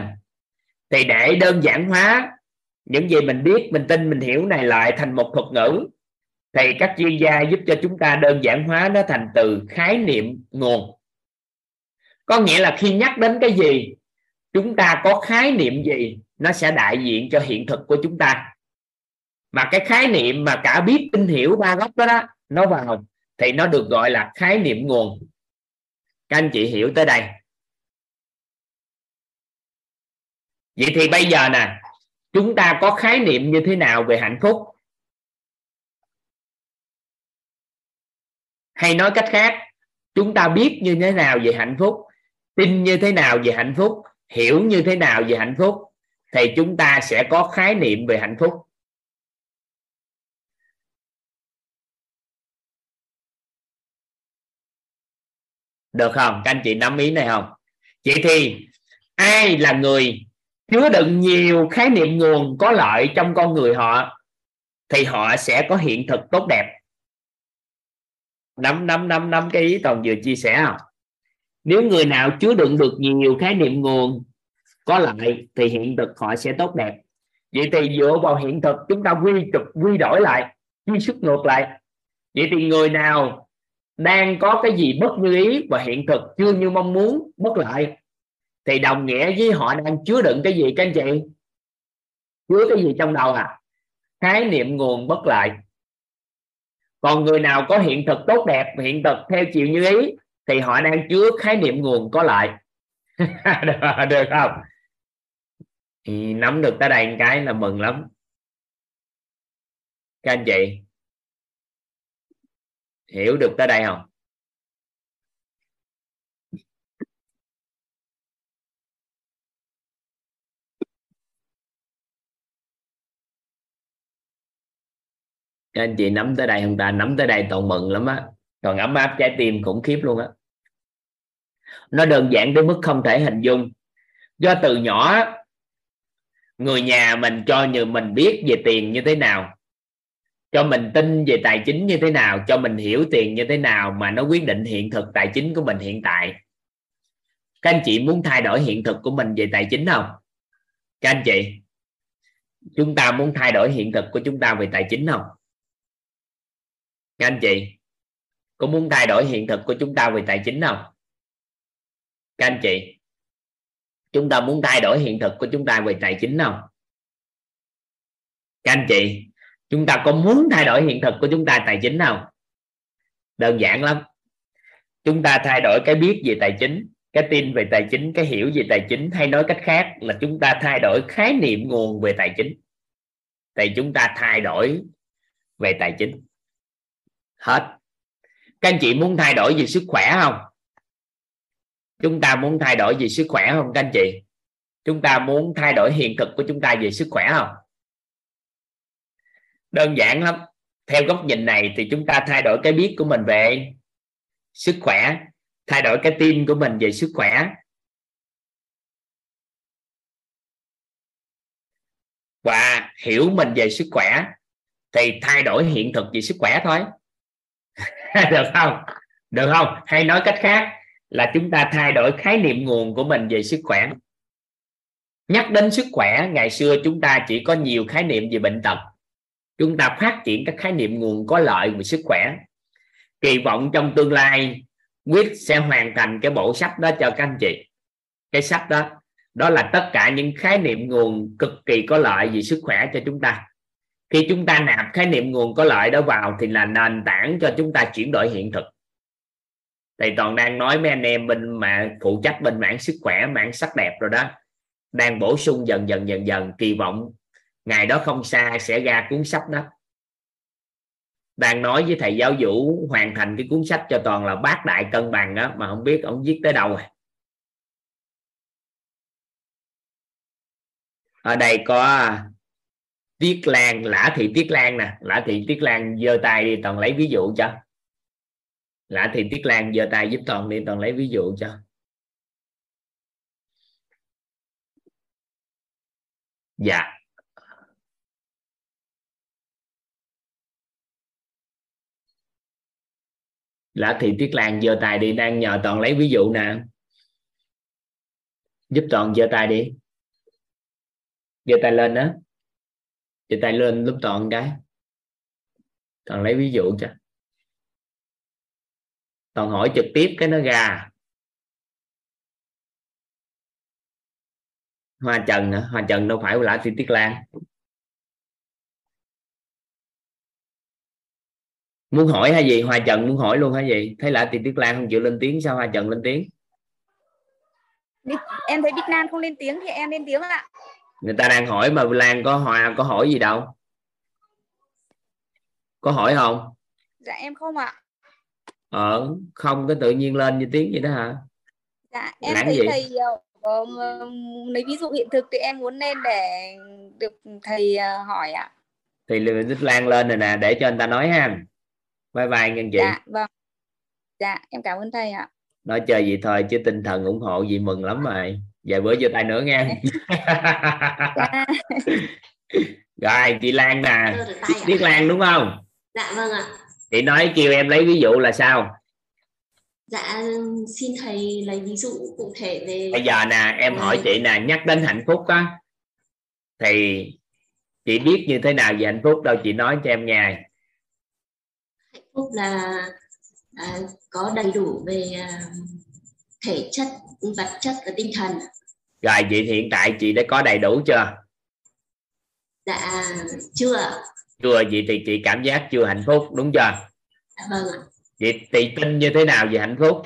thì để đơn giản hóa, những gì mình biết, mình tin, mình hiểu này lại thành một thuật ngữ. Thì các chuyên gia giúp cho chúng ta đơn giản hóa nó thành từ khái niệm nguồn. Có nghĩa là khi nhắc đến cái gì, chúng ta có khái niệm gì, nó sẽ đại diện cho hiện thực của chúng ta. Mà cái khái niệm mà cả biết, tin, hiểu ba góc đó đó, nó vào, thì nó được gọi là khái niệm nguồn. Các anh chị hiểu tới đây. Vậy thì bây giờ nè, chúng ta có khái niệm như thế nào về hạnh phúc? Hay nói cách khác, chúng ta biết như thế nào về hạnh phúc, tin như thế nào về hạnh phúc, hiểu như thế nào về hạnh phúc, thì chúng ta sẽ có khái niệm về hạnh phúc. Được không? Các anh chị nắm ý này không? Vậy thì, ai là người chứa đựng nhiều khái niệm nguồn có lợi trong con người họ, thì họ sẽ có hiện thực tốt đẹp. Nắm nắm nắm nắm cái ý toàn vừa chia sẻ không? Nếu người nào chứa đựng được nhiều khái niệm nguồn có lợi, thì hiện thực họ sẽ tốt đẹp. Vậy thì dựa vào hiện thực, chúng ta quy trục, quy đổi lại, quy xuất ngược lại. Vậy thì người nào đang có cái gì bất như ý và hiện thực chưa như mong muốn, bất lợi thì đồng nghĩa với họ đang chứa đựng cái gì các anh chị? Chứa cái gì trong đầu à? Khái niệm nguồn bất lợi. Còn người nào có hiện thực tốt đẹp hiện thực theo chiều như ý thì họ đang chứa khái niệm nguồn có lại được, được không? Thì nắm được tới đây một cái là mừng lắm. Các anh chị hiểu được tới đây không? Các anh chị nắm tới đây không ta? Nắm tới đây toàn mừng lắm á. Còn ấm áp trái tim khủng khiếp luôn á. Nó đơn giản đến mức không thể hình dung. Do từ nhỏ, người nhà mình cho như mình biết về tiền như thế nào. Cho mình tin về tài chính như thế nào. Cho mình hiểu tiền như thế nào mà nó quyết định hiện thực tài chính của mình hiện tại. Các anh chị muốn thay đổi hiện thực của mình về tài chính không? Các anh chị, chúng ta muốn thay đổi hiện thực của chúng ta về tài chính không? Các anh chị, có muốn thay đổi hiện thực của chúng ta về tài chính không? Các anh chị, chúng ta muốn thay đổi hiện thực của chúng ta về tài chính không? Các anh chị, chúng ta có muốn thay đổi hiện thực của chúng ta tài chính không? Đơn giản lắm. Chúng ta thay đổi cái biết về tài chính, cái tin về tài chính, cái hiểu về tài chính, hay nói cách khác là chúng ta thay đổi khái niệm nguồn về tài chính. Thì chúng ta thay đổi về tài chính hết. Các anh chị muốn thay đổi về sức khỏe không? Chúng ta muốn thay đổi về sức khỏe không các anh chị? Chúng ta muốn thay đổi hiện thực của chúng ta về sức khỏe không? Đơn giản lắm. Theo góc nhìn này thì chúng ta thay đổi cái biết của mình về sức khỏe, thay đổi cái tim của mình về sức khỏe. Và hiểu mình về sức khỏe thì thay đổi hiện thực về sức khỏe thôi. được không? Được không? Hay nói cách khác là chúng ta thay đổi khái niệm nguồn của mình về sức khỏe. Nhắc đến sức khỏe, ngày xưa chúng ta chỉ có nhiều khái niệm về bệnh tật. Chúng ta phát triển các khái niệm nguồn có lợi về sức khỏe. Kỳ vọng trong tương lai quyết sẽ hoàn thành cái bộ sách đó cho các anh chị. Cái sách đó đó là tất cả những khái niệm nguồn cực kỳ có lợi về sức khỏe cho chúng ta khi chúng ta nạp khái niệm nguồn có lợi đó vào thì là nền tảng cho chúng ta chuyển đổi hiện thực. Thầy toàn đang nói mấy anh em bên mà phụ trách bên mảng sức khỏe, mảng sắc đẹp rồi đó, đang bổ sung dần dần dần dần, kỳ vọng ngày đó không xa sẽ ra cuốn sách đó. Đang nói với thầy giáo vũ hoàn thành cái cuốn sách cho toàn là bát đại cân bằng đó mà không biết ông viết tới đâu rồi. Ở đây có Tiết Lan, Lã Thị Tiết Lan nè. Lã Thị Tiết Lan giơ tay đi, toàn lấy ví dụ cho. Lã Thị Tiết Lan giơ tay giúp toàn đi, toàn lấy ví dụ cho. Dạ. Lã Thị Tiết Lan giơ tay đi, đang nhờ toàn lấy ví dụ nè. Giúp toàn giơ tay đi. Giơ tay lên đó giơ tay lên lúc toàn cái toàn lấy ví dụ cho. Toàn hỏi trực tiếp cái nó gà hoa trần hả? Hoa trần đâu phải là thị tiết lan. Muốn hỏi hay gì? Hoa trần muốn hỏi luôn hay gì? Thấy lạ thì tiết lan không chịu lên tiếng, sao hoa trần lên tiếng? Em thấy Bích nam không lên tiếng thì em lên tiếng ạ người ta đang hỏi mà lan có hoa có hỏi gì đâu. Có hỏi không? Dạ em không ạ. Ờ không có tự nhiên lên như tiếng vậy đó hả? Dạ em Lãng thấy gì? thầy ờ, có lấy ví dụ hiện thực thì em muốn lên để được thầy ờ, hỏi ạ. Thì Tích Lan lên rồi nè để cho anh ta nói ha. Bye bye nghe chị. Dạ vâng. Dạ em cảm ơn thầy ạ. Nói chơi vậy thôi chứ tinh thần ủng hộ gì mừng lắm rồi vài bữa giơ tay nữa nghe dạ. rồi chị Lan nè. Tiết Lan đúng không? Dạ vâng ạ. chị nói kêu em lấy ví dụ là sao? Dạ xin thầy lấy ví dụ cụ thể về bây giờ nè em hỏi chị nè nhắc đến hạnh phúc á thì chị biết như thế nào về hạnh phúc? Đâu chị nói cho em nghe. Hạnh phúc là à, có đầy đủ về à, thể chất, vật chất và tinh thần. rồi vậy hiện tại chị đã có đầy đủ chưa? Dạ chưa. Chưa vậy thì chị cảm giác chưa hạnh phúc đúng chưa? Dạ vâng ạ. chị tin như thế nào về hạnh phúc?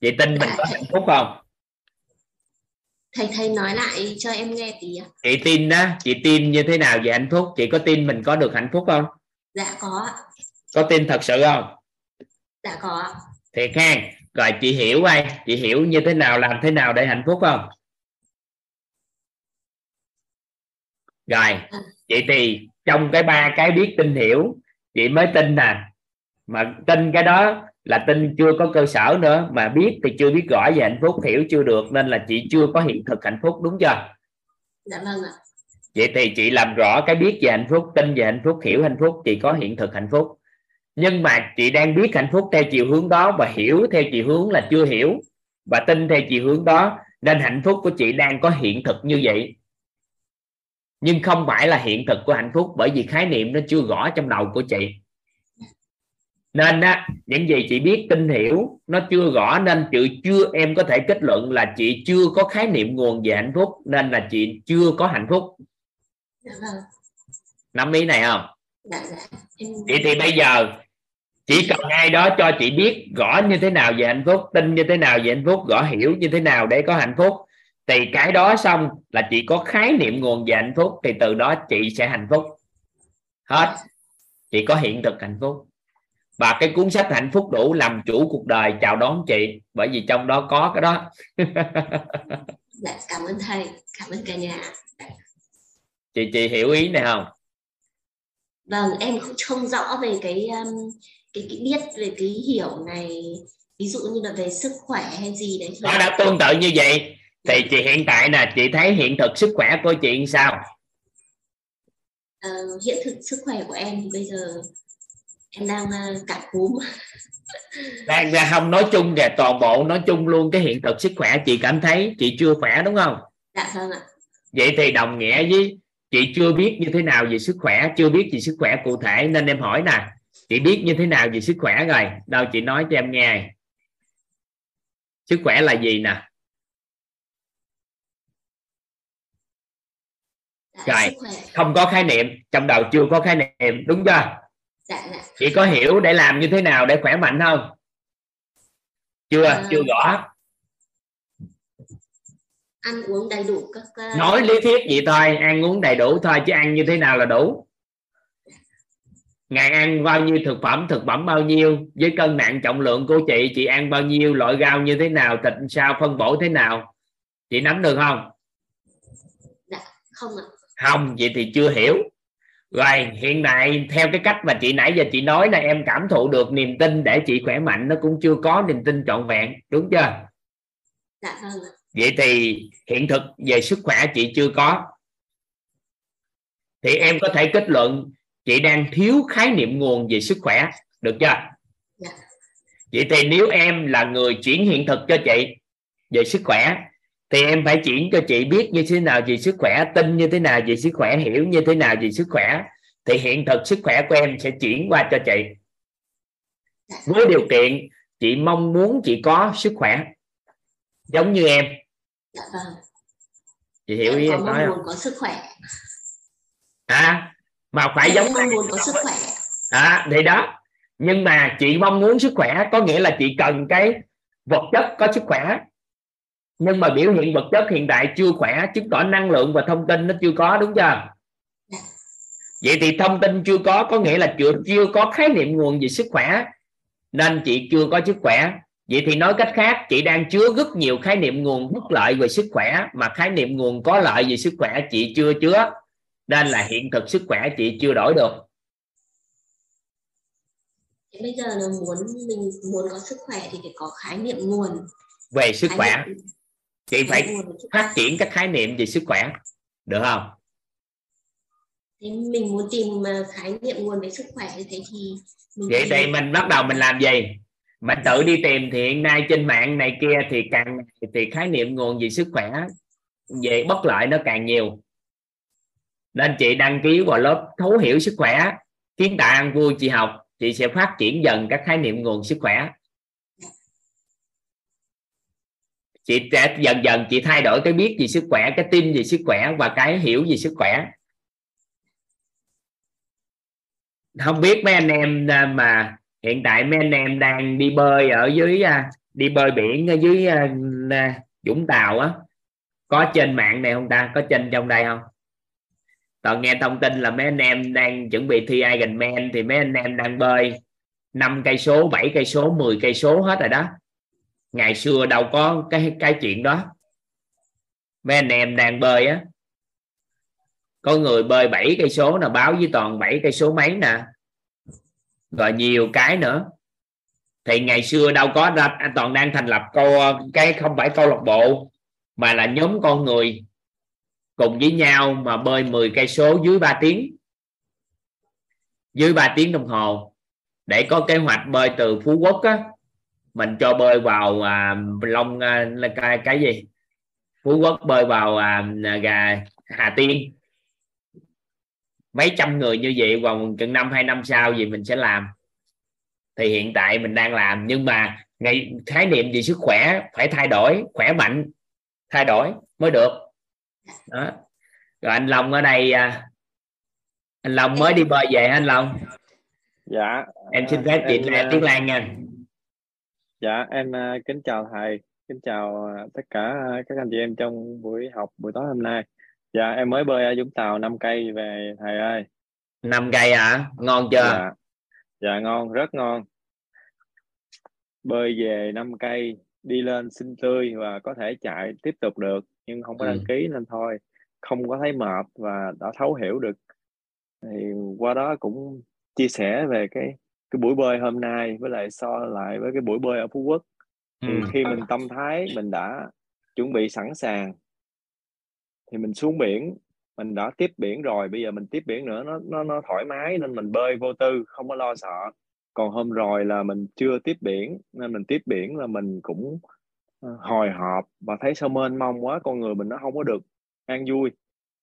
Chị tin mình có hạnh phúc không? Thầy thầy nói lại cho em nghe tí ạ. chị tin đó chị tin như thế nào về hạnh phúc? Chị có tin mình có được hạnh phúc không? Dạ có có tin thật sự không Dạ có ạ. thiệt ha. Rồi chị hiểu ai chị hiểu như thế nào làm thế nào để hạnh phúc không? Rồi chị thì trong cái ba cái biết tin hiểu chị mới tin nè. Mà tin cái đó là tin chưa có cơ sở nữa mà biết thì chưa biết rõ về hạnh phúc hiểu chưa được nên là chị chưa có hiện thực hạnh phúc đúng chưa? Dạ vâng ạ. vậy thì chị làm rõ cái biết về hạnh phúc tin về hạnh phúc hiểu hạnh phúc chị có hiện thực hạnh phúc nhưng mà chị đang biết hạnh phúc theo chiều hướng đó và hiểu theo chiều hướng là chưa hiểu và tin theo chiều hướng đó nên hạnh phúc của chị đang có hiện thực như vậy. Nhưng không phải là hiện thực của hạnh phúc bởi vì khái niệm nó chưa rõ trong đầu của chị. Nên á những gì chị biết tin hiểu nó chưa rõ nên chị chưa em có thể kết luận là chị chưa có khái niệm nguồn về hạnh phúc nên là chị chưa có hạnh phúc. Dạ vâng. Nắm ý này không? Dạ dạ. Vậy thì bây giờ chỉ cần ai đó cho chị biết rõ như thế nào về hạnh phúc tin như thế nào về hạnh phúc rõ hiểu như thế nào để có hạnh phúc thì cái đó xong là chị có khái niệm nguồn về hạnh phúc thì từ đó chị sẽ hạnh phúc. Hết. Chị có hiện thực hạnh phúc. Và cái cuốn sách hạnh phúc đủ làm chủ cuộc đời chào đón chị bởi vì trong đó có cái đó. Dạ cảm ơn thầy. Cảm ơn cả nhà. Chị chị hiểu ý này không? Vâng em cũng không rõ về cái um, cái cái biết về cái hiểu này ví dụ như là về sức khỏe hay gì đấy. Nó đã tương tự như vậy thì chị hiện tại nè chị thấy hiện thực sức khỏe của chị sao? Ờ, hiện thực sức khỏe của em thì bây giờ em đang uh, cảm cúm. Đang ra không nói chung kìa toàn bộ nói chung luôn cái hiện thực sức khỏe chị cảm thấy chị chưa khỏe đúng không? Dạ vâng ạ. Vậy thì đồng nghĩa với chị chưa biết như thế nào về sức khỏe chưa biết gì sức khỏe cụ thể nên em hỏi nè chị biết như thế nào về sức khỏe rồi? Đâu chị nói cho em nghe. Sức khỏe là gì nè? Dạ, rồi không có khái niệm trong đầu chưa có khái niệm đúng chưa? Dạ dạ. Chị có hiểu để làm như thế nào để khỏe mạnh không? Chưa Ờ. chưa rõ. Ăn uống đầy đủ các uh, nói lý thuyết vậy thôi ăn uống đầy đủ thôi chứ ăn như thế nào là đủ ngày ăn bao nhiêu thực phẩm thực phẩm bao nhiêu? Với cân nặng trọng lượng của chị chị ăn bao nhiêu? Loại rau như thế nào? Thịt sao? Phân bổ thế nào? Chị nắm được không? Dạ không ạ. Không vậy thì chưa hiểu. Rồi hiện tại theo cái cách mà chị nãy giờ chị nói là em cảm thụ được niềm tin để chị khỏe mạnh nó cũng chưa có niềm tin trọn vẹn đúng chưa? Dạ vâng ạ. Vậy thì hiện thực về sức khỏe chị chưa có. Thì em có thể kết luận chị đang thiếu khái niệm nguồn về sức khỏe. Được chưa? Dạ. Vậy thì nếu em là người chuyển hiện thực cho chị về sức khỏe thì em phải chuyển cho chị biết như thế nào về sức khỏe tin như thế nào về sức khỏe hiểu như thế nào về sức khỏe thì hiện thực sức khỏe của em sẽ chuyển qua cho chị. Với điều kiện chị mong muốn chị có sức khỏe giống như em. Dạ vâng. Chị hiểu ý em em có nói không? có sức khỏe. À mà phải giống mong muốn có sức khỏe. À thì đó. Nhưng mà chị mong muốn sức khỏe có nghĩa là chị cần cái vật chất có sức khỏe. Nhưng mà biểu hiện vật chất hiện tại chưa khỏe chứng tỏ năng lượng và thông tin nó chưa có đúng chưa? Vậy thì thông tin chưa có có nghĩa là chưa chưa có khái niệm nguồn về sức khỏe nên chị chưa có sức khỏe. Vậy thì nói cách khác chị đang chứa rất nhiều khái niệm nguồn bất lợi về sức khỏe mà khái niệm nguồn có lợi về sức khỏe chị chưa chứa nên là hiện thực sức khỏe chị chưa đổi được. Bây giờ là muốn mình muốn có sức khỏe thì phải có khái niệm nguồn. Về sức khái khỏe. niệm- chị phải phát triển các khái niệm về sức khỏe. Được không? Thế mình muốn tìm khái niệm nguồn về sức khỏe như thế thì mình vậy thì mình bắt đầu mình làm gì? Mình tự đi tìm thì hiện nay trên mạng này kia thì càng thì khái niệm nguồn về sức khỏe về bất lợi nó càng nhiều nên chị đăng ký vào lớp thấu hiểu sức khỏe. Kiến tạo ăn vui, chị học, chị sẽ phát triển dần các khái niệm nguồn sức khỏe. Chị sẽ dần dần chị thay đổi cái biết về sức khỏe, cái tin về sức khỏe và cái hiểu về sức khỏe. Không biết mấy anh em à, mà hiện tại mấy anh em đang đi bơi ở dưới à, đi bơi biển ở dưới à, Vũng Tàu á. Có trên mạng này không ta? Có trên trong đây không? Toàn nghe thông tin là mấy anh em đang chuẩn bị thi Ironman thì mấy anh em đang bơi 5 cây số 7 cây số 10 cây số hết rồi đó. Ngày xưa đâu có cái cái chuyện đó. Mấy anh em đang bơi á. Có người bơi 7 cây số là báo với toàn 7 cây số mấy nè. Rồi nhiều cái nữa. Thì ngày xưa đâu có ra à, toàn đang thành lập câu, cái không phải câu lạc bộ, mà là nhóm con người cùng với nhau mà bơi 10 cây số dưới 3 tiếng. Dưới 3 tiếng đồng hồ. Để có kế hoạch bơi từ Phú Quốc á mình cho bơi vào à, Long à, cái, cái gì? Phú Quốc bơi vào à, à, gà Hà Tiên. Mấy trăm người như vậy vào chừng năm hai năm sau gì mình sẽ làm. Thì hiện tại mình đang làm. Nhưng mà ngày khái niệm về sức khỏe phải thay đổi khỏe mạnh thay đổi mới được đó. Rồi anh Long ở đây à, anh Long mới đi bơi về anh Long? Dạ. Em xin à, phép chị em, à, Tiếng Lan nha. dạ em à, kính chào thầy kính chào à, tất cả các anh chị em trong buổi học buổi tối hôm nay. Dạ em mới bơi ở Vũng Tàu 5 cây về thầy ơi. Năm cây hả? Ngon chưa? Dạ. Dạ ngon rất ngon. Bơi về 5 cây đi lên xinh tươi và có thể chạy tiếp tục được nhưng không có đăng Ừ. ký nên thôi không có thấy mệt và đã thấu hiểu được thì qua đó cũng chia sẻ về cái cái buổi bơi hôm nay với lại so lại với cái buổi bơi ở Phú Quốc thì Ừ. khi mình tâm thái mình đã chuẩn bị sẵn sàng thì mình xuống biển mình đã tiếp biển rồi bây giờ mình tiếp biển nữa nó nó nó thoải mái nên mình bơi vô tư không có lo sợ còn hôm rồi là mình chưa tiếp biển nên mình tiếp biển là mình cũng hồi hộp và thấy sao mênh mông quá con người mình nó không có được an vui.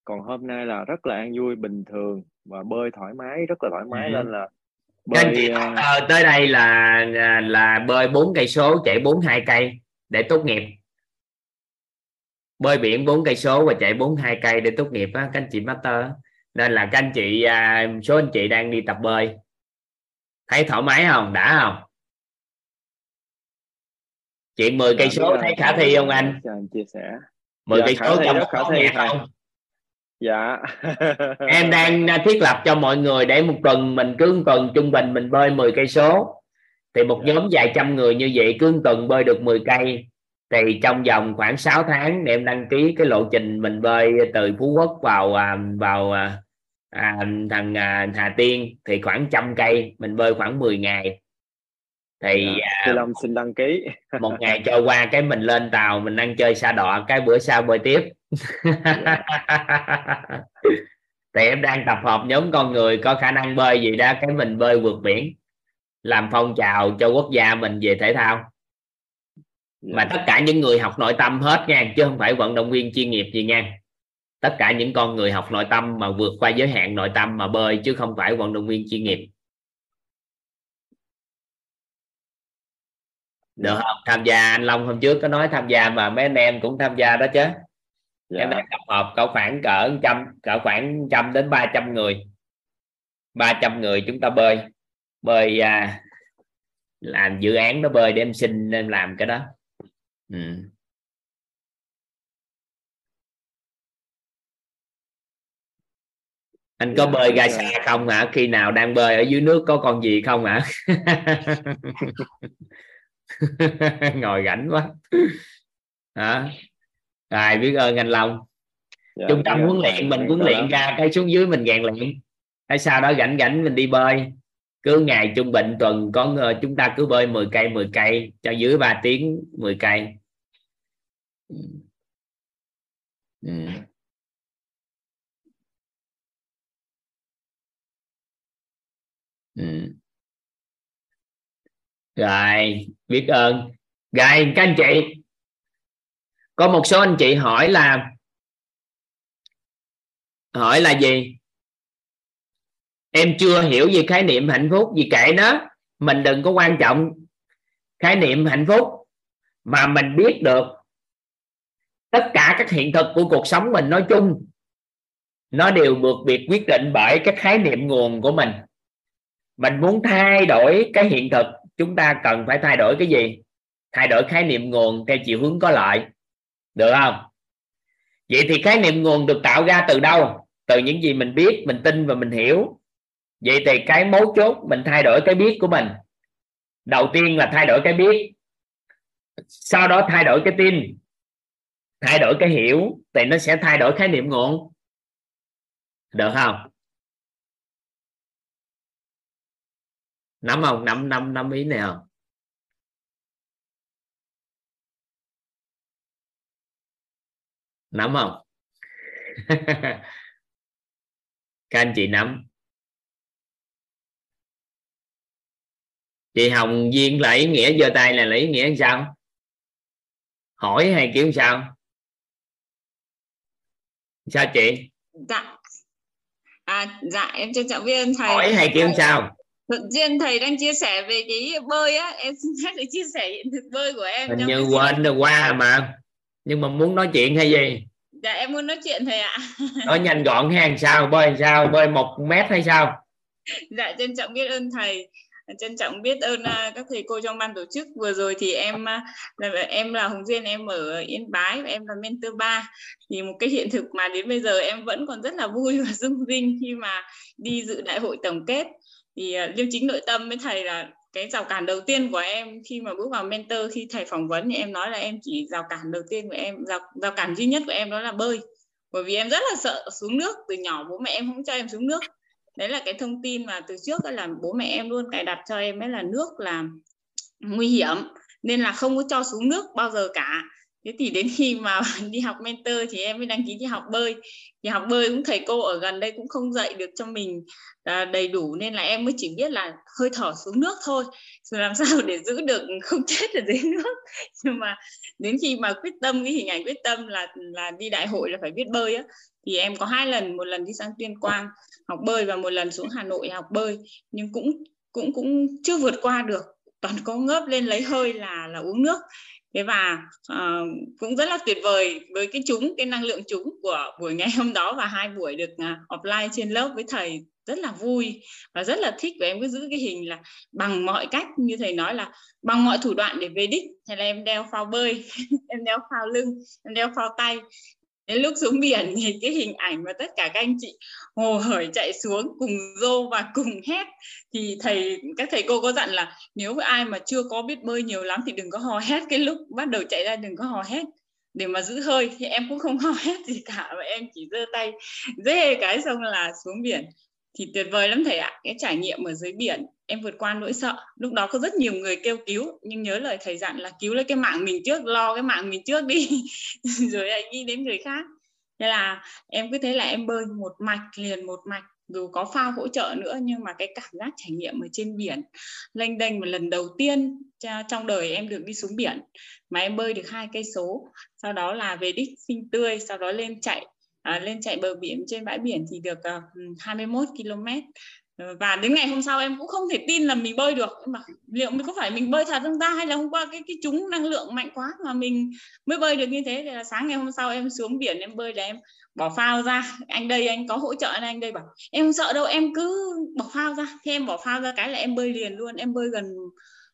Còn hôm nay là rất là an vui bình thường và bơi thoải mái rất là thoải mái Ừ. nên là chị bơi ờ, ờ, tới đây là là, bơi 4 cây số chạy 42 cây để tốt nghiệp. Bơi biển 4 cây số và chạy 42 cây để tốt nghiệp á các anh chị master nên là các anh chị à, số anh chị đang đi tập bơi. Thấy thoải mái không? Đã không chuyện 10 cây dạ, số biết thấy khả thi không anh? Anh chia sẻ. 10 dạ cây số trong khả số thi không? Dạ. Em đang à, thiết lập cho mọi người để một tuần mình cứ một tuần trung bình mình bơi 10 cây số. Thì một nhóm vài trăm người như vậy cứ một tuần bơi được 10 cây. Thì trong vòng khoảng 6 tháng em đăng ký cái lộ trình mình bơi từ Phú Quốc vào à, vào à, à, thằng à, Hà Tiên. Thì khoảng trăm cây mình bơi khoảng 10 ngày thì dạ. à, Phi Long xin đăng ký. một ngày trôi qua cái mình lên tàu mình ăn chơi xa đọa cái bữa sau bơi tiếp. Thì em đang tập hợp nhóm con người có khả năng bơi gì đó cái mình bơi vượt biển làm phong trào cho quốc gia mình về thể thao. Mà tất cả những người học nội tâm hết nha chứ không phải vận động viên chuyên nghiệp gì nha. Tất cả những con người học nội tâm mà vượt qua giới hạn nội tâm mà bơi chứ không phải vận động viên chuyên nghiệp được không? Tham gia anh Long hôm trước có nói tham gia mà mấy anh em cũng tham gia đó chứ. Em đang tập hợp cỡ khoảng cỡ trăm cỡ khoảng trăm đến ba trăm người. 300 người chúng ta bơi. Bơi à, làm dự án đó bơi để em xin em làm cái đó. Ừ. anh có Dạ, bơi ra dạ. xa không hả? Khi nào đang bơi ở dưới nước có con gì không hả ngồi rảnh quá. Hả? Rồi biết ơn anh Long? Dạ, trung tâm biết huấn ơn luyện mình biết huấn luyện ra cái xuống dưới mình rèn luyện. Cái sau đó rảnh rảnh mình đi bơi. Cứ ngày trung bình tuần có chúng ta cứ bơi 10 cây 10 cây cho dưới 3 tiếng 10 cây. Ừ. Ừ. rồi biết ơn. Rồi, các anh chị. Có một số anh chị hỏi là hỏi là gì? Em chưa hiểu về khái niệm hạnh phúc gì kệ nó mình đừng có quan trọng khái niệm hạnh phúc mà mình biết được tất cả các hiện thực của cuộc sống mình nói chung. Nó đều được biệt quyết định bởi cái khái niệm nguồn của mình. Mình muốn thay đổi cái hiện thực chúng ta cần phải thay đổi cái gì? Thay đổi khái niệm nguồn theo chiều hướng có lợi. Được không? Vậy thì khái niệm nguồn được tạo ra từ đâu? Từ những gì mình biết, mình tin và mình hiểu. Vậy thì cái mấu chốt, mình thay đổi cái biết của mình. Đầu tiên là thay đổi cái biết. Sau đó thay đổi cái tin. Thay đổi cái hiểu. Thì nó sẽ thay đổi khái niệm nguồn. Được không? Nắm không? Nắm nắm nắm ý này không? Nắm không? Các anh chị nắm. Chị Hồng Duyên là ý nghĩa giơ tay là lấy ý nghĩa sao? Hỏi hay kiểu sao? Sao chị? Dạ. À dạ em trân trọng ơn thầy hỏi hay kiểu sao Thuận Duyên thầy đang chia sẻ về cái bơi á em xin phép được chia sẻ hiện thực bơi của em hình như quên rồi qua mà. Nhưng mà muốn nói chuyện hay gì? Dạ em muốn nói chuyện thầy ạ. Nói nhanh gọn hay sao? Bơi làm sao? Bơi một mét hay sao? Dạ trân trọng biết ơn thầy. Trân trọng biết ơn à, các thầy cô trong ban tổ chức. Vừa rồi thì em à, là em là Hồng Duyên em ở Yên Bái và em là mentor 3 thì một cái hiện thực mà đến bây giờ em vẫn còn rất là vui và rung rinh khi mà đi dự đại hội tổng kết thì uh, liêm chính nội tâm với thầy là cái rào cản đầu tiên của em khi mà bước vào mentor khi thầy phỏng vấn thì em nói là em chỉ rào cản đầu tiên của em rào, rào cản duy nhất của em đó là bơi. Bởi vì em rất là sợ xuống nước từ nhỏ bố mẹ em không cho em xuống nước. Đấy là cái thông tin mà từ trước là bố mẹ em luôn cài đặt cho em ấy là nước là nguy hiểm nên là không có cho xuống nước bao giờ cả thế thì đến khi mà đi học mentor thì em mới đăng ký đi học bơi. Thì học bơi cũng thầy cô ở gần đây cũng không dạy được cho mình à, đầy đủ. Nên là em mới chỉ biết là hơi thở xuống nước thôi. Rồi làm sao để giữ được không chết ở dưới nước. Nhưng mà đến khi mà quyết tâm, cái hình ảnh quyết tâm là là đi đại hội là phải biết bơi á. Thì em có hai lần, một lần đi sang tuyên quang học bơi và một lần xuống hà nội học bơi. Nhưng cũng cũng cũng chưa vượt qua được. Toàn có ngớp lên lấy hơi là là uống nước thế và uh, cũng rất là tuyệt vời với cái chúng cái năng lượng chúng của buổi ngày hôm đó và hai buổi được uh, offline trên lớp với thầy rất là vui và rất là thích và em cứ giữ cái hình là bằng mọi cách như thầy nói là bằng mọi thủ đoạn để về đích. Thế là em đeo phao bơi em đeo phao lưng em đeo phao tay đến lúc xuống biển thì cái hình ảnh mà tất cả các anh chị hồ hởi chạy xuống cùng rô và cùng hét thì thầy, các thầy cô có dặn là nếu ai mà chưa có biết bơi nhiều lắm thì đừng có hò hét cái lúc bắt đầu chạy ra, đừng có hò hét. Để mà giữ hơi thì em cũng không hò hét gì cả và em chỉ giơ tay, dê cái xong là xuống biển. Thì tuyệt vời lắm thầy ạ, cái trải nghiệm ở dưới biển em vượt qua nỗi sợ. Lúc đó có rất nhiều người kêu cứu nhưng nhớ lời thầy dặn là cứu lấy cái mạng mình trước lo cái mạng mình trước đi. Rồi lại nghĩ đến người khác. Thế là em cứ thế là em bơi một mạch liền một mạch. Dù có phao hỗ trợ nữa nhưng mà cái cảm giác trải nghiệm ở trên biển lênh đênh một lần đầu tiên trong đời em được đi xuống biển mà em bơi được hai cây số. Sau đó là về đích xinh tươi sau đó lên chạy à, lên chạy bờ biển. Trên bãi biển thì được uh, 21 km và đến ngày hôm sau em cũng không thể tin là mình bơi được. Mà liệu mình có phải mình bơi thật không ta? Hay là hôm qua cái cái chúng năng lượng mạnh quá mà mình mới bơi được như thế? Thì là sáng ngày hôm sau em xuống biển em bơi là em bỏ phao ra. Anh đây anh có hỗ trợ anh, anh đây bảo em không sợ đâu em cứ bỏ phao ra. Thì em bỏ phao ra cái là em bơi liền luôn. Em bơi gần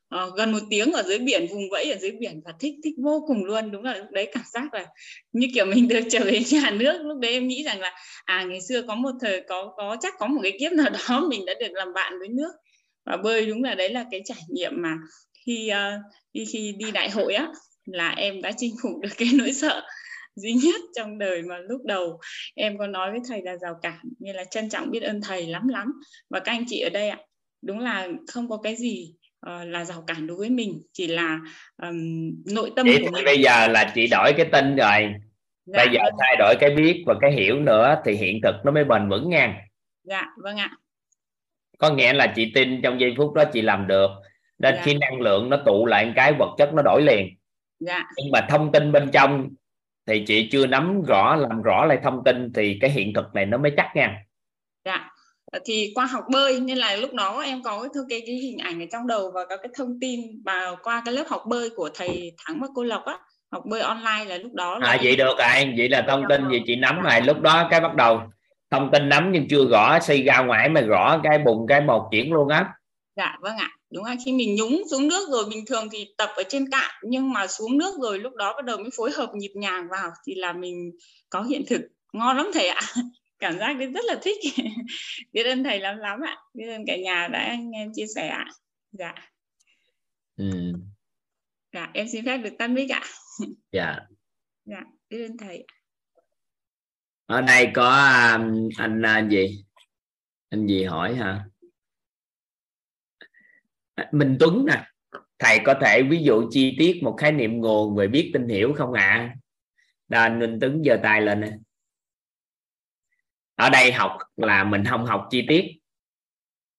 Ờ, gần một tiếng ở dưới biển vùng vẫy ở dưới biển và thích thích vô cùng luôn. Đúng là lúc đấy cảm giác là như kiểu mình được trở về nhà nước. Lúc đấy em nghĩ rằng là à ngày xưa có một thời có có chắc có một cái kiếp nào đó mình đã được làm bạn với nước. Và bơi đúng là đấy là cái trải nghiệm mà khi uh, đi khi đi đại hội á là em đã chinh phục được cái nỗi sợ duy nhất trong đời mà lúc đầu em có nói với thầy là rào cản như là trân trọng biết ơn thầy lắm lắm. Và các anh chị ở đây ạ đúng là không có cái gì uh, là rào cản đối với mình chỉ là um, nội tâm chị của mình. bây giờ là chị đổi cái tin rồi. Dạ, bây giờ vâng. thay đổi cái biết và cái hiểu nữa thì hiện thực nó mới bền vững nha. Dạ vâng ạ. Có nghĩa là chị tin trong giây phút đó chị làm được nên Dạ. khi năng lượng nó tụ lại cái vật chất nó đổi liền. Dạ. Nhưng mà thông tin bên trong thì chị chưa nắm rõ làm rõ lại thông tin thì cái hiện thực này nó mới chắc nha. Dạ thì qua học bơi nên là lúc đó em có cái cái, cái hình ảnh ở trong đầu và có cái thông tin và qua cái lớp học bơi của thầy Thắng và cô Lộc á học bơi online là lúc đó là à vậy được rồi vậy là thông tin gì chị nắm rồi lúc đó cái bắt đầu. Thông tin nắm nhưng chưa rõ xây ra ngoài mà rõ cái bùng cái một chuyển luôn á. Dạ vâng ạ. Đúng là khi mình nhúng xuống nước rồi bình thường thì tập ở trên cạn nhưng mà xuống nước rồi lúc đó bắt đầu mới phối hợp nhịp nhàng vào thì là mình có hiện thực. Ngon lắm thầy ạ cảm giác đấy rất là thích. Biết ơn thầy lắm lắm ạ. Biết ơn cả nhà đã nghe em chia sẻ ạ. Dạ. Ừ. dạ em xin phép được tắt mic ạ. Dạ. Dạ biết ơn thầy ở đây có um, anh uh, gì? Anh gì hỏi hả? À, Minh Tuấn nè. Thầy có thể ví dụ chi tiết một khái niệm nguồn về biết tin hiểu không ạ? À? Anh Minh Tuấn giơ tay lên nè ở đây học là mình không học chi tiết.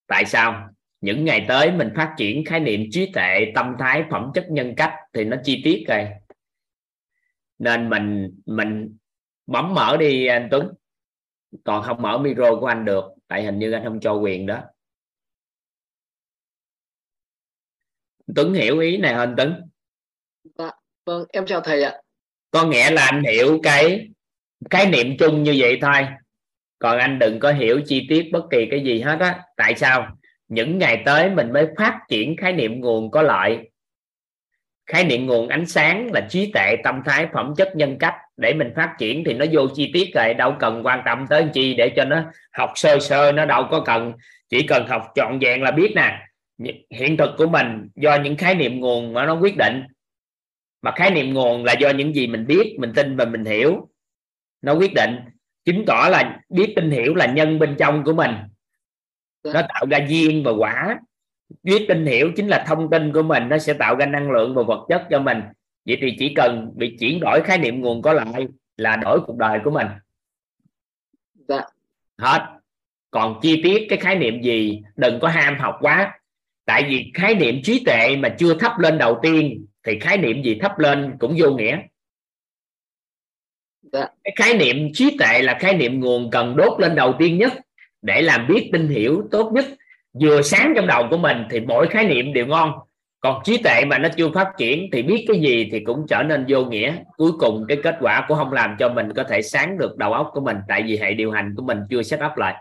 Tại sao? Những ngày tới mình phát triển khái niệm trí tuệ tâm thái phẩm chất nhân cách thì nó chi tiết rồi. Nên mình mình bấm mở đi anh Tuấn. Còn không mở micro của anh được tại hình như anh không cho quyền đó. Tuấn hiểu ý này không Tuấn? Dạ, vâng, em chào thầy ạ. có nghĩa là anh hiểu cái khái niệm chung như vậy thôi còn anh đừng có hiểu chi tiết bất kỳ cái gì hết á. Tại sao? Những ngày tới mình mới phát triển khái niệm nguồn có lợi. Khái niệm nguồn ánh sáng là trí tệ tâm thái phẩm chất nhân cách. Để mình phát triển thì nó vô chi tiết rồi. Đâu cần quan tâm tới chi để cho nó học sơ sơ, nó đâu có cần. Chỉ cần học trọn vẹn là biết nè. Hiện thực của mình do những khái niệm nguồn mà nó quyết định. Mà khái niệm nguồn là do những gì mình biết, mình tin và mình hiểu. Nó quyết định chứng tỏ là biết tin hiểu là nhân bên trong của mình. Nó tạo ra duyên và quả. Biết tin hiểu chính là thông tin của mình nó sẽ tạo ra năng lượng và vật chất cho mình. Vậy thì chỉ cần bị chuyển đổi khái niệm nguồn có lại là đổi cuộc đời của mình. Dạ. hết. Còn chi tiết cái khái niệm gì đừng có ham học quá. Tại vì khái niệm trí tuệ mà chưa thấp lên đầu tiên thì khái niệm gì thấp lên cũng vô nghĩa. Dạ cái khái niệm trí tuệ là khái niệm nguồn cần đốt lên đầu tiên nhất để làm biết tin hiểu tốt nhất. Vừa sáng trong đầu của mình thì mỗi khái niệm đều ngon. Còn trí tuệ mà nó chưa phát triển thì biết cái gì thì cũng trở nên vô nghĩa. Cuối cùng cái kết quả cũng không làm cho mình có thể sáng được đầu óc của mình, tại vì hệ điều hành của mình chưa set up lại.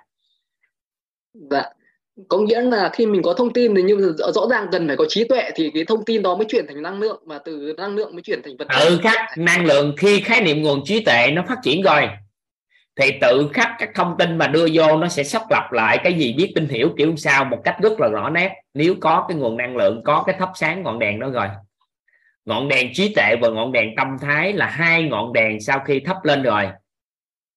Dạ. Có nghĩa là khi mình có thông tin thì nhưng rõ ràng cần phải có trí tuệ thì cái thông tin đó mới chuyển thành năng lượng và từ năng lượng mới chuyển thành vật chất. tự khắc năng lượng khi khái niệm nguồn trí tuệ nó phát triển rồi, thì tự khắc các thông tin mà đưa vô nó sẽ sắp lập lại cái gì biết tin hiểu kiểu sao một cách rất là rõ nét. Nếu có cái nguồn năng lượng, có cái thắp sáng ngọn đèn đó rồi. Ngọn đèn trí tuệ và ngọn đèn tâm thái là hai ngọn đèn sau khi thắp lên rồi.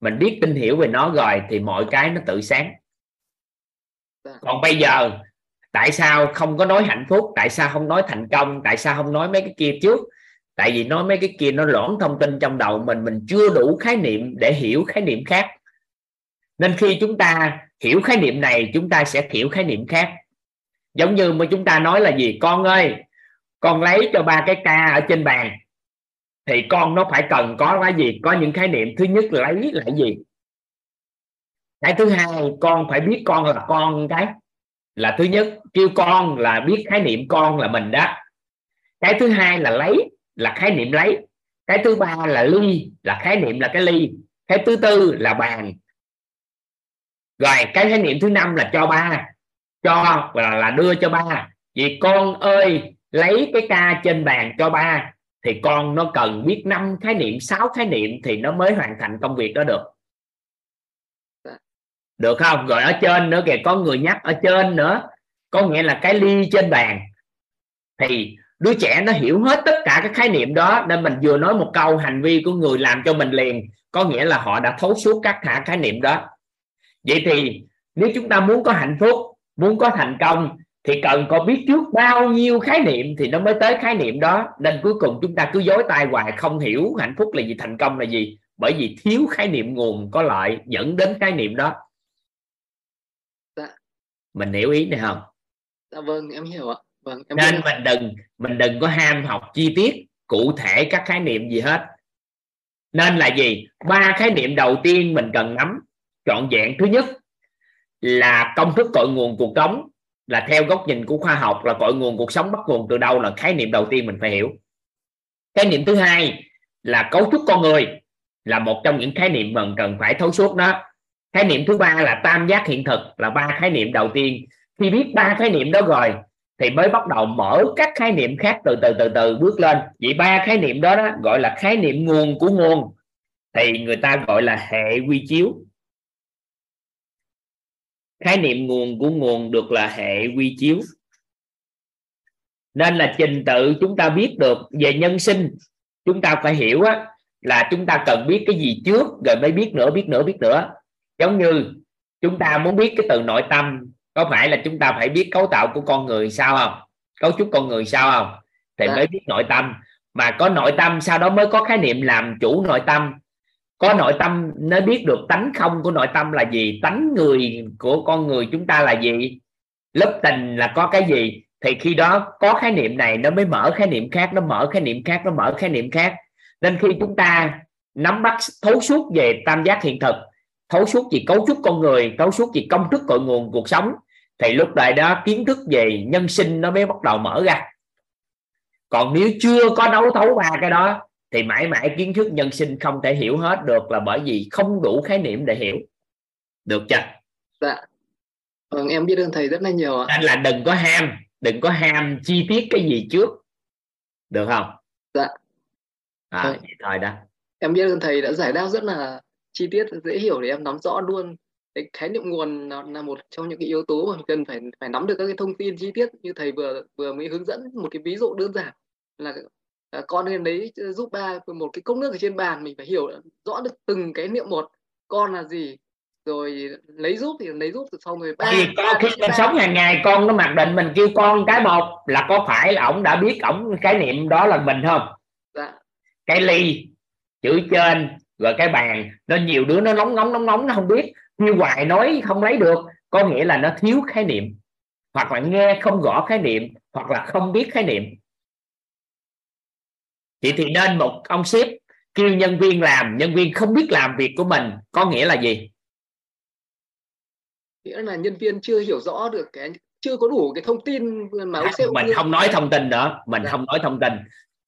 Mình biết tin hiểu về nó rồi thì mọi cái nó tự sáng. Dạ. còn bây giờ, tại sao không có nói hạnh phúc? Tại sao không nói thành công? Tại sao không nói mấy cái kia trước? Tại vì nói mấy cái kia nó loãng thông tin trong đầu mình mình chưa đủ khái niệm để hiểu khái niệm khác. Nên khi chúng ta hiểu khái niệm này, chúng ta sẽ hiểu khái niệm khác. Giống như mà chúng ta nói là gì? Con ơi, con lấy cho ba cái ca ở trên bàn, thì con nó phải cần có cái gì? Có những khái niệm. Thứ nhất là lấy là gì? Cái thứ hai con phải biết con là con cái là thứ nhất kêu con là biết khái niệm con là mình đó. Cái thứ hai là lấy là khái niệm lấy. Cái thứ ba là ly là khái niệm là cái ly. Cái thứ tư là bàn. Rồi cái khái niệm thứ năm là cho ba cho là, là đưa cho ba. Vì con ơi lấy cái ca trên bàn cho ba thì con nó cần biết năm khái niệm sáu khái niệm thì nó mới hoàn thành công việc đó được được không? Rồi ở trên nữa kìa, có người nhắc ở trên nữa. Có nghĩa là cái ly trên bàn. Thì đứa trẻ nó hiểu hết tất cả các khái niệm đó, nên mình vừa nói một câu, hành vi của người làm cho mình liền. Có nghĩa là họ đã thấu suốt các thả khái niệm đó. Vậy thì nếu chúng ta muốn có hạnh phúc, muốn có thành công, thì cần có biết trước bao nhiêu khái niệm thì nó mới tới khái niệm đó. Nên cuối cùng chúng ta cứ dối tay hoài, không hiểu hạnh phúc là gì, thành công là gì. Bởi vì thiếu khái niệm nguồn có lợi dẫn đến khái niệm đó mình hiểu ý này không? Dạ vâng, em hiểu ạ. Vâng, em nên biết. mình đừng mình đừng có ham học chi tiết cụ thể các khái niệm gì hết. Nên là gì? Ba khái niệm đầu tiên mình cần nắm trọn vẹn. Thứ nhất là công thức cội nguồn cuộc sống là theo góc nhìn của khoa học là cội nguồn cuộc sống bắt nguồn từ đâu là khái niệm đầu tiên mình phải hiểu. Khái niệm thứ hai là cấu trúc con người là một trong những khái niệm mình cần phải thấu suốt đó khái niệm thứ ba là tam giác hiện thực là ba khái niệm đầu tiên. Khi biết ba khái niệm đó rồi thì mới bắt đầu mở các khái niệm khác từ từ từ từ bước lên. Vậy ba khái niệm đó, đó gọi là khái niệm nguồn của nguồn thì người ta gọi là hệ quy chiếu. Khái niệm nguồn của nguồn được là hệ quy chiếu. Nên là trình tự chúng ta biết được về nhân sinh chúng ta phải hiểu á, là chúng ta cần biết cái gì trước rồi mới biết nữa biết nữa biết nữa giống như chúng ta muốn biết cái từ nội tâm có phải là chúng ta phải biết cấu tạo của con người sao không? Cấu trúc con người sao không? Thì mới biết nội tâm. Mà có nội tâm sau đó mới có khái niệm làm chủ nội tâm. Có nội tâm nó biết được tánh không của nội tâm là gì tánh người của con người chúng ta là gì lớp tình là có cái gì. Thì khi đó có khái niệm này nó mới mở khái niệm khác nó mở khái niệm khác nó mở khái niệm khác. Nên khi chúng ta nắm bắt thấu suốt về tam giác hiện thực thấu suốt về cấu trúc con người thấu suốt về công thức cội nguồn cuộc sống thì lúc này đó kiến thức về nhân sinh nó mới bắt đầu mở ra. Còn nếu chưa có đấu thấu ba cái đó thì mãi mãi kiến thức nhân sinh không thể hiểu hết được là bởi vì không đủ khái niệm để hiểu. Được chưa? Dạ. Vâng em biết ơn thầy rất là nhiều ạ. Nên là đừng có ham đừng có ham chi tiết cái gì trước. Được không? Dạ. À, Vâng. vậy thôi đó. Em biết ơn thầy đã giải đáp rất là chi tiết dễ hiểu để em nắm rõ luôn. Cái khái niệm nguồn là, là một trong những cái yếu tố mà mình cần phải phải nắm được các cái thông tin chi tiết như thầy vừa vừa mới hướng dẫn. Một cái ví dụ đơn giản là à, con nên lấy giúp ba một cái cốc nước ở trên bàn mình phải hiểu rõ được từng cái niệm một. Con là gì? Rồi lấy giúp thì lấy giúp xong rồi ba vì có ba khi ba. sống hàng ngày con nó mặc định mình kêu con cái một là có phải là ổng đã biết ổng khái niệm đó là mình không? Dạ. Cái ly chữ trên rồi cái bàn nó nhiều đứa nó nóng nóng nóng nóng nó không biết. Kêu hoài nói không lấy được có nghĩa là nó thiếu khái niệm. Hoặc là nghe không rõ khái niệm hoặc là không biết khái niệm. Vậy thì nên một ông sếp kêu nhân viên làm nhân viên không biết làm việc của mình có nghĩa là gì? Nghĩa là nhân viên chưa hiểu rõ được cái chưa có đủ cái thông tin mà ông sếp mình không nói thông tin nữa mình Dạ. không nói thông tin.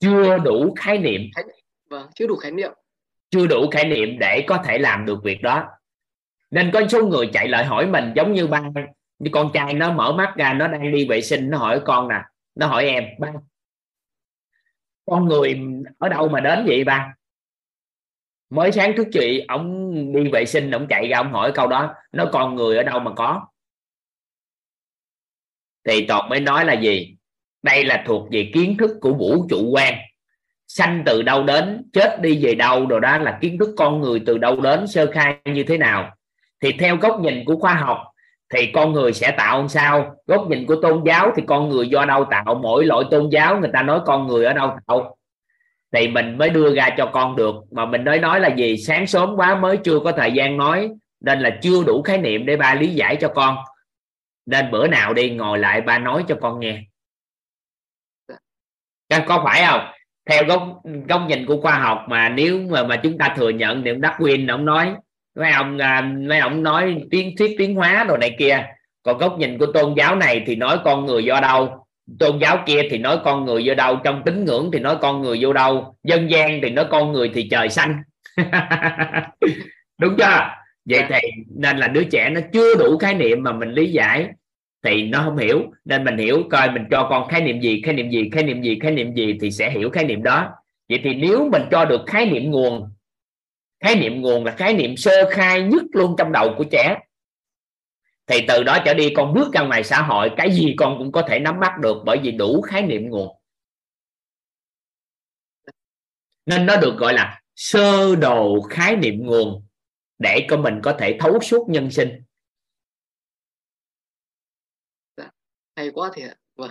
Chưa đủ khái niệm vâng chưa đủ khái niệm chưa đủ khái niệm để có thể làm được việc đó. Nên có số người chạy lại hỏi mình giống như ba, như con trai nó mở mắt ra, nó đang đi vệ sinh, nó hỏi con nè, nó hỏi em, ba, con người ở đâu mà đến vậy ba? Mới sáng thức chị ông đi vệ sinh, ông chạy ra ông hỏi câu đó, nó con người ở đâu mà có? Thì toàn mới nói là gì? Đây là thuộc về kiến thức của vũ trụ quan sanh từ đâu đến, chết đi về đâu, đồ đó là kiến thức con người từ đâu đến, sơ khai như thế nào. Thì theo góc nhìn của khoa học, thì con người sẽ tạo làm sao? Góc nhìn của tôn giáo thì con người do đâu tạo? Mỗi loại tôn giáo người ta nói con người ở đâu tạo? Thì mình mới đưa ra cho con được. Mà mình nói nói là gì? Sáng sớm quá mới chưa có thời gian nói, nên là chưa đủ khái niệm để ba lý giải cho con. Nên bữa nào đi, ngồi lại ba nói cho con nghe. Có phải không? Theo góc góc nhìn của khoa học mà nếu mà mà chúng ta thừa nhận thì ông Darwin ông nói mấy ông à, mấy ông nói tiến thuyết tiến hóa đồ này kia. Còn góc nhìn của tôn giáo này thì nói con người do đâu? Tôn giáo kia thì nói con người vô đâu? Trong tín ngưỡng thì nói con người vô đâu? Dân gian thì nói con người thì trời xanh. Đúng chưa? Vậy thì nên là đứa trẻ nó chưa đủ khái niệm mà mình lý giải thì nó không hiểu nên mình hiểu coi mình cho con khái niệm gì khái niệm gì khái niệm gì khái niệm gì thì sẽ hiểu khái niệm đó vậy thì nếu mình cho được khái niệm nguồn khái niệm nguồn là khái niệm sơ khai nhất luôn trong đầu của trẻ thì từ đó trở đi con bước ra ngoài xã hội cái gì con cũng có thể nắm bắt được bởi vì đủ khái niệm nguồn nên nó được gọi là sơ đồ khái niệm nguồn để cho mình có thể thấu suốt nhân sinh hay quá thì ạ vâng.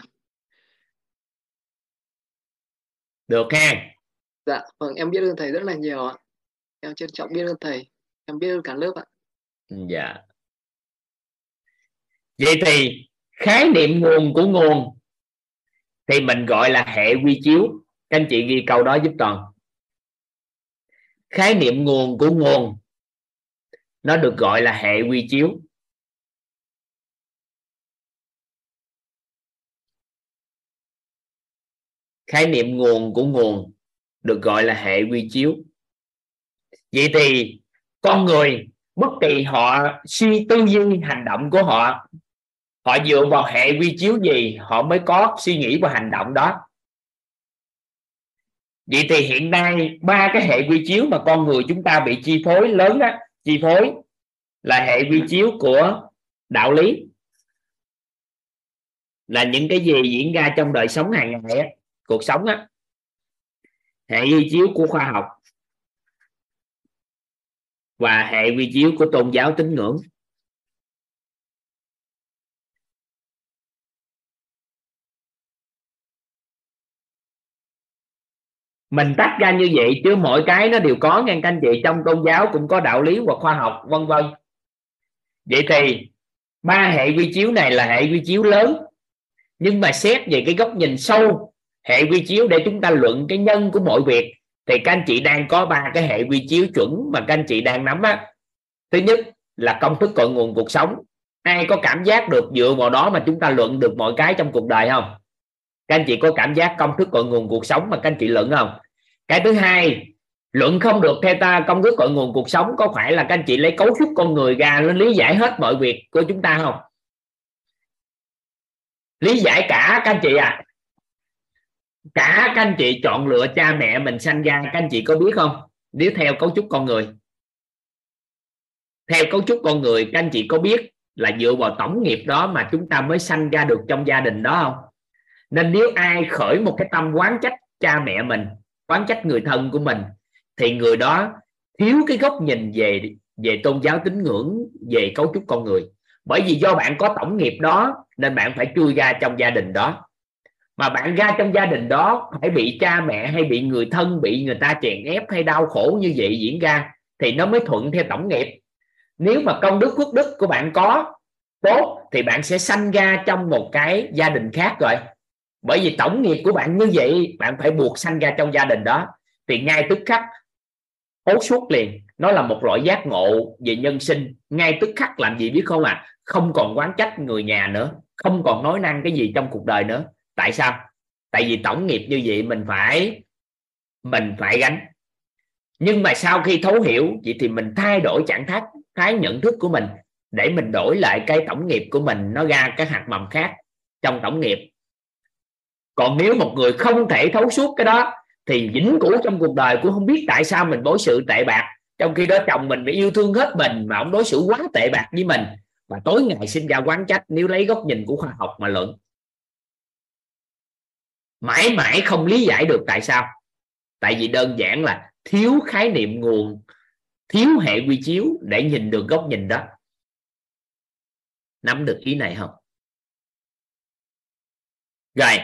Được ha. Dạ vâng em biết ơn thầy rất là nhiều ạ. Em trân trọng biết ơn thầy. Em biết ơn cả lớp ạ. Dạ. Vậy thì khái niệm nguồn của nguồn thì mình gọi là hệ quy chiếu. Các anh chị ghi câu đó giúp toàn. Khái niệm nguồn của nguồn nó được gọi là hệ quy chiếu khái niệm nguồn của nguồn được gọi là hệ quy chiếu. Vậy thì con người bất kỳ họ suy tư duy hành động của họ họ dựa vào hệ quy chiếu gì họ mới có suy nghĩ và hành động đó. Vậy thì hiện nay ba cái hệ quy chiếu mà con người chúng ta bị chi phối lớn đó chi phối là hệ quy chiếu của đạo lý. Là những cái gì diễn ra trong đời sống hàng ngày á, cuộc sống á, hệ quy chiếu của khoa học và hệ quy chiếu của tôn giáo tín ngưỡng. Mình tách ra như vậy chứ mỗi cái nó đều có ngang anh chị trong tôn giáo cũng có đạo lý và khoa học, vân vân. Vậy thì ba hệ quy chiếu này là hệ quy chiếu lớn, nhưng mà xét về cái góc nhìn sâu hệ quy chiếu để chúng ta luận cái nhân của mọi việc. Thì các anh chị đang có ba cái hệ quy chiếu chuẩn mà các anh chị đang nắm á. Thứ nhất là công thức cội nguồn cuộc sống. Ai có cảm giác được dựa vào đó mà chúng ta luận được mọi cái trong cuộc đời không? Các anh chị có cảm giác công thức cội nguồn cuộc sống mà các anh chị luận không? Cái thứ hai, luận không được theo ta, công thức cội nguồn cuộc sống có phải là các anh chị lấy cấu trúc con người ra nó lý giải hết mọi việc của chúng ta không? Lý giải cả các anh chị à cả các anh chị chọn lựa cha mẹ mình sanh ra, các anh chị có biết không? Nếu theo cấu trúc con người. Theo cấu trúc con người, các anh chị có biết là dựa vào tổng nghiệp đó mà chúng ta mới sanh ra được trong gia đình đó không? Nên nếu ai khởi một cái tâm quán trách cha mẹ mình, quán trách người thân của mình, thì người đó thiếu cái góc nhìn về về tôn giáo tín ngưỡng, về cấu trúc con người. Bởi vì do bạn có tổng nghiệp đó, nên bạn phải chui ra trong gia đình đó mà bạn ra trong gia đình đó, phải bị cha mẹ hay bị người thân, bị người ta chèn ép hay đau khổ như vậy diễn ra, thì nó mới thuận theo tổng nghiệp. Nếu mà công đức phước đức của bạn có, tốt, thì bạn sẽ sanh ra trong một cái gia đình khác rồi. Bởi vì tổng nghiệp của bạn như vậy, bạn phải buộc sanh ra trong gia đình đó. Thì ngay tức khắc ố suốt liền. Nó là một loại giác ngộ về nhân sinh. Ngay tức khắc làm gì biết không à? Không còn quán trách người nhà nữa. Không còn nói năng cái gì trong cuộc đời nữa tại sao? Tại vì tổng nghiệp như vậy mình phải mình phải gánh. Nhưng mà sau khi thấu hiểu vậy thì mình thay đổi trạng thái thái nhận thức của mình để mình đổi lại cái tổng nghiệp của mình, nó ra cái hạt mầm khác trong tổng nghiệp. Còn nếu một người không thể thấu suốt cái đó thì vĩnh cửu trong cuộc đời cũng không biết tại sao mình đối xử tệ bạc. Trong khi đó chồng mình bị yêu thương hết mình mà ông đối xử quá tệ bạc với mình. Và tối ngày sinh ra quán trách nếu lấy góc nhìn của khoa học mà luận mãi mãi không lý giải được tại sao. Tại vì đơn giản là thiếu khái niệm nguồn, thiếu hệ quy chiếu để nhìn được góc nhìn đó. Nắm được ý này không? Rồi,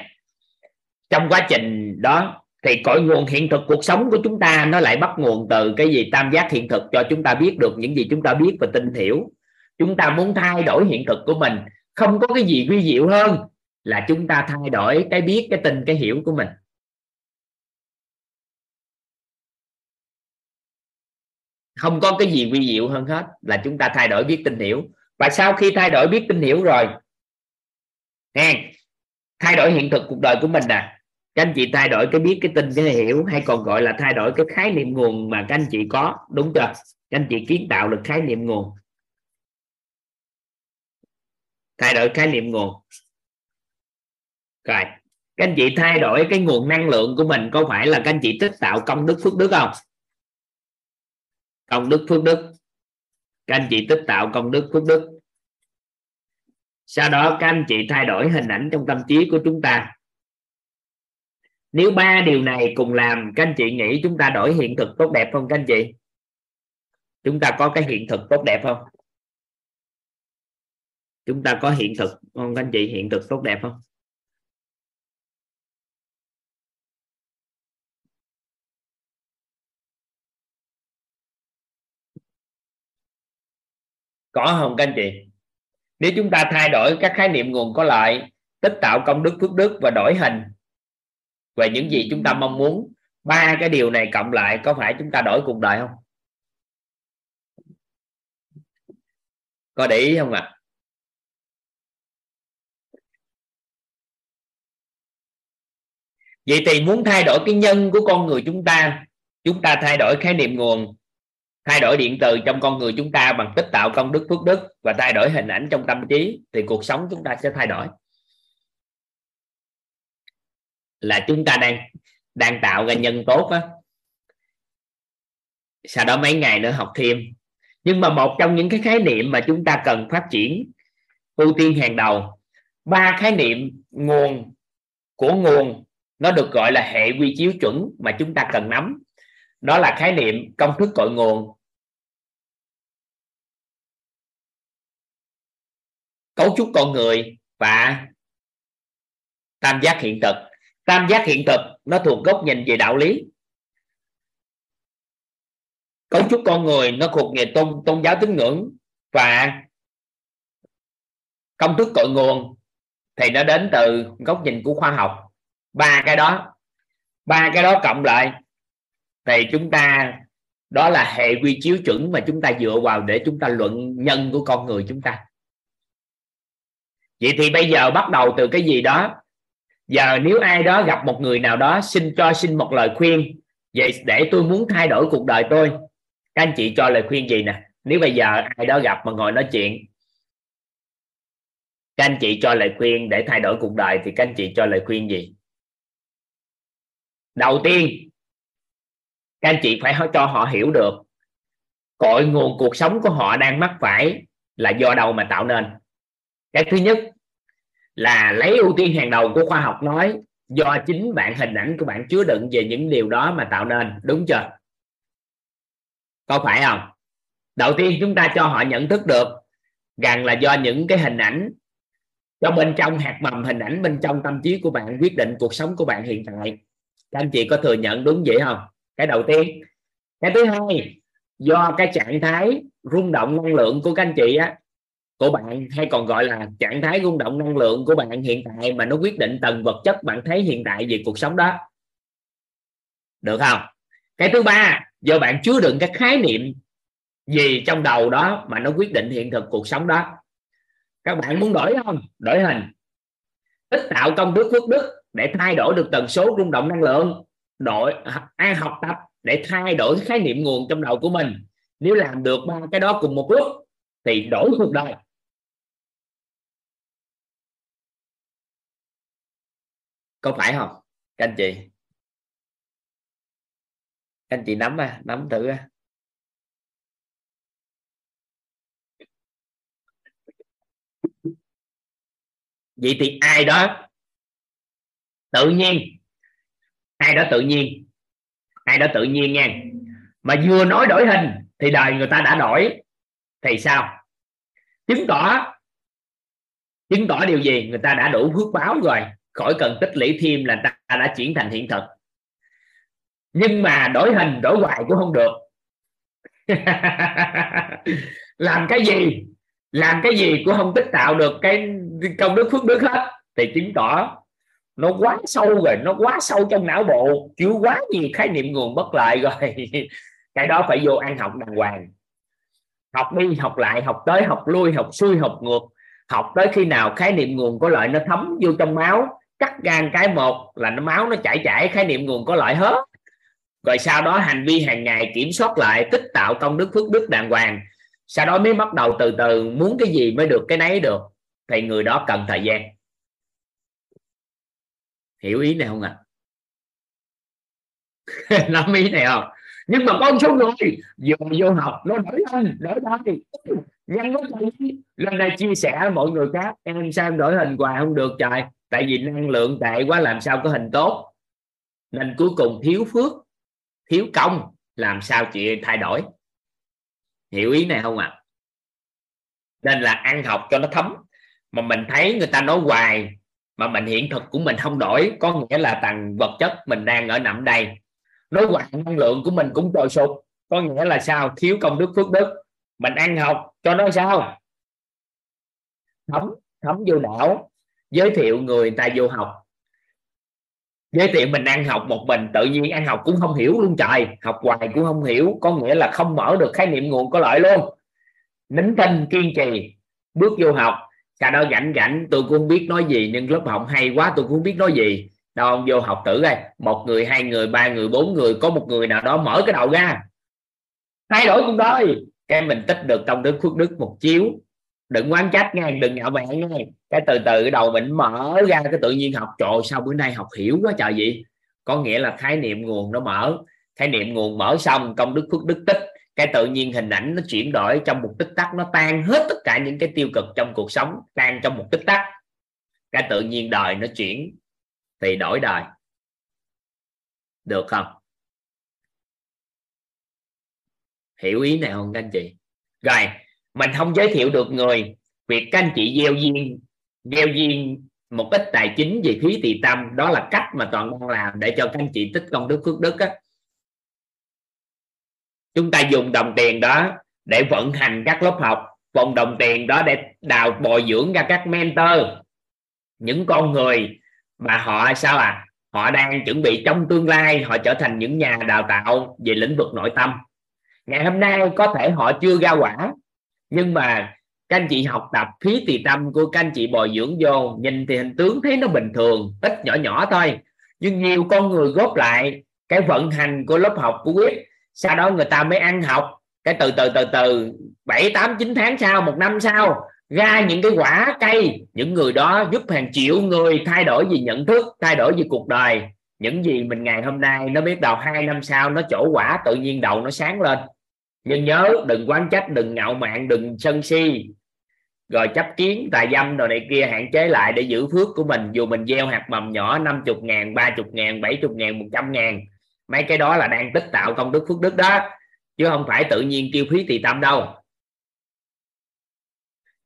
trong quá trình đó thì cội nguồn hiện thực cuộc sống của chúng ta nó lại bắt nguồn từ cái gì? Tam giác hiện thực cho chúng ta biết được những gì chúng ta biết và tin hiểu. Chúng ta muốn thay đổi hiện thực của mình. Không có cái gì vi diệu hơn là chúng ta thay đổi cái biết, cái tin, cái hiểu của mình. Không có cái gì vi diệu hơn hết là chúng ta thay đổi biết, tin, hiểu. Và sau khi thay đổi biết, tin, hiểu rồi, nghe, thay đổi hiện thực cuộc đời của mình nè. Các anh chị thay đổi cái biết, cái tin, cái hiểu hay còn gọi là thay đổi cái khái niệm nguồn mà các anh chị có, đúng chưa? Các anh chị kiến tạo được khái niệm nguồn. Thay đổi khái niệm nguồn rồi, các anh chị thay đổi cái nguồn năng lượng của mình có phải là các anh chị tích tạo công đức phước đức không? Công đức phước đức. Các anh chị tích tạo công đức phước đức. Sau đó các anh chị thay đổi hình ảnh trong tâm trí của chúng ta. Nếu ba điều này cùng làm, các anh chị nghĩ chúng ta đổi hiện thực tốt đẹp không, các anh chị? Chúng ta có cái hiện thực tốt đẹp không? Chúng ta có hiện thực không, các anh chị? Hiện thực tốt đẹp không? Có không các anh chị nếu chúng ta thay đổi các khái niệm nguồn có lợi, tích tạo công đức, phước đức và đổi hình về những gì chúng ta mong muốn, ba cái điều này cộng lại có phải chúng ta đổi cuộc đời không có để ý không ạ à? vậy thì muốn thay đổi cái nhân của con người chúng ta chúng ta thay đổi khái niệm nguồn thay đổi điện từ trong con người chúng ta bằng tích tạo công đức, phước đức và thay đổi hình ảnh trong tâm trí thì cuộc sống chúng ta sẽ thay đổi. Là chúng ta đang đang tạo ra nhân tốt á. Sau đó mấy ngày nữa học thêm. Nhưng mà một trong những cái khái niệm mà chúng ta cần phát triển, ưu tiên hàng đầu, ba khái niệm nguồn, của nguồn, nó được gọi là hệ quy chiếu chuẩn mà chúng ta cần nắm. Đó là khái niệm công thức cội nguồn cấu trúc con người và tam giác hiện thực. Tam giác hiện thực nó thuộc góc nhìn về đạo lý. Cấu trúc con người nó thuộc về tôn tôn giáo tín ngưỡng và công thức cội nguồn thì nó đến từ góc nhìn của khoa học. Ba cái đó, ba cái đó cộng lại thì chúng ta, đó là hệ quy chiếu chuẩn mà chúng ta dựa vào để chúng ta luận nhân của con người chúng ta vậy thì bây giờ bắt đầu từ cái gì đó? Giờ nếu ai đó gặp một người nào đó, xin cho xin một lời khuyên. Vậy để tôi muốn thay đổi cuộc đời tôi. Các anh chị cho lời khuyên gì nè? Nếu bây giờ ai đó gặp mà ngồi nói chuyện, các anh chị cho lời khuyên để thay đổi cuộc đời thì các anh chị cho lời khuyên gì? Đầu tiên, các anh chị phải cho họ hiểu được, cội nguồn cuộc sống của họ đang mắc phải là do đâu mà tạo nên cái thứ nhất là lấy ưu tiên hàng đầu của khoa học nói do chính bạn hình ảnh của bạn chứa đựng về những điều đó mà tạo nên, đúng chưa? Có phải không? Đầu tiên chúng ta cho họ nhận thức được rằng là do những cái hình ảnh cho bên trong hạt mầm hình ảnh, bên trong tâm trí của bạn quyết định cuộc sống của bạn hiện tại. Các anh chị có thừa nhận đúng vậy không? Cái đầu tiên. Cái thứ hai, do cái trạng thái rung động năng lượng của các anh chị á của bạn hay còn gọi là trạng thái rung động năng lượng của bạn hiện tại mà nó quyết định tầng vật chất bạn thấy hiện tại về cuộc sống đó. Được không? Cái thứ ba, do bạn chứa đựng các khái niệm gì trong đầu đó mà nó quyết định hiện thực cuộc sống đó. Các bạn muốn đổi không? Đổi hình. Tích tạo công đức phước đức để thay đổi được tần số rung động năng lượng. Đổi an học tập để thay đổi khái niệm nguồn trong đầu của mình. Nếu làm được ba cái đó cùng một lúc thì đổi cuộc đời. Có phải không? Các anh chị. Các anh chị nắm à nắm thử à. vậy thì ai đó tự nhiên, ai đó tự nhiên, ai đó tự nhiên nha. Mà vừa nói đổi hình thì đời người ta đã đổi, thì sao? Chứng tỏ chứng tỏ điều gì? Người ta đã đủ phước báo rồi khỏi cần tích lũy thêm là ta đã chuyển thành hiện thực. Nhưng mà đổi hình, đổi hoài cũng không được. Làm cái gì? Làm cái gì cũng không tích tạo được cái công đức phước đức hết. Thì chứng tỏ nó quá sâu rồi, nó quá sâu trong não bộ, chứa quá nhiều khái niệm nguồn bất lợi rồi. Cái đó phải vô ăn học đàng hoàng. Học đi, học lại, học tới, học lui, học xuôi, học ngược. Học tới khi nào khái niệm nguồn có lợi nó thấm vô trong máu cắt gan cái một là nó máu nó chảy chảy, khái niệm nguồn có lợi hết. Rồi sau đó hành vi hàng ngày kiểm soát lại, tích tạo công đức phước đức đàng hoàng. Sau đó mới bắt đầu từ từ muốn cái gì mới được cái nấy được. Thì người đó cần thời gian. Hiểu ý này không ạ? À? nắm ý này không? Nhưng mà con số người vừa vô học, nó đổi hình đổi đây nhanh quá trời lần này chia sẻ với mọi người khác, em sao em đổi hình hoài không được trời? Tại vì năng lượng tệ quá làm sao có hình tốt. Nên cuối cùng thiếu phước, thiếu công, làm sao chị thay đổi. Hiểu ý này không ạ? À? nên là ăn học cho nó thấm. Mà mình thấy người ta nói hoài, mà mình hiện thực của mình không đổi, có nghĩa là tầng vật chất mình đang ở nằm đây. Nói hoài, năng lượng của mình cũng trồi sụp, có nghĩa là sao? Thiếu công đức phước đức. Mình ăn học cho nó sao? Thấm thấm vô não giới thiệu người ta vô học. Giới thiệu mình ăn học một mình, tự nhiên ăn học cũng không hiểu luôn trời. Học hoài cũng không hiểu, có nghĩa là không mở được khái niệm nguồn có lợi luôn. Nín thinh, kiên trì, bước vô học. Sau đó rảnh rảnh, tôi cũng không biết nói gì, nhưng lớp học hay quá, tôi cũng không biết nói gì. Đâu ông vô học tử đây một người, hai người, ba người, bốn người, có một người nào đó mở cái đầu ra. Thay đổi cũng đời. Cái mình tích được công đức phước đức một chiếu. Đừng quán trách nghe đừng ngạo mạn nghe cái từ từ cái đầu mình mở ra cái tự nhiên học. Trộn sao bữa nay học hiểu quá trời gì có nghĩa là khái niệm nguồn nó mở. Khái niệm nguồn mở xong, công đức phước đức tích. Cái tự nhiên hình ảnh nó chuyển đổi trong một tích tắc. Nó tan hết tất cả những cái tiêu cực trong cuộc sống, tan trong một tích tắc. Cái tự nhiên đời nó chuyển thì đổi đời. Được không? Hiểu ý này không các anh chị? Rồi, mình không giới thiệu được người. Việc các anh chị gieo duyên gieo duyên, một ít tài chính về phí tỳ tâm, đó là cách mà toàn đang làm để cho các anh chị tích công đức phước đức á. Chúng ta dùng đồng tiền đó để vận hành các lớp học dùng đồng tiền đó để đào, bồi dưỡng ra các mentor. Những con người mà họ sao à? Họ đang chuẩn bị trong tương lai, họ trở thành những nhà đào tạo về lĩnh vực nội tâm. Ngày hôm nay có thể họ chưa ra quả, nhưng mà các anh chị học tập phí tỳ tâm của các anh chị bồi dưỡng vô, nhìn thì hình tướng thấy nó bình thường, ít nhỏ nhỏ thôi. Nhưng nhiều con người góp lại cái vận hành của lớp học của quyết sau đó người ta mới ăn học. Cái từ từ từ từ, bảy, tám, chín tháng sau, một năm sau, ra những cái quả cây. Những người đó giúp hàng triệu người thay đổi gì nhận thức, thay đổi gì cuộc đời. Những gì mình ngày hôm nay nó biết đầu hai năm sau nó trổ quả tự nhiên đầu nó sáng lên nhưng nhớ, đừng quán trách, đừng ngạo mạn, đừng sân si. Rồi chấp kiến, tà dâm rồi này kia hạn chế lại để giữ phước của mình. Dù mình gieo hạt mầm nhỏ 50 ngàn 30 ngàn 70 ngàn 100 ngàn. Mấy cái đó là đang tích tạo công đức phước đức đó. Chứ không phải tự nhiên tiêu phí tỳ tâm đâu.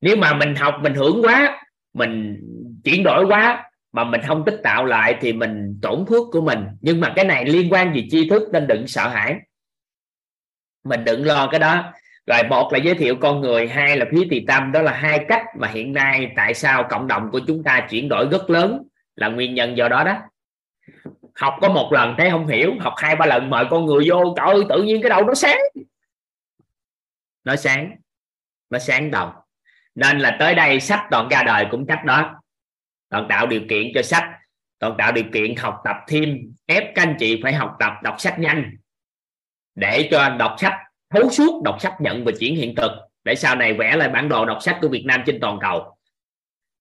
Nếu mà mình học, mình hưởng quá, mình chuyển đổi quá, mà mình không tích tạo lại thì mình tổn phước của mình. Nhưng mà cái này liên quan gì tri thức nên đừng sợ hãi mình đừng lo cái đó. Rồi một là giới thiệu con người, hai là phí tỳ tâm. Đó là hai cách mà hiện nay tại sao cộng đồng của chúng ta chuyển đổi rất lớn là nguyên nhân do đó đó. Học có một lần thấy không hiểu, học hai ba lần mời con người vô, trời ơi, tự nhiên cái đầu nó sáng. Nó sáng nó sáng đầu. Nên là tới đây sách toàn ra đời cũng cách đó. Toàn tạo điều kiện cho sách, toàn tạo điều kiện học tập thêm. Ép các anh chị phải học tập, đọc sách nhanh để cho đọc sách, thấu suốt đọc sách nhận và chuyển hiện thực, để sau này vẽ lại bản đồ đọc sách của Việt Nam trên toàn cầu.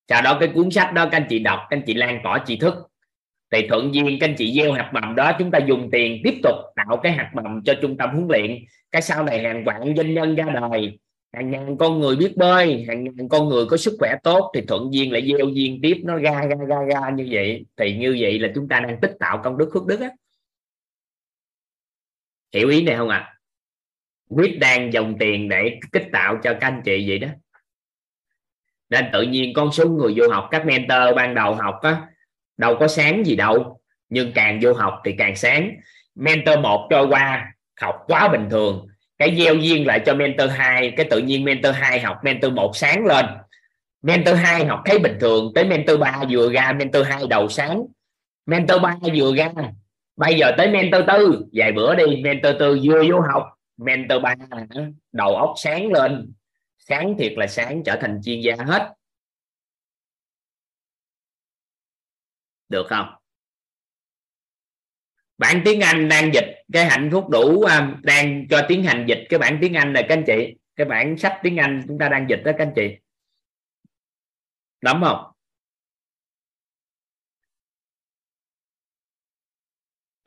Sau đó cái cuốn sách đó các anh chị đọc, các anh chị lan tỏa tri thức. Thì thuận duyên, các anh chị gieo hạt mầm đó, chúng ta dùng tiền tiếp tục tạo cái hạt mầm cho trung tâm huấn luyện. Cái sau này hàng vạn doanh nhân ra đời, hàng ngàn con người biết bơi, hàng ngàn con người có sức khỏe tốt, thì thuận duyên lại gieo duyên tiếp, nó ra ra ra ra như vậy. Thì như vậy là chúng ta đang tích tạo công đức phước đức á hiểu ý này không ạ? À? quyết đang dòng tiền để kích tạo cho các anh chị vậy đó. Nên tự nhiên con số người vô học, các mentor ban đầu học á, đâu có sáng gì đâu. Nhưng càng vô học thì càng sáng. Mentor một trôi qua, học quá bình thường. Cái gieo duyên lại cho mentor 2 cái tự nhiên mentor 2 học, mentor 1 sáng lên. Mentor 2 học thấy bình thường, tới mentor 3 vừa ra, mentor 2 đầu sáng. Mentor 3 vừa ra bây giờ tới mentor tư. Vài bữa đi, mentor tư vừa vô học. Mentor ba đầu óc sáng lên. Sáng thiệt là sáng, trở thành chuyên gia hết. Được không? Bản tiếng Anh đang dịch. Cái hạnh phúc đủ à, đang cho tiến hành dịch. Cái bản tiếng Anh này, các anh chị, cái bản sách tiếng Anh chúng ta đang dịch đó, các anh chị. Đúng không?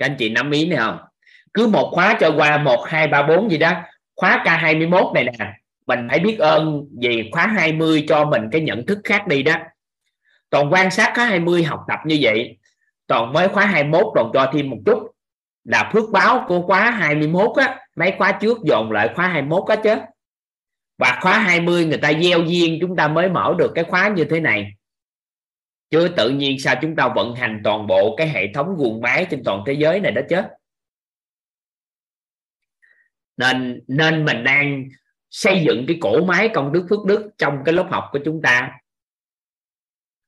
Các anh chị nắm ý này không? Cứ một khóa cho qua, một, hai, ba, bốn gì đó. Khóa K21 này nè. Mình phải biết ơn vì khóa 20 cho mình cái nhận thức khác đi đó. Toàn quan sát khóa 20 học tập như vậy. Toàn mới khóa 21 còn cho thêm một chút. Là phước báo của khóa 21 á. Mấy khóa trước dồn lại khóa 21 á chứ. Và khóa 20 người ta gieo duyên, chúng ta mới mở được cái khóa như thế này chứ tự nhiên sao chúng ta vận hành toàn bộ cái hệ thống guồng máy trên toàn thế giới này đó chứ? Nên nên mình đang xây dựng cái cổ máy công đức phước đức trong cái lớp học của chúng ta.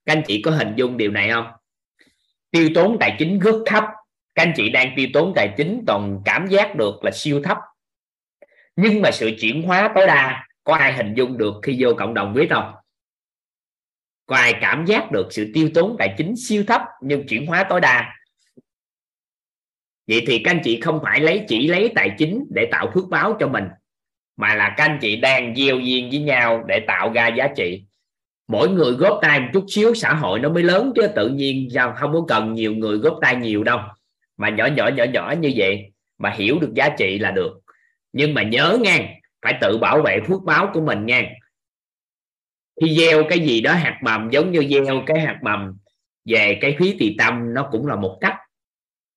Các anh chị có hình dung điều này không? Tiêu tốn tài chính rất thấp. Các anh chị đang tiêu tốn tài chính toàn cảm giác được là siêu thấp. Nhưng mà sự chuyển hóa tối đa, có ai hình dung được khi vô cộng đồng biết không? Có ai cảm giác được sự tiêu tốn tài chính siêu thấp nhưng chuyển hóa tối đa? Vậy thì các anh chị không phải lấy chỉ lấy tài chính để tạo phước báo cho mình, mà là các anh chị đang gieo duyên với nhau để tạo ra giá trị. Mỗi người góp tay một chút xíu, xã hội nó mới lớn chứ tự nhiên sao không có cần nhiều người góp tay nhiều đâu. Mà nhỏ nhỏ nhỏ nhỏ như vậy mà hiểu được giá trị là được. Nhưng mà nhớ nghe phải tự bảo vệ phước báo của mình nghe khi gieo cái gì đó hạt mầm, giống như gieo cái hạt mầm về cái phí tỳ tâm, nó cũng là một cách.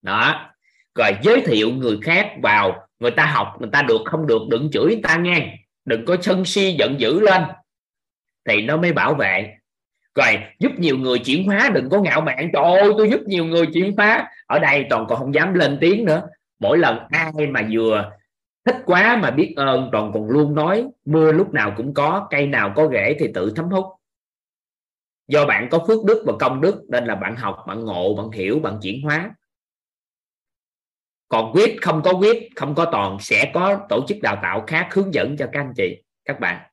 Đó. Rồi giới thiệu người khác vào, người ta học, người ta được không được, đừng chửi người ta nghe. Đừng có sân si, giận dữ lên. Thì nó mới bảo vệ. Rồi, giúp nhiều người chuyển hóa, đừng có ngạo mạn. Trời ơi, tôi giúp nhiều người chuyển hóa. Ở đây toàn còn không dám lên tiếng nữa. Mỗi lần ai mà vừa thích quá mà biết ơn, còn còn luôn nói, mưa lúc nào cũng có, cây nào có rễ thì tự thấm hút. Do bạn có phước đức và công đức, nên là bạn học, bạn ngộ, bạn hiểu, bạn chuyển hóa. Còn quyết, không có quyết, không có toàn, sẽ có tổ chức đào tạo khác hướng dẫn cho các anh chị, các bạn.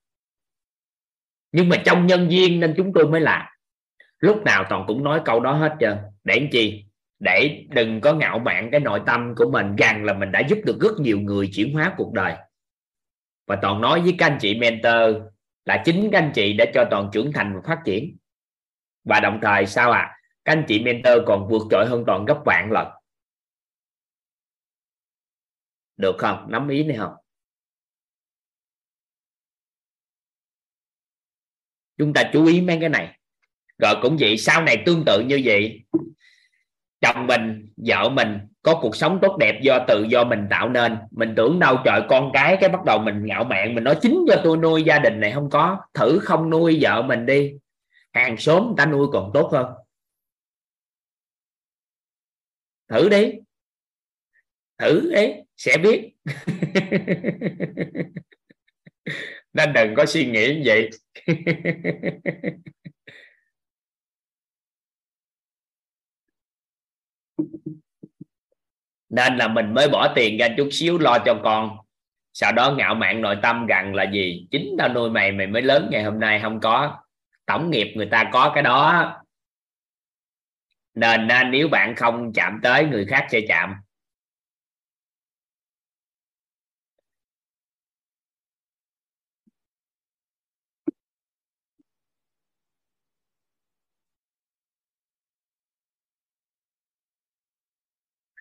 Nhưng mà trong nhân viên nên chúng tôi mới làm. Lúc nào toàn cũng nói câu đó hết trơn. Để làm chi? Để đừng có ngạo mạn cái nội tâm của mình, rằng là mình đã giúp được rất nhiều người chuyển hóa cuộc đời. Và toàn nói với các anh chị mentor là chính các anh chị đã cho toàn trưởng thành và phát triển. Và đồng thời sao à các anh chị mentor còn vượt trội hơn toàn gấp vạn lần. Được không? Nắm ý này không? Chúng ta chú ý mấy cái này. Rồi cũng vậy, sau này tương tự như vậy chồng mình, vợ mình có cuộc sống tốt đẹp do tự do mình tạo nên. Mình tưởng đâu trời, con cái cái bắt đầu mình ngạo mạn, mình nói chính do tôi nuôi gia đình này không có. Thử không nuôi vợ mình đi. Hàng xóm người ta nuôi còn tốt hơn. Thử đi. Thử đi, sẽ biết. Nên đừng có suy nghĩ như vậy. nên là mình mới bỏ tiền ra chút xíu lo cho con. Sau đó ngạo mạn nội tâm rằng là gì? Chính tao nuôi mày mày mới lớn ngày hôm nay không có. Tổng nghiệp người ta có cái đó. Nên, nên nếu bạn không chạm tới người khác sẽ chạm.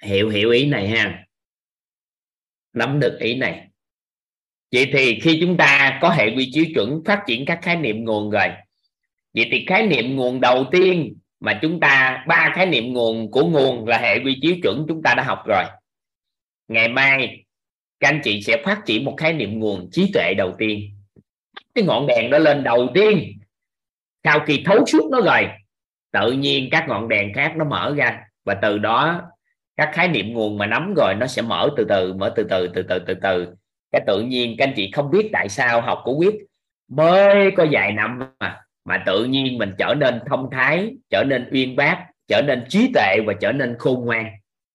Hiểu hiểu ý này ha. Nắm được ý này. Vậy thì khi chúng ta có hệ quy chiếu chuẩn phát triển các khái niệm nguồn rồi, vậy thì khái niệm nguồn đầu tiên mà chúng ta, ba khái niệm nguồn của nguồn là hệ quy chiếu chuẩn chúng ta đã học rồi. Ngày mai, các anh chị sẽ phát triển một khái niệm nguồn trí tuệ đầu tiên. Cái ngọn đèn đó lên đầu tiên. Sau khi thấu suốt nó rồi, tự nhiên các ngọn đèn khác nó mở ra và từ đó các khái niệm nguồn mà nắm rồi nó sẽ mở từ từ, mở từ từ từ từ từ từ. Cái tự nhiên, các anh chị không biết tại sao học của quyết mới có vài năm mà mà tự nhiên mình trở nên thông thái, trở nên uyên bác, trở nên trí tuệ và trở nên khôn ngoan.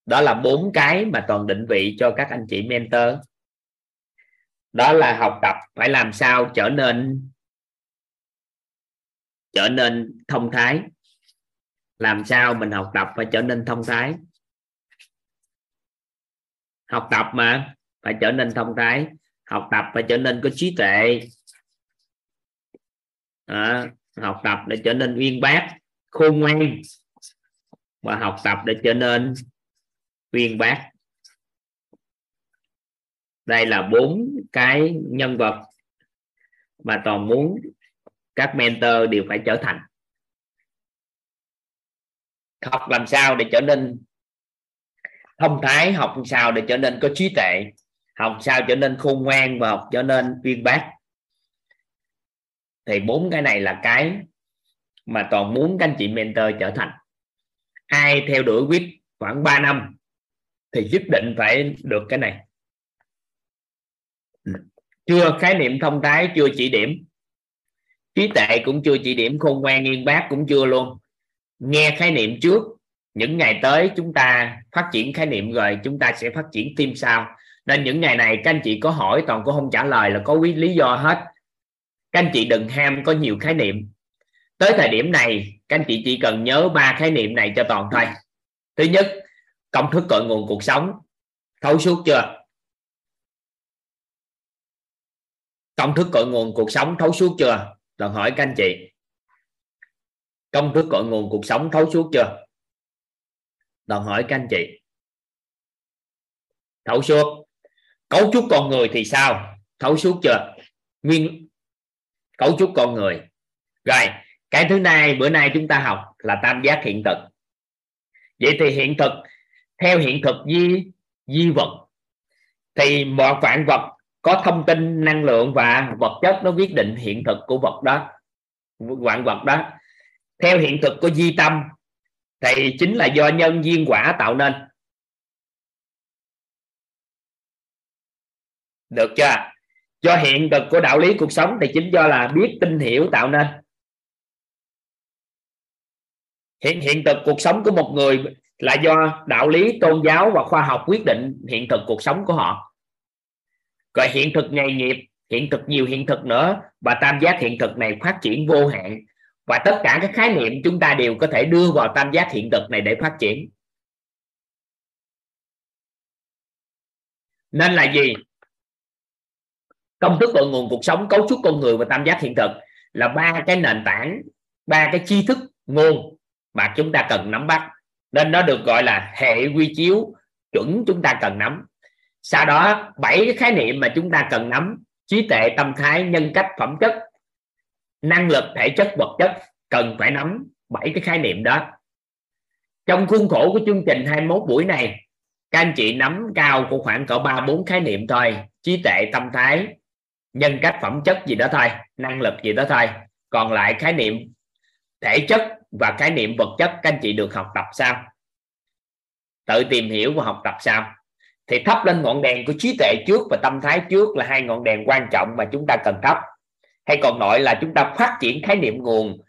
Đó là bốn cái mà toàn định vị cho các anh chị mentor. Đó là học tập phải làm sao trở nên trở nên thông thái. Làm sao mình học tập và trở nên thông thái học tập mà phải trở nên thông thái. Học tập phải trở nên có trí tuệ. À, học tập để trở nên uyên bác khôn ngoan. Và học tập để trở nên uyên bác. Đây là bốn cái nhân vật mà toàn muốn các mentor đều phải trở thành. Học làm sao để trở nên thông thái, học sao để trở nên có trí tuệ, học sao trở nên khôn ngoan và học trở nên uyên bác. Thì bốn cái này là cái mà toàn muốn các anh chị mentor trở thành. Ai theo đuổi quyết khoảng 3 năm thì nhất định phải được cái này. Chưa khái niệm thông thái, chưa chỉ điểm. Trí tệ cũng chưa chỉ điểm, khôn ngoan nghiên bác cũng chưa luôn. Nghe khái niệm trước những ngày tới chúng ta phát triển khái niệm rồi, chúng ta sẽ phát triển tim sao nên những ngày này các anh chị có hỏi toàn cũng không trả lời là có quý lý do hết. Các anh chị đừng ham có nhiều khái niệm. Tới thời điểm này, các anh chị chỉ cần nhớ ba khái niệm này cho toàn thôi. Thứ nhất, công thức cội nguồn cuộc sống. Thấu suốt chưa? Công thức cội nguồn cuộc sống thấu suốt chưa? Toàn hỏi các anh chị. Công thức cội nguồn cuộc sống thấu suốt chưa? Đòi hỏi các anh chị. Thấu suốt. Cấu trúc con người thì sao? Thấu suốt chưa? Nguyên cấu trúc con người. Rồi, cái thứ này bữa nay chúng ta học là tam giác hiện thực. Vậy thì hiện thực, theo hiện thực di di vật, thì mọi vạn vật có thông tin, năng lượng và vật chất nó quyết định hiện thực của vật đó, vạn vật đó. Theo hiện thực của di tâm thì chính là do nhân duyên quả tạo nên. Được chưa? Do hiện thực của đạo lý cuộc sống thì chính do là biết, tin, hiểu tạo nên. Hiện hiện thực cuộc sống của một người là do đạo lý, tôn giáo và khoa học quyết định hiện thực cuộc sống của họ. Rồi hiện thực nghề nghiệp, hiện thực nhiều hiện thực nữa và tam giác hiện thực này phát triển vô hạn và tất cả các khái niệm chúng ta đều có thể đưa vào tam giác hiện thực này để phát triển. Nên là gì? Công thức cội nguồn cuộc sống cấu trúc con người và tam giác hiện thực là ba cái nền tảng, ba cái tri thức, nguồn mà chúng ta cần nắm bắt. Nên nó được gọi là hệ quy chiếu chuẩn chúng ta cần nắm. Sau đó, bảy cái khái niệm mà chúng ta cần nắm, trí tuệ, tâm thái, nhân cách, phẩm chất năng lực thể chất, vật chất cần phải nắm bảy cái khái niệm đó. Trong khuôn khổ của chương trình 21 buổi này, các anh chị nắm cao của khoảng cỡ ba bốn khái niệm thôi. Trí tệ tâm thái, nhân cách, phẩm chất gì đó thôi, năng lực gì đó thôi. Còn lại khái niệm thể chất và khái niệm vật chất, các anh chị được học tập sao? Tự tìm hiểu và học tập sao? Thì thắp lên ngọn đèn của trí tuệ trước và tâm thái trước là hai ngọn đèn quan trọng mà chúng ta cần thắp hay còn gọi là chúng ta phát triển khái niệm nguồn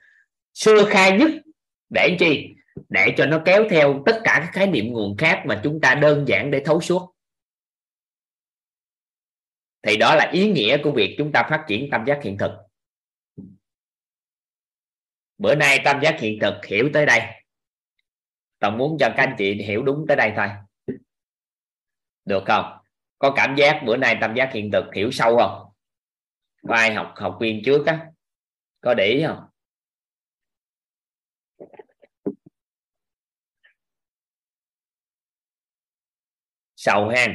xưa khai nhất để chi? Để cho nó kéo theo tất cả các khái niệm nguồn khác mà chúng ta đơn giản để thấu suốt. Thì đó là ý nghĩa của việc chúng ta phát triển tam giác hiện thực. Bữa nay tam giác hiện thực hiểu tới đây. Toàn muốn cho các anh chị hiểu đúng tới đây thôi. Được không? Có cảm giác bữa nay tam giác hiện thực hiểu sâu không? Có ai học học viên trước á. Có để ý không? Sầu hen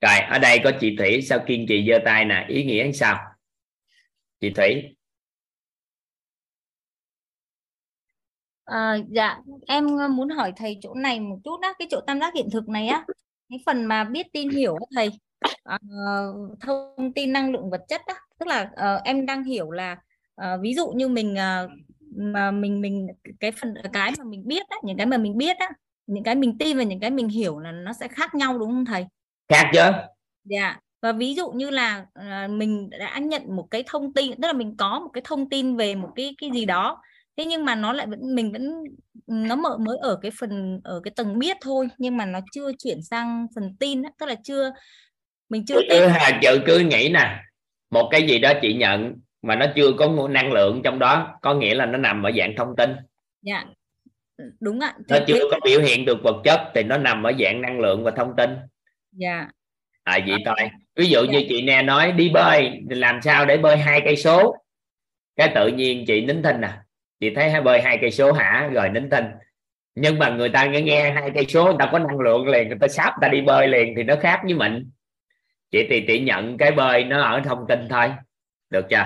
rồi ở đây có chị thủy sao kiên trì giơ tay nè? Ý nghĩa sao? Chị thủy. À, dạ em muốn hỏi thầy chỗ này một chút á cái chỗ tam giác hiện thực này á. Cái phần mà biết tin hiểu á thầy à, thông tin năng lượng vật chất á tức là uh, em đang hiểu là uh, ví dụ như mình uh, mà mình mình cái phần cái mà mình biết á những cái mà mình biết á những cái mình tin và những cái mình hiểu là nó sẽ khác nhau đúng không thầy? Khác chứ. Dạ. Và ví dụ như là uh, mình đã nhận một cái thông tin tức là mình có một cái thông tin về một cái cái gì đó thế nhưng mà nó lại vẫn mình vẫn nó mở mới ở cái phần ở cái tầng biết thôi nhưng mà nó chưa chuyển sang phần tin tức là chưa mình chưa cứ hà chữ cứ nghĩ nè một cái gì đó chị nhận mà nó chưa có năng lượng trong đó có nghĩa là nó nằm ở dạng thông tin. Dạ. Đúng ạ nó chưa có biểu hiện được vật chất thì nó nằm ở dạng năng lượng và thông tin. Dạ. À vậy thôi. Ví dụ như chị nè nói đi bơi làm sao để bơi hai cây số? Cái tự nhiên chị nín thinh nè chị thấy hai bơi hai cây số hả? Rồi nín thinh. Nhưng mà người ta nghe nghe hai cây số người ta có năng lượng liền người ta sắp ta đi bơi liền thì nó khác với mình chị thì chị nhận cái bơi nó ở thông tin thôi. Được chưa?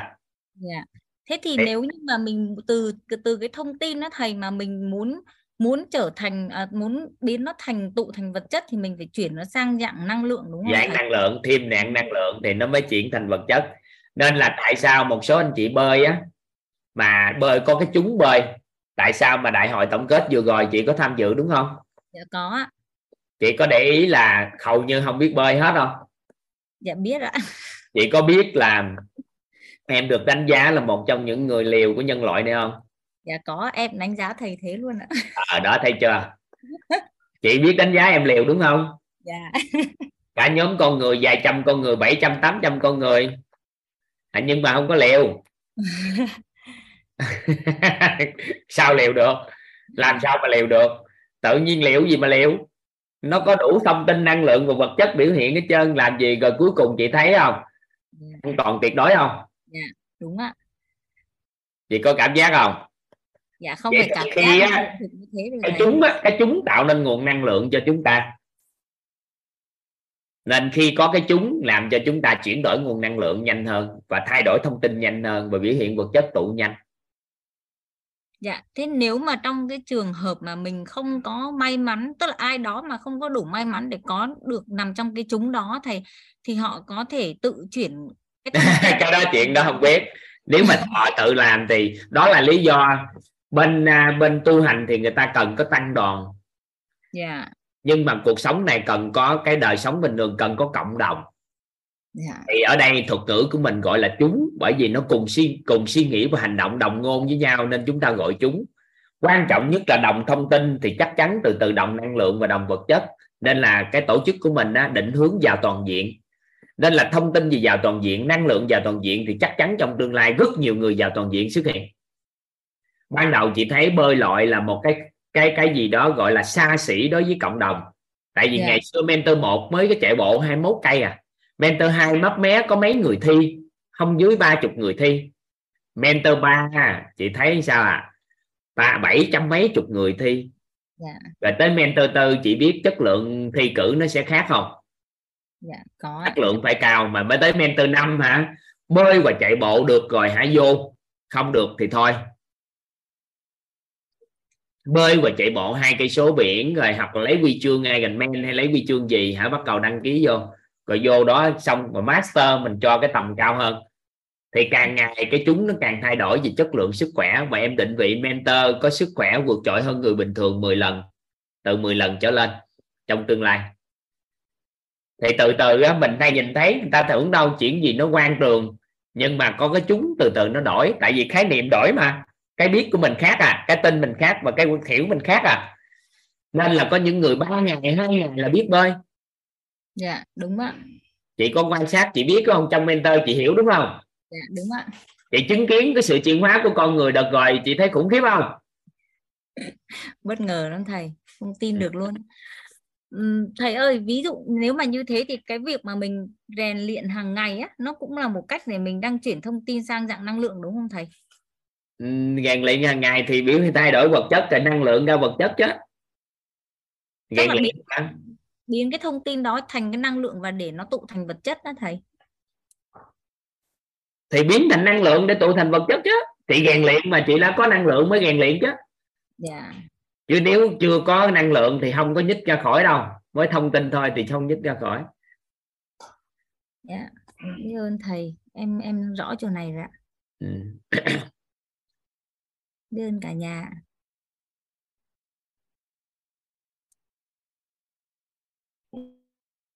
Dạ. Thế thì nếu như mà mình từ từ cái thông tin đó thầy mà mình muốn muốn trở thành à, muốn biến nó thành tụ thành vật chất thì mình phải chuyển nó sang dạng năng lượng đúng không dạng thầy? năng lượng thêm dạng năng lượng thì nó mới chuyển thành vật chất. Nên là tại sao một số anh chị bơi á mà bơi có cái chúng bơi tại sao mà đại hội tổng kết vừa rồi chị có tham dự đúng không? Dạ có chị có để ý là hầu như không biết bơi hết không dạ biết ạ. Chị có biết là em được đánh giá là một trong những người liều của nhân loại này không? Dạ có. Em đánh giá thầy thế luôn ạ. Ở à, đó thấy chưa? Chị biết đánh giá em liều đúng không? Dạ. Cả nhóm con người vài trăm con người bảy trăm tám trăm con người. À, nhưng mà không có liều. Sao liều được? Làm sao mà liều được? Tự nhiên liều gì mà liều nó có đủ thông tin năng lượng và vật chất biểu hiện hết trơn làm gì rồi cuối cùng chị thấy không? An toàn tuyệt đối không? Dạ đúng ạ. Chị có cảm giác không? Dạ không phải cảm giác á, cái chúng á, cái chúng tạo nên nguồn năng lượng cho chúng ta. Nên khi có cái chúng làm cho chúng ta chuyển đổi nguồn năng lượng nhanh hơn và thay đổi thông tin nhanh hơn và biểu hiện vật chất tụ nhanh Dạ, thế nếu mà trong cái trường hợp mà mình không có may mắn, tức là ai đó mà không có đủ may mắn để có được nằm trong cái chúng đó thầy thì họ có thể tự chuyển cái đó chuyện đó không biết. Nếu mà họ tự làm thì đó là lý do bên à, bên tu hành thì người ta cần có tăng đoàn. Dạ, nhưng mà cuộc sống này cần có cái đời sống bình thường cần có cộng đồng dạ, thì ở đây thuật ngữ của mình gọi là chúng bởi vì nó cùng suy cùng suy nghĩ và hành động đồng ngôn với nhau nên chúng ta gọi chúng. Quan trọng nhất là đồng thông tin thì chắc chắn từ từ đồng năng lượng và đồng vật chất. Nên là cái tổ chức của mình á, định hướng vào toàn diện. Nên là thông tin gì vào toàn diện năng lượng vào toàn diện thì chắc chắn trong tương lai rất nhiều người vào toàn diện xuất hiện. Ban đầu chị thấy bơi lội là một cái cái cái gì đó gọi là xa xỉ đối với cộng đồng. Tại vì Dạ. ngày xưa mentor 1 mới có chạy bộ 21 cây à mentor 2 mấp mé có mấy người thi? Không dưới ba chục người thi. Mentor 3 chị thấy sao à ba bảy trăm mấy chục người thi. Dạ. Rồi tới mentor tư chị biết chất lượng thi cử nó sẽ khác không? Dạ có ạ. chất lượng phải cao mà mới tới mentor năm hả? Bơi và chạy bộ được rồi hả vô? Không được thì thôi. Bơi và chạy bộ hai cây số biển rồi hoặc là lấy huy chương Ironman hay lấy huy chương gì hả? Bắt đầu đăng ký vô rồi vô đó xong rồi master mình cho cái tầm cao hơn. Thì càng ngày cái chúng nó càng thay đổi về chất lượng sức khỏe. Và em định vị mentor có sức khỏe vượt trội hơn người bình thường 10 lần từ 10 lần trở lên trong tương lai. Thì từ từ á, mình hay nhìn thấy người ta tưởng đâu chuyện gì nó quan trường nhưng mà có cái chúng từ từ nó đổi. Tại vì khái niệm đổi mà. Cái biết của mình khác à cái tin mình khác và cái hiểu mình khác à. Nên là có những người ba ngày hai ngày là biết bơi dạ đúng ạ. Chị có quan sát chị biết không trong mentor chị hiểu đúng không? Dạ đúng ạ. Chị chứng kiến cái sự chuyển hóa của con người đợt rồi chị thấy khủng khiếp không? Bất ngờ lắm thầy không tin được luôn. Thầy ơi ví dụ nếu mà như thế thì cái việc mà mình rèn luyện hàng ngày á nó cũng là một cách để mình đăng chuyển thông tin sang dạng năng lượng đúng không thầy? Rèn luyện hàng ngày thì biểu thay đổi vật chất rồi năng lượng ra vật chất chứ. Rèn luyện biến, cái thông tin đó thành cái năng lượng và để nó tụ thành vật chất đó thầy? Thì biến thành năng lượng để tụ thành vật chất chứ. Thì rèn luyện mà chị đã có năng lượng mới rèn luyện chứ. Dạ. Chứ nếu chưa có năng lượng thì không có nhích ra khỏi đâu. Với thông tin thôi thì không nhích ra khỏi. Dạ biết ơn thầy. Em em rõ chỗ này rồi ạ. Ừ. biết ơn cả nhà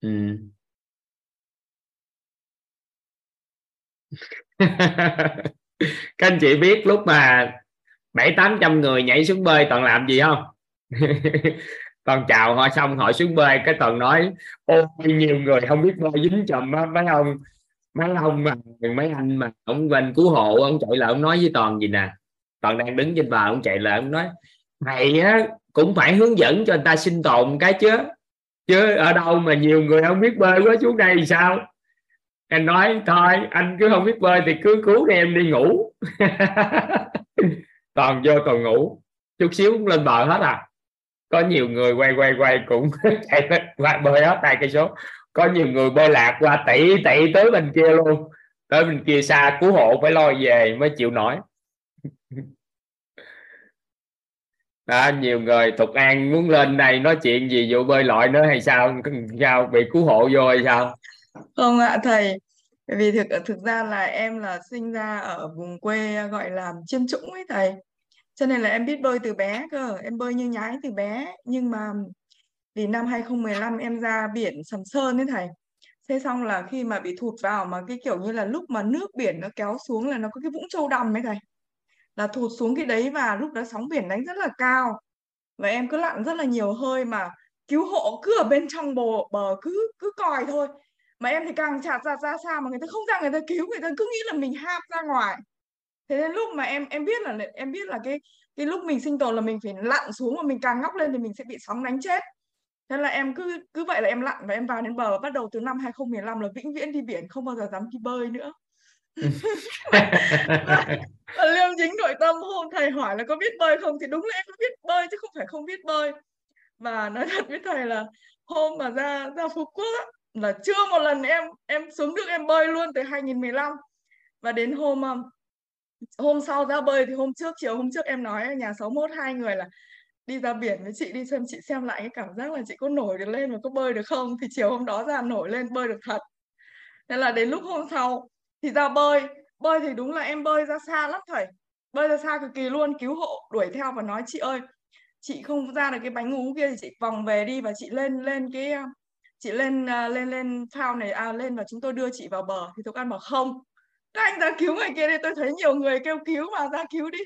Ừ. Các anh chị biết lúc mà bảy tám trăm người nhảy xuống bơi, toàn làm gì không? Toàn chào họ xong họ xuống bơi, cái toàn nói, ôi, nhiều người không biết bơi, dính chùm á mấy ông mấy ông mà, mấy anh mà ông bên cứu hộ, ông chạy lại ông nói với toàn gì nè, toàn đang đứng trên bờ ông chạy lại ông nói thầy á, cũng phải hướng dẫn cho người ta sinh tồn cái chứ chứ ở đâu mà nhiều người không biết bơi quá xuống đây thì sao? Anh nói, thôi, anh cứ không biết bơi thì cứ cứu đi, em đi ngủ. Toàn vô toàn ngủ. Chút xíu cũng lên bờ hết à. Có nhiều người quay quay quay cũng chạy lên qua bơi hết hai cây số. Có nhiều người bơi lạc qua tỷ tỷ tới bên kia luôn. Tới bên kia xa cứu hộ phải lo về mới chịu nổi. Đó, nhiều người thuộc An muốn lên đây nói chuyện gì vụ bơi lội nữa hay sao sao bị cứu hộ vô hay sao Không ạ thầy, vì thực thực ra là em là sinh ra ở vùng quê gọi là chiêm trũng ấy thầy. Cho nên là em biết bơi từ bé cơ, em bơi như nhái từ bé. Nhưng mà vì năm 2015 em ra biển Sầm Sơn ấy thầy. Thế xong là khi mà bị thụt vào mà cái kiểu như là lúc mà nước biển nó kéo xuống là nó có cái vũng Châu Đầm ấy thầy. Là thụt xuống cái đấy và lúc đó sóng biển đánh rất là cao. Và em cứ lặn rất là nhiều hơi mà cứu hộ cứ ở bên trong bờ, bờ cứ cứ còi thôi. Mà em thì càng chạt ra ra xa mà người ta không ra người ta cứu người ta cứ nghĩ là mình hap ra ngoài. Thế nên lúc mà em em biết là em biết là cái cái lúc mình sinh tồn là mình phải lặn xuống mà mình càng ngóc lên thì mình sẽ bị sóng đánh chết. Thế là em cứ cứ vậy là em lặn và em vào đến bờ bắt đầu từ năm 2015 là vĩnh viễn đi biển không bao giờ dám đi bơi nữa và liêm chính nội tâm hôm thầy hỏi là có biết bơi không? Thì đúng là em có biết bơi chứ không phải không biết bơi. Và nói thật với thầy là hôm mà ra ra Phú Quốc á, là chưa một lần em em xuống nước em bơi luôn từ 2015 và đến hôm um, hôm sau ra bơi thì hôm trước chiều hôm trước em nói ở nhà 61 hai người là đi ra biển với chị đi xem chị xem lại cái cảm giác là chị có nổi được lên và có bơi được không? Thì chiều hôm đó ra nổi lên bơi được thật. Nên là đến lúc hôm sau thì ra bơi bơi thì đúng là em bơi ra xa lắm thầy. Bơi ra xa cực kỳ luôn, cứu hộ, đuổi theo và nói, chị ơi, chị không ra được cái bánh ú kia thì chị vòng về đi và chị lên lên cái à, chị lên à, lên lên phao này à lên và chúng tôi đưa chị vào bờ. Thì Thục An bảo, không các anh ra cứu người kia đi, tôi thấy nhiều người kêu cứu mà ra cứu đi.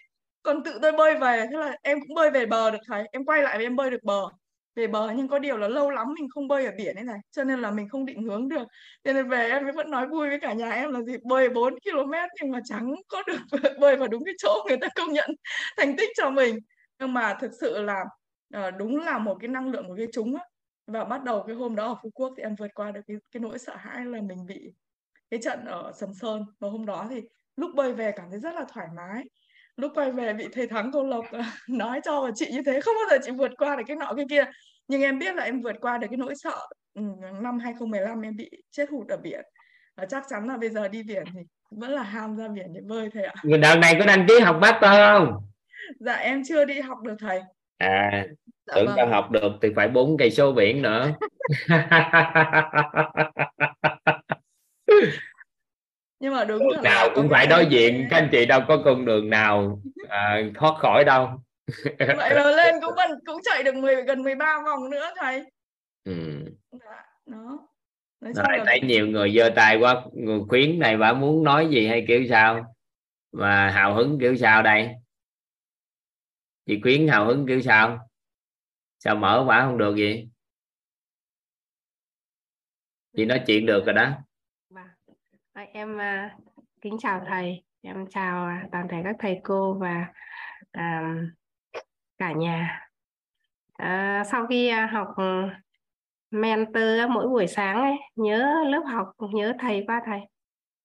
Còn tự tôi bơi về. Thế là em cũng bơi về bờ được thầy, em quay lại và em bơi được bờ về bờ nhưng có điều là lâu lắm mình không bơi ở biển ấy này cho nên là mình không định hướng được. Cho nên về em vẫn nói vui với cả nhà em là gì bơi 4 km nhưng mà chẳng có được bơi vào đúng cái chỗ người ta công nhận thành tích cho mình. Nhưng mà thực sự là ờ, đúng là một cái năng lượng của cái chúng á. Và bắt đầu cái hôm đó ở Phú Quốc thì em vượt qua được cái, cái nỗi sợ hãi là mình bị cái trận ở Sầm Sơn. Và hôm đó thì lúc bơi về cảm thấy rất là thoải mái lúc quay về bị thầy thắng cô lộc nói cho và chị như thế. Không bao giờ chị vượt qua được cái nọ cái kia. Nhưng em biết là em vượt qua được cái nỗi sợ. Ừ, năm 2015 em bị chết hụt ở biển. Và chắc chắn là bây giờ đi biển thì vẫn là ham ra biển để bơi thầy ạ. Người đợt này có đăng ký học master không? Dạ em chưa đi học được thầy. À Dạ tưởng vâng. tao học được thì phải bốn cây số biển nữa nhưng mà đúng đường là nào cũng phải đối diện các anh chị đâu có con đường nào à, thoát khỏi đâu. Vậy rồi lên cũng vẫn cũng chạy được 10 gần 13 vòng nữa thầy. Ừ. dạ đó. Nói rồi là thấy nhiều người giơ tay quá người khuyến này bà muốn nói gì hay kiểu sao? Mà hào hứng kiểu sao đây? Chị khuyến hào hứng kiểu sao? Sao mở quả không được gì chị nói chuyện được rồi đó em à, kính chào thầy, em chào à, toàn thể các thầy cô và à, cả nhà. Sau khi học mentor mỗi buổi sáng ấy, nhớ lớp học, nhớ thầy qua thầy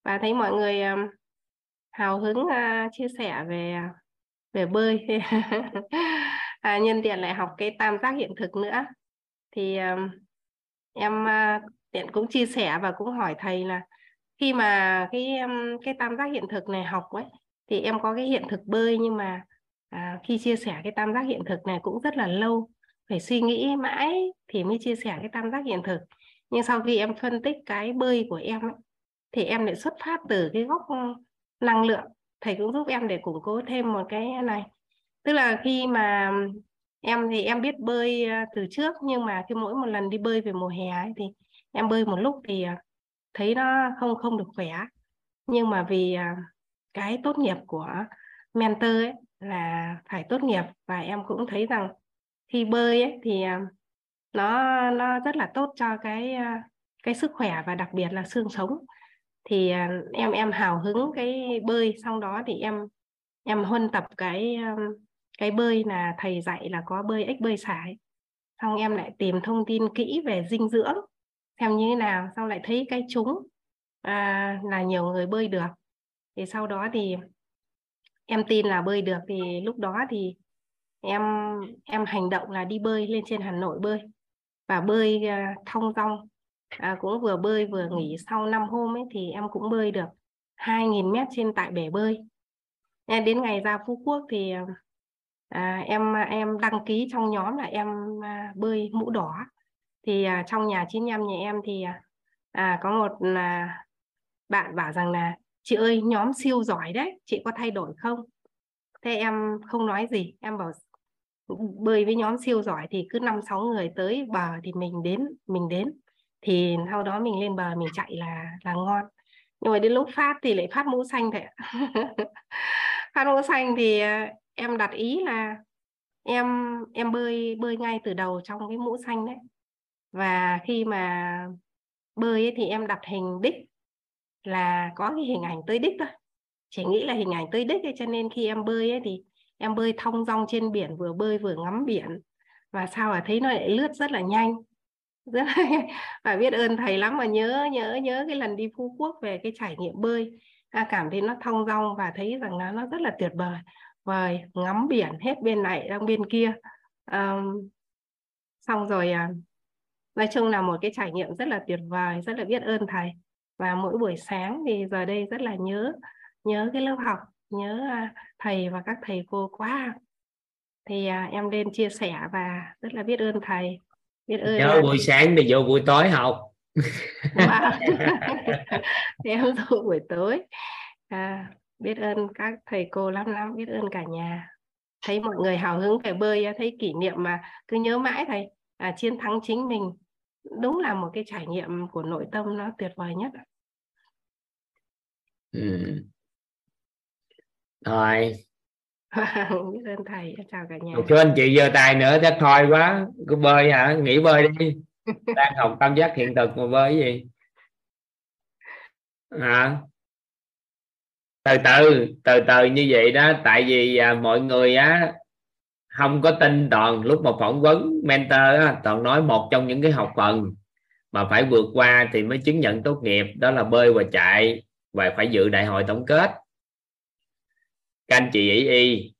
và thấy mọi người hào hứng chia sẻ về về bơi. à, nhân tiện lại học cái tam giác hiện thực nữa thì em tiện cũng chia sẻ và cũng hỏi thầy là khi mà cái cái tam giác hiện thực này học ấy thì em có cái hiện thực bơi nhưng mà à, khi chia sẻ cái tam giác hiện thực này cũng rất là lâu. Phải suy nghĩ mãi thì mới chia sẻ cái tam giác hiện thực. Nhưng sau khi em phân tích cái bơi của em ấy, thì em lại xuất phát từ cái góc năng lượng. Thầy cũng giúp em để củng cố thêm một cái này. Tức là khi mà em thì em biết bơi từ trước nhưng mà khi mỗi một lần đi bơi về mùa hè ấy, thì em bơi một lúc thì à, thấy nó không không được khỏe. Nhưng mà vì à, cái tốt nghiệp của mentor ấy là phải tốt nghiệp và em cũng thấy rằng khi bơi ấy thì à, nó nó rất là tốt cho cái à, cái sức khỏe và đặc biệt là xương sống. Thì em em hào hứng cái bơi, xong đó thì em em huân tập cái cái bơi là thầy dạy là có bơi ếch bơi sải. Xong em lại tìm thông tin kỹ về dinh dưỡng xem như thế nào xong lại thấy cái chúng à, là nhiều người bơi được. Thì sau đó thì em tin là bơi được thì lúc đó thì em em hành động là đi bơi lên trên Hà Nội bơi. Và bơi à, thong dong à, cũng vừa bơi vừa nghỉ sau 5 hôm ấy thì em cũng bơi được 2.000 mét trên tại bể bơi. Nên đến ngày ra Phú Quốc thì à, em em đăng ký trong nhóm là em à, bơi mũ đỏ thì à, trong nhà 95 nhà em thì à, à, có một à, bạn bảo rằng là chị ơi nhóm siêu giỏi đấy chị có thay đổi không? Thế em không nói gì em bảo bơi với nhóm siêu giỏi thì cứ năm sáu người tới bờ thì mình đến mình đến. Thì sau đó mình lên bờ mình chạy là là ngon. Nhưng mà đến lúc phát thì lại phát mũ xanh thế phát mũ xanh thì à, em đặt ý là em em bơi bơi ngay từ đầu trong cái mũ xanh đấy và khi mà bơi ấy, thì em đặt hình đích là có cái hình ảnh tới đích thôi. Chỉ nghĩ là hình ảnh tới đích ấy, cho nên khi em bơi ấy, thì em bơi thong dong trên biển vừa bơi vừa ngắm biển. Và sao là thấy nó lại lướt rất là nhanh. Rất là và biết ơn thầy lắm mà nhớ nhớ nhớ cái lần đi Phú Quốc về cái trải nghiệm bơi. À, cảm thấy nó thong dong và thấy rằng nó nó rất là tuyệt vời. Vời ngắm biển hết bên này sang bên kia. À, xong rồi à, nói chung là một cái trải nghiệm rất là tuyệt vời rất là biết ơn thầy. Và mỗi buổi sáng thì giờ đây rất là nhớ nhớ cái lớp học nhớ à, thầy và các thầy cô quá. Thì à, em lên chia sẻ và rất là biết ơn thầy. Biết ơn nhớ buổi sáng thì vô buổi tối học. Thì em dụ buổi tối. À, biết ơn các thầy cô lắm lắm biết ơn cả nhà. Thấy mọi người hào hứng phải bơi thấy kỷ niệm mà cứ nhớ mãi thầy. À, chiến thắng chính mình đúng là một cái trải nghiệm của nội tâm nó tuyệt vời nhất ừ. rồi. Biết ơn thầy chào cả nhà. Số anh chị giơ tay nữa chắc thôi quá. Cứ bơi hả? Nghỉ bơi đi. Đang học tam giác hiện thực mà bơi gì? Hả? Từ từ từ từ như vậy đó. Tại vì à, mọi người á không có tin toàn lúc mà phỏng vấn mentor á, toàn nói một trong những cái học phần mà phải vượt qua thì mới chứng nhận tốt nghiệp đó là bơi và chạy và phải dự đại hội tổng kết. Các anh chị ý y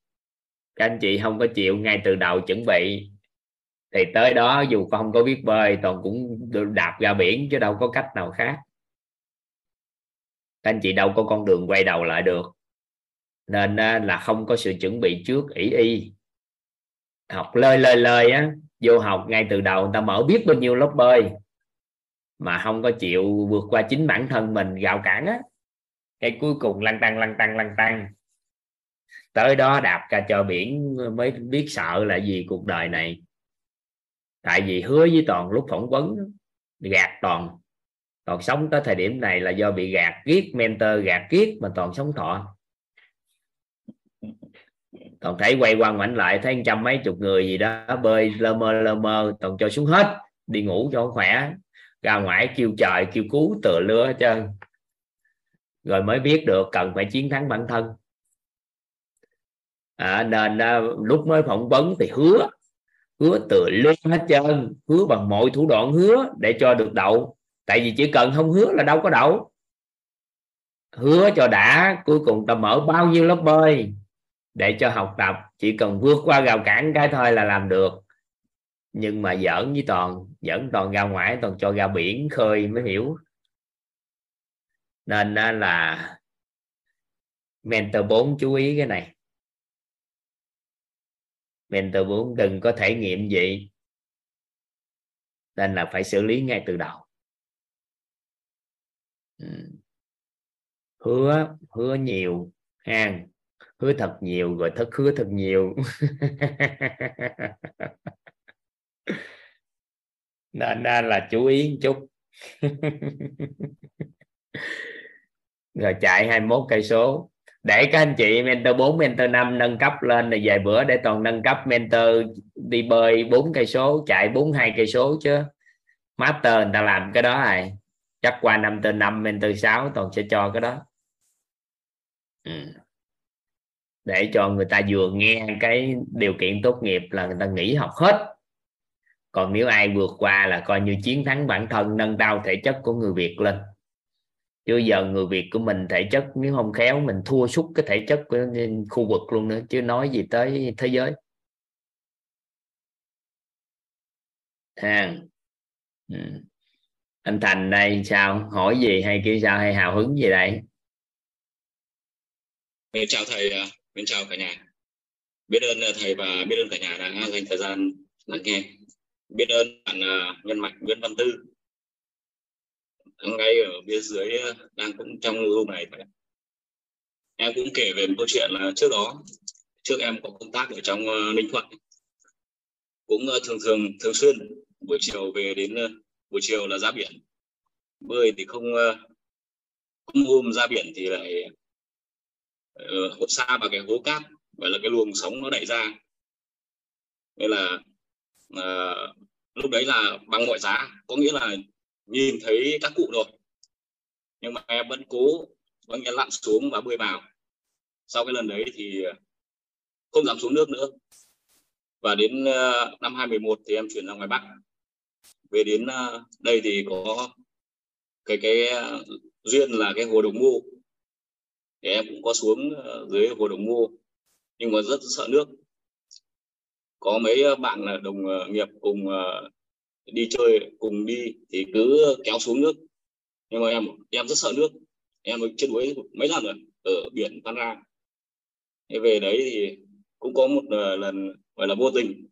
các anh chị không có chịu ngay từ đầu chuẩn bị thì tới đó dù không có biết bơi toàn cũng đạp ra biển chứ đâu có cách nào khác. Các anh chị đâu có con đường quay đầu lại được. Nên là không có sự chuẩn bị trước ý y học lơi lơi lơi á, vô học ngay từ đầu người ta mở biết bao nhiêu lớp bơi mà không có chịu vượt qua chính bản thân mình gào cản á. Cái cuối cùng lăn tăng lăn tăng lăn tăng tới đó đạp ra cho biển mới biết sợ là gì cuộc đời này. Tại vì hứa với toàn lúc phỏng vấn, gạt toàn. Toàn sống tới thời điểm này là do bị gạt giết mentor gạt giết mà toàn sống thọ toàn thấy quay qua ngoảnh lại thấy trăm mấy chục người gì đó bơi lơ mơ lơ mơ toàn cho xuống hết đi ngủ cho khỏe. Ra ngoài kêu trời kêu cứu tựa lưa hết trơn. Rồi mới biết được cần phải chiến thắng bản thân. À, nên à, lúc mới phỏng vấn thì hứa hứa tự lương hết trơn hứa bằng mọi thủ đoạn hứa để cho được đậu. Tại vì chỉ cần không hứa là đâu có đậu. Hứa cho đã cuối cùng ta mở bao nhiêu lớp bơi? Để cho học tập, chỉ cần vượt qua rào cản cái thôi là làm được. Nhưng mà giỡn với toàn dẫn toàn ra ngoài, toàn cho ra biển khơi mới hiểu. Nên là mentor 4 chú ý cái này. Mentor 4 đừng có thể nghiệm gì, nên là phải xử lý ngay từ đầu. Ừ. Hứa hứa nhiều hàng hứa thật nhiều rồi thất hứa thật nhiều. Nên là chú ý một chút. Rồi chạy 21 cây số. Để các anh chị mentor 4 mentor 5 nâng cấp lên là vài bữa để toàn nâng cấp mentor đi bơi 4 cây số, chạy 42 cây số chứ. Master người ta làm cái đó này chắc qua năm từ năm, mentor 6 toàn sẽ cho cái đó. Ừ để cho người ta vừa nghe cái điều kiện tốt nghiệp là người ta nghỉ học hết. Còn nếu ai vượt qua là coi như chiến thắng bản thân nâng cao thể chất của người Việt lên. Chứ giờ người Việt của mình thể chất nếu không khéo mình thua sút cái thể chất của khu vực luôn nữa chứ nói gì tới thế giới. À. ừ. anh Thành đây sao? Hỏi gì hay kêu sao? Hay hào hứng gì đây? Chào thầy, à à, chào cả nhà. Biết ơn ờ, thầy và biết ơn cả nhà đã dành thời gian lắng nghe. Biết ơn bạn ờ, nhân mạch Nguyễn Văn Tư ngay ở bên dưới ờ, đang cũng trong room này em cũng kể về một câu chuyện là trước đó trước em có công tác ở trong ninh thuận cũng thường thường thường xuyên buổi chiều về đến buổi chiều là ra biển bơi thì không không hôm ra biển thì lại Ờ, uh, xa vào cái hố cát vậy là cái luồng sóng nó đẩy ra. Nên là uh, lúc đấy là bằng mọi giá có nghĩa là nhìn thấy các cụ rồi. Nhưng mà em vẫn cố vẫn nghe lặn xuống và bơi vào. Sau cái lần đấy thì không dám xuống nước nữa. Và đến uh, năm 2011 thì em chuyển ra ngoài Bắc. Về đến uh, đây thì có cái cái uh, duyên là cái hồ Đồng Mô thì em cũng có xuống ờ, dưới hồ Đồng Mô nhưng mà rất sợ nước. Có mấy ờ, bạn là đồng ờ, nghiệp cùng đi chơi, cùng đi thì cứ kéo xuống nước. Nhưng mà em em rất sợ nước. Em chết đuối mấy lần rồi, ở biển Phan Rang. Về đấy thì cũng có một lần gọi là vô tình.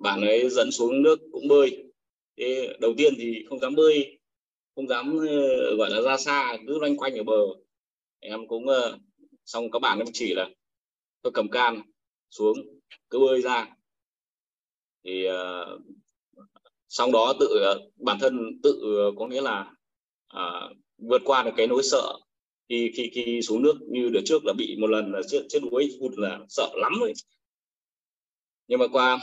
Bạn ấy dẫn xuống nước cũng bơi. Thế đầu tiên thì không dám bơi, không dám gọi là ra xa, cứ loanh quanh ở bờ em cũng uh, xong các bạn em chỉ là tôi cầm can xuống cứ bơi ra. Thì ờ, uh, xong đó tự ờ, bản thân tự có nghĩa là uh, vượt qua được cái nỗi sợ khi khi khi xuống nước như đợt trước là bị một lần là chết chết đuối hụt là sợ lắm rồi nhưng mà qua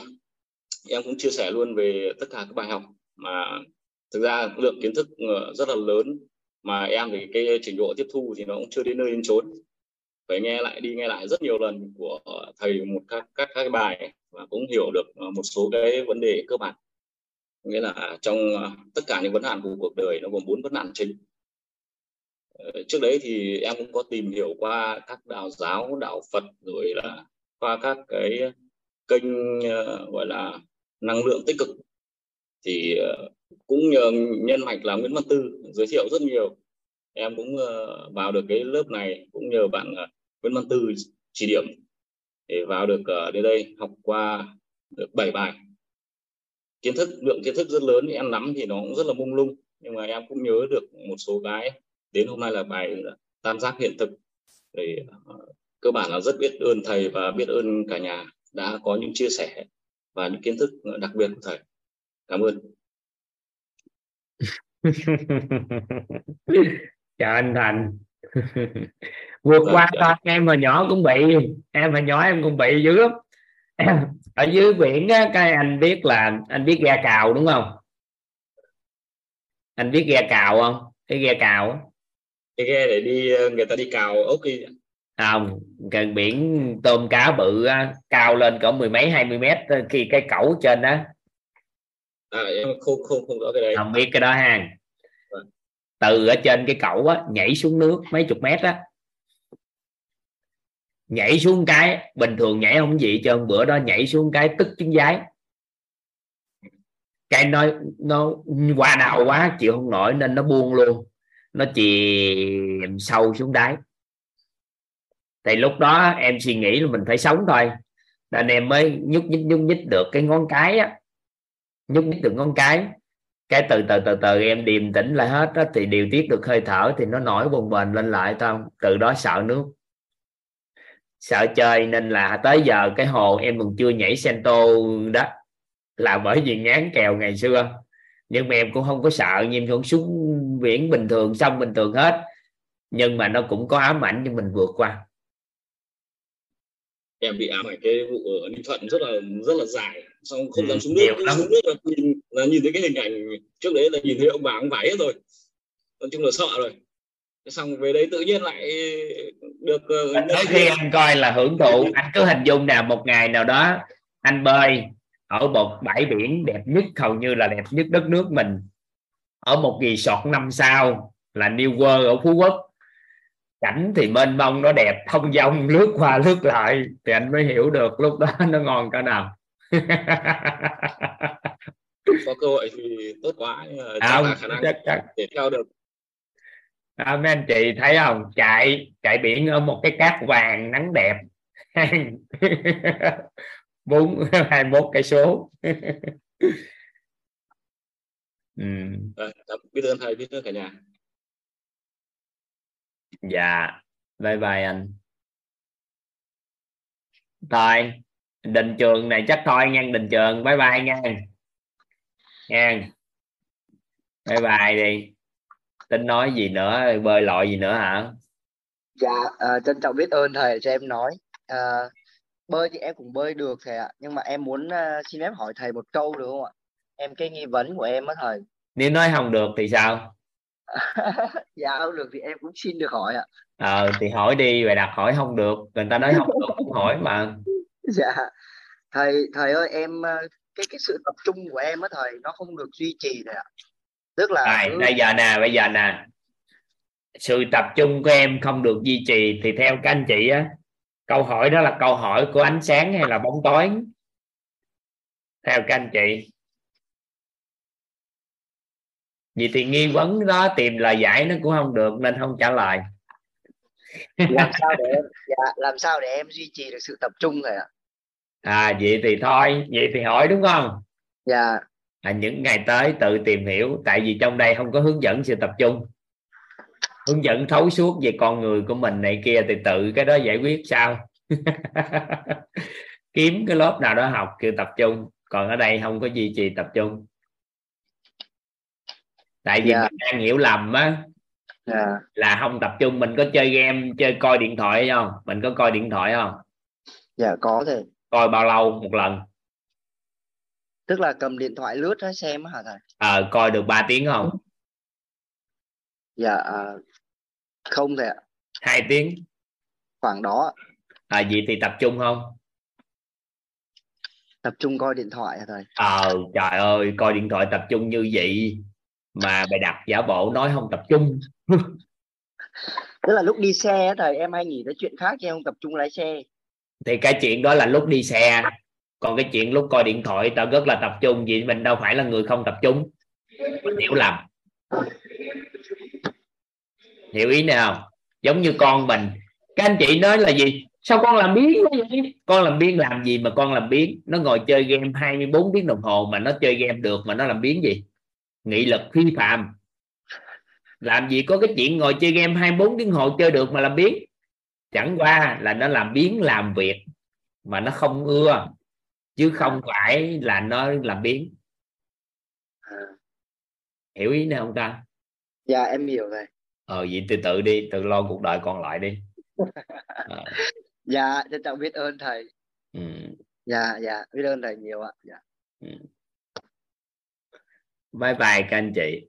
em cũng chia sẻ luôn về tất cả các bài học mà thực ra lượng kiến thức rất là lớn mà em thì cái trình độ tiếp thu thì nó cũng chưa đến nơi đến chốn. Phải nghe lại, đi nghe lại rất nhiều lần của thầy một các các các bài và cũng hiểu được ờ, một số cái vấn đề cơ bản. Nghĩa là trong ờ, tất cả những vấn nạn của cuộc đời nó gồm bốn vấn nạn chính. Ờ, trước đấy thì em cũng có tìm hiểu qua các đạo giáo, đạo Phật, rồi là qua các cái kênh gọi là năng lượng tích cực. Thì cũng nhờ nhân mạch là Nguyễn Văn Tư giới thiệu rất nhiều. Em cũng ờ, vào được cái lớp này cũng nhờ bạn ờ, Nguyễn Văn Tư chỉ điểm để vào được ờ, đến đây học qua được 7 bài. Kiến thức, lượng kiến thức rất lớn, em nắm thì nó cũng rất là mông lung, nhưng mà em cũng nhớ được một số cái. Đến hôm nay là bài tam giác hiện thực để cơ bản là rất biết ơn thầy và biết ơn cả nhà đã có những chia sẻ và những kiến thức đặc biệt của thầy. Cảm ơn. chào anh thành. Vượt qua thôi em hồi nhỏ cũng bị em hồi nhỏ em cũng bị dữ lắm. Ở dưới biển á, cái anh biết là anh biết ghe cào đúng không? Anh biết ghe cào không? Cái ghe cào á. Cái ghe để đi ờ, người ta đi cào ốc đi. Không gần biển tôm cá bự á, cao lên cỡ mười mấy hai mươi mét khi cái cẩu trên đó à, em không không không rõ cái đấy. Không biết cái đó ha. Từ ở trên cái cẩu á nhảy xuống nước mấy chục mét á. Nhảy xuống cái bình thường nhảy không gì cho trơn bữa đó nhảy xuống cái tức trứng giái. Cái nó nó qua đầu quá chịu không nổi nên nó buông luôn. Nó chìm sâu xuống đáy. Thì lúc đó em suy nghĩ là mình phải sống thôi. Nên em mới nhúc nhích nhúc nhích được cái ngón cái á nhúc nhích được ngón cái. Cái từ từ từ từ, em điềm tĩnh lại hết đó thì điều tiết được hơi thở thì nó nổi bồng bềnh lên lại, tao từ đó sợ nước. Sợ chơi nên là tới giờ cái hồ em còn chưa nhảy sento đó, là bởi vì ngán kèo ngày xưa. Nhưng mà em cũng không có sợ, nhưng cũng xuống biển bình thường xong bình thường hết. Nhưng mà nó cũng có ám ảnh cho mình vượt qua. Em bị ám ảnh cái vụ ở Ninh Thuận rất là rất là dài xong không Ừ, dám xuống nước xuống nước là nhìn là nhìn thấy cái hình ảnh trước đấy là nhìn thấy ông bà ông vải hết rồi. Nói chung là sợ rồi. Xong về đấy tự nhiên lại được ờ, tới khi anh coi là hưởng thụ. Anh cứ hình dung nào một ngày nào đó anh bơi ở một bãi biển đẹp nhất hầu như là đẹp nhất đất nước mình ở một resort năm sao là New World ở Phú Quốc. Cảnh thì mênh mông nó đẹp thông dong lướt qua lướt lại. Thì anh mới hiểu được lúc đó nó ngon cỡ nào có cơ hội thì tốt quá nhưng mà chắc là khả năng chắc chắc để theo được. À, mấy anh chị thấy không? Chạy chạy biển ở một cái cát vàng nắng đẹp. Bốn hai mốt cây số. Ừ, biết ơn thầy biết ơn cả nhà. Dạ bye bye anh. Thôi đình trường này chắc thôi nha. Đình trường bye bye nha. Nha. Bye bye đi. Tính nói gì nữa? Bơi lội gì nữa hả? Dạ, ờ, trân trọng biết ơn thầy cho em nói. Ờ, bơi thì em cũng bơi được thầy ạ, nhưng mà em muốn ờ, xin phép hỏi thầy một câu được không ạ? Em cái nghi vấn của em á thầy. nếu nói không được thì sao? Dạ không được thì em cũng xin được hỏi ạ. ờ thì hỏi đi rồi đặt hỏi không được. Người ta nói không được cũng hỏi mà Dạ, thầy thầy ơi em ờ, cái cái sự tập trung của em á thầy nó không được duy trì thầy ạ. Tức là rồi cứ bây giờ nè bây giờ nè. Sự tập trung của em không được duy trì thì theo các anh chị á câu hỏi đó là câu hỏi của ánh sáng hay là bóng tối? Theo các anh chị. Vì thì nghi vấn đó tìm lời giải nó cũng không được nên không trả lời. Làm sao để em dạ, làm sao để em duy trì được sự tập trung thầy ạ? À vậy thì thôi vậy thì hỏi đúng không? Dạ, à, những ngày tới tự tìm hiểu tại vì trong đây không có hướng dẫn sự tập trung. Hướng dẫn thấu suốt về con người của mình này kia thì tự cái đó giải quyết sao? Kiếm cái lớp nào đó học kêu tập trung còn ở đây không có duy trì tập trung. Tại vì Dạ. mình đang hiểu lầm á. Dạ. Là không tập trung mình có chơi game chơi coi điện thoại không? Mình có coi điện thoại không? Dạ có thầy coi bao lâu? Một lần. Tức là cầm điện thoại lướt đó xem hả thầy? Ờ coi được 3 tiếng không? Dạ à, không thầy ạ. Hai tiếng. Khoảng đó à vậy thì tập trung không? Tập trung coi điện thoại hả thầy? Ờ trời ơi coi điện thoại tập trung như vậy mà bày đặt giả bộ nói không tập trung. Tức là lúc đi xe thầy em hay nghĩ tới chuyện khác chứ em không tập trung lái xe thì cái chuyện đó là lúc đi xe. Còn cái chuyện lúc coi điện thoại, tao rất là tập trung, vì mình đâu phải là người không tập trung. Hiểu lầm. Hiểu ý này không? Giống như con mình. Các anh chị nói là gì? Sao con làm biến quá vậy? Con làm biến làm gì mà con làm biến nó ngồi chơi game 24 tiếng đồng hồ mà nó chơi game được mà nó làm biến gì? Nghị lực phi phạm. Làm gì có cái chuyện ngồi chơi game 24 tiếng hồ chơi được mà làm biến chẳng qua là nó làm biến làm việc mà nó không ưa chứ không phải là nó làm biến. Hiểu ý này không ta? Dạ em hiểu rồi. Ờ vậy từ tự đi tự lo cuộc đời còn lại đi. Ờ, dạ trân trọng biết ơn thầy. Ừ. dạ dạ biết ơn thầy nhiều ạ. Dạ. Bye bye các anh chị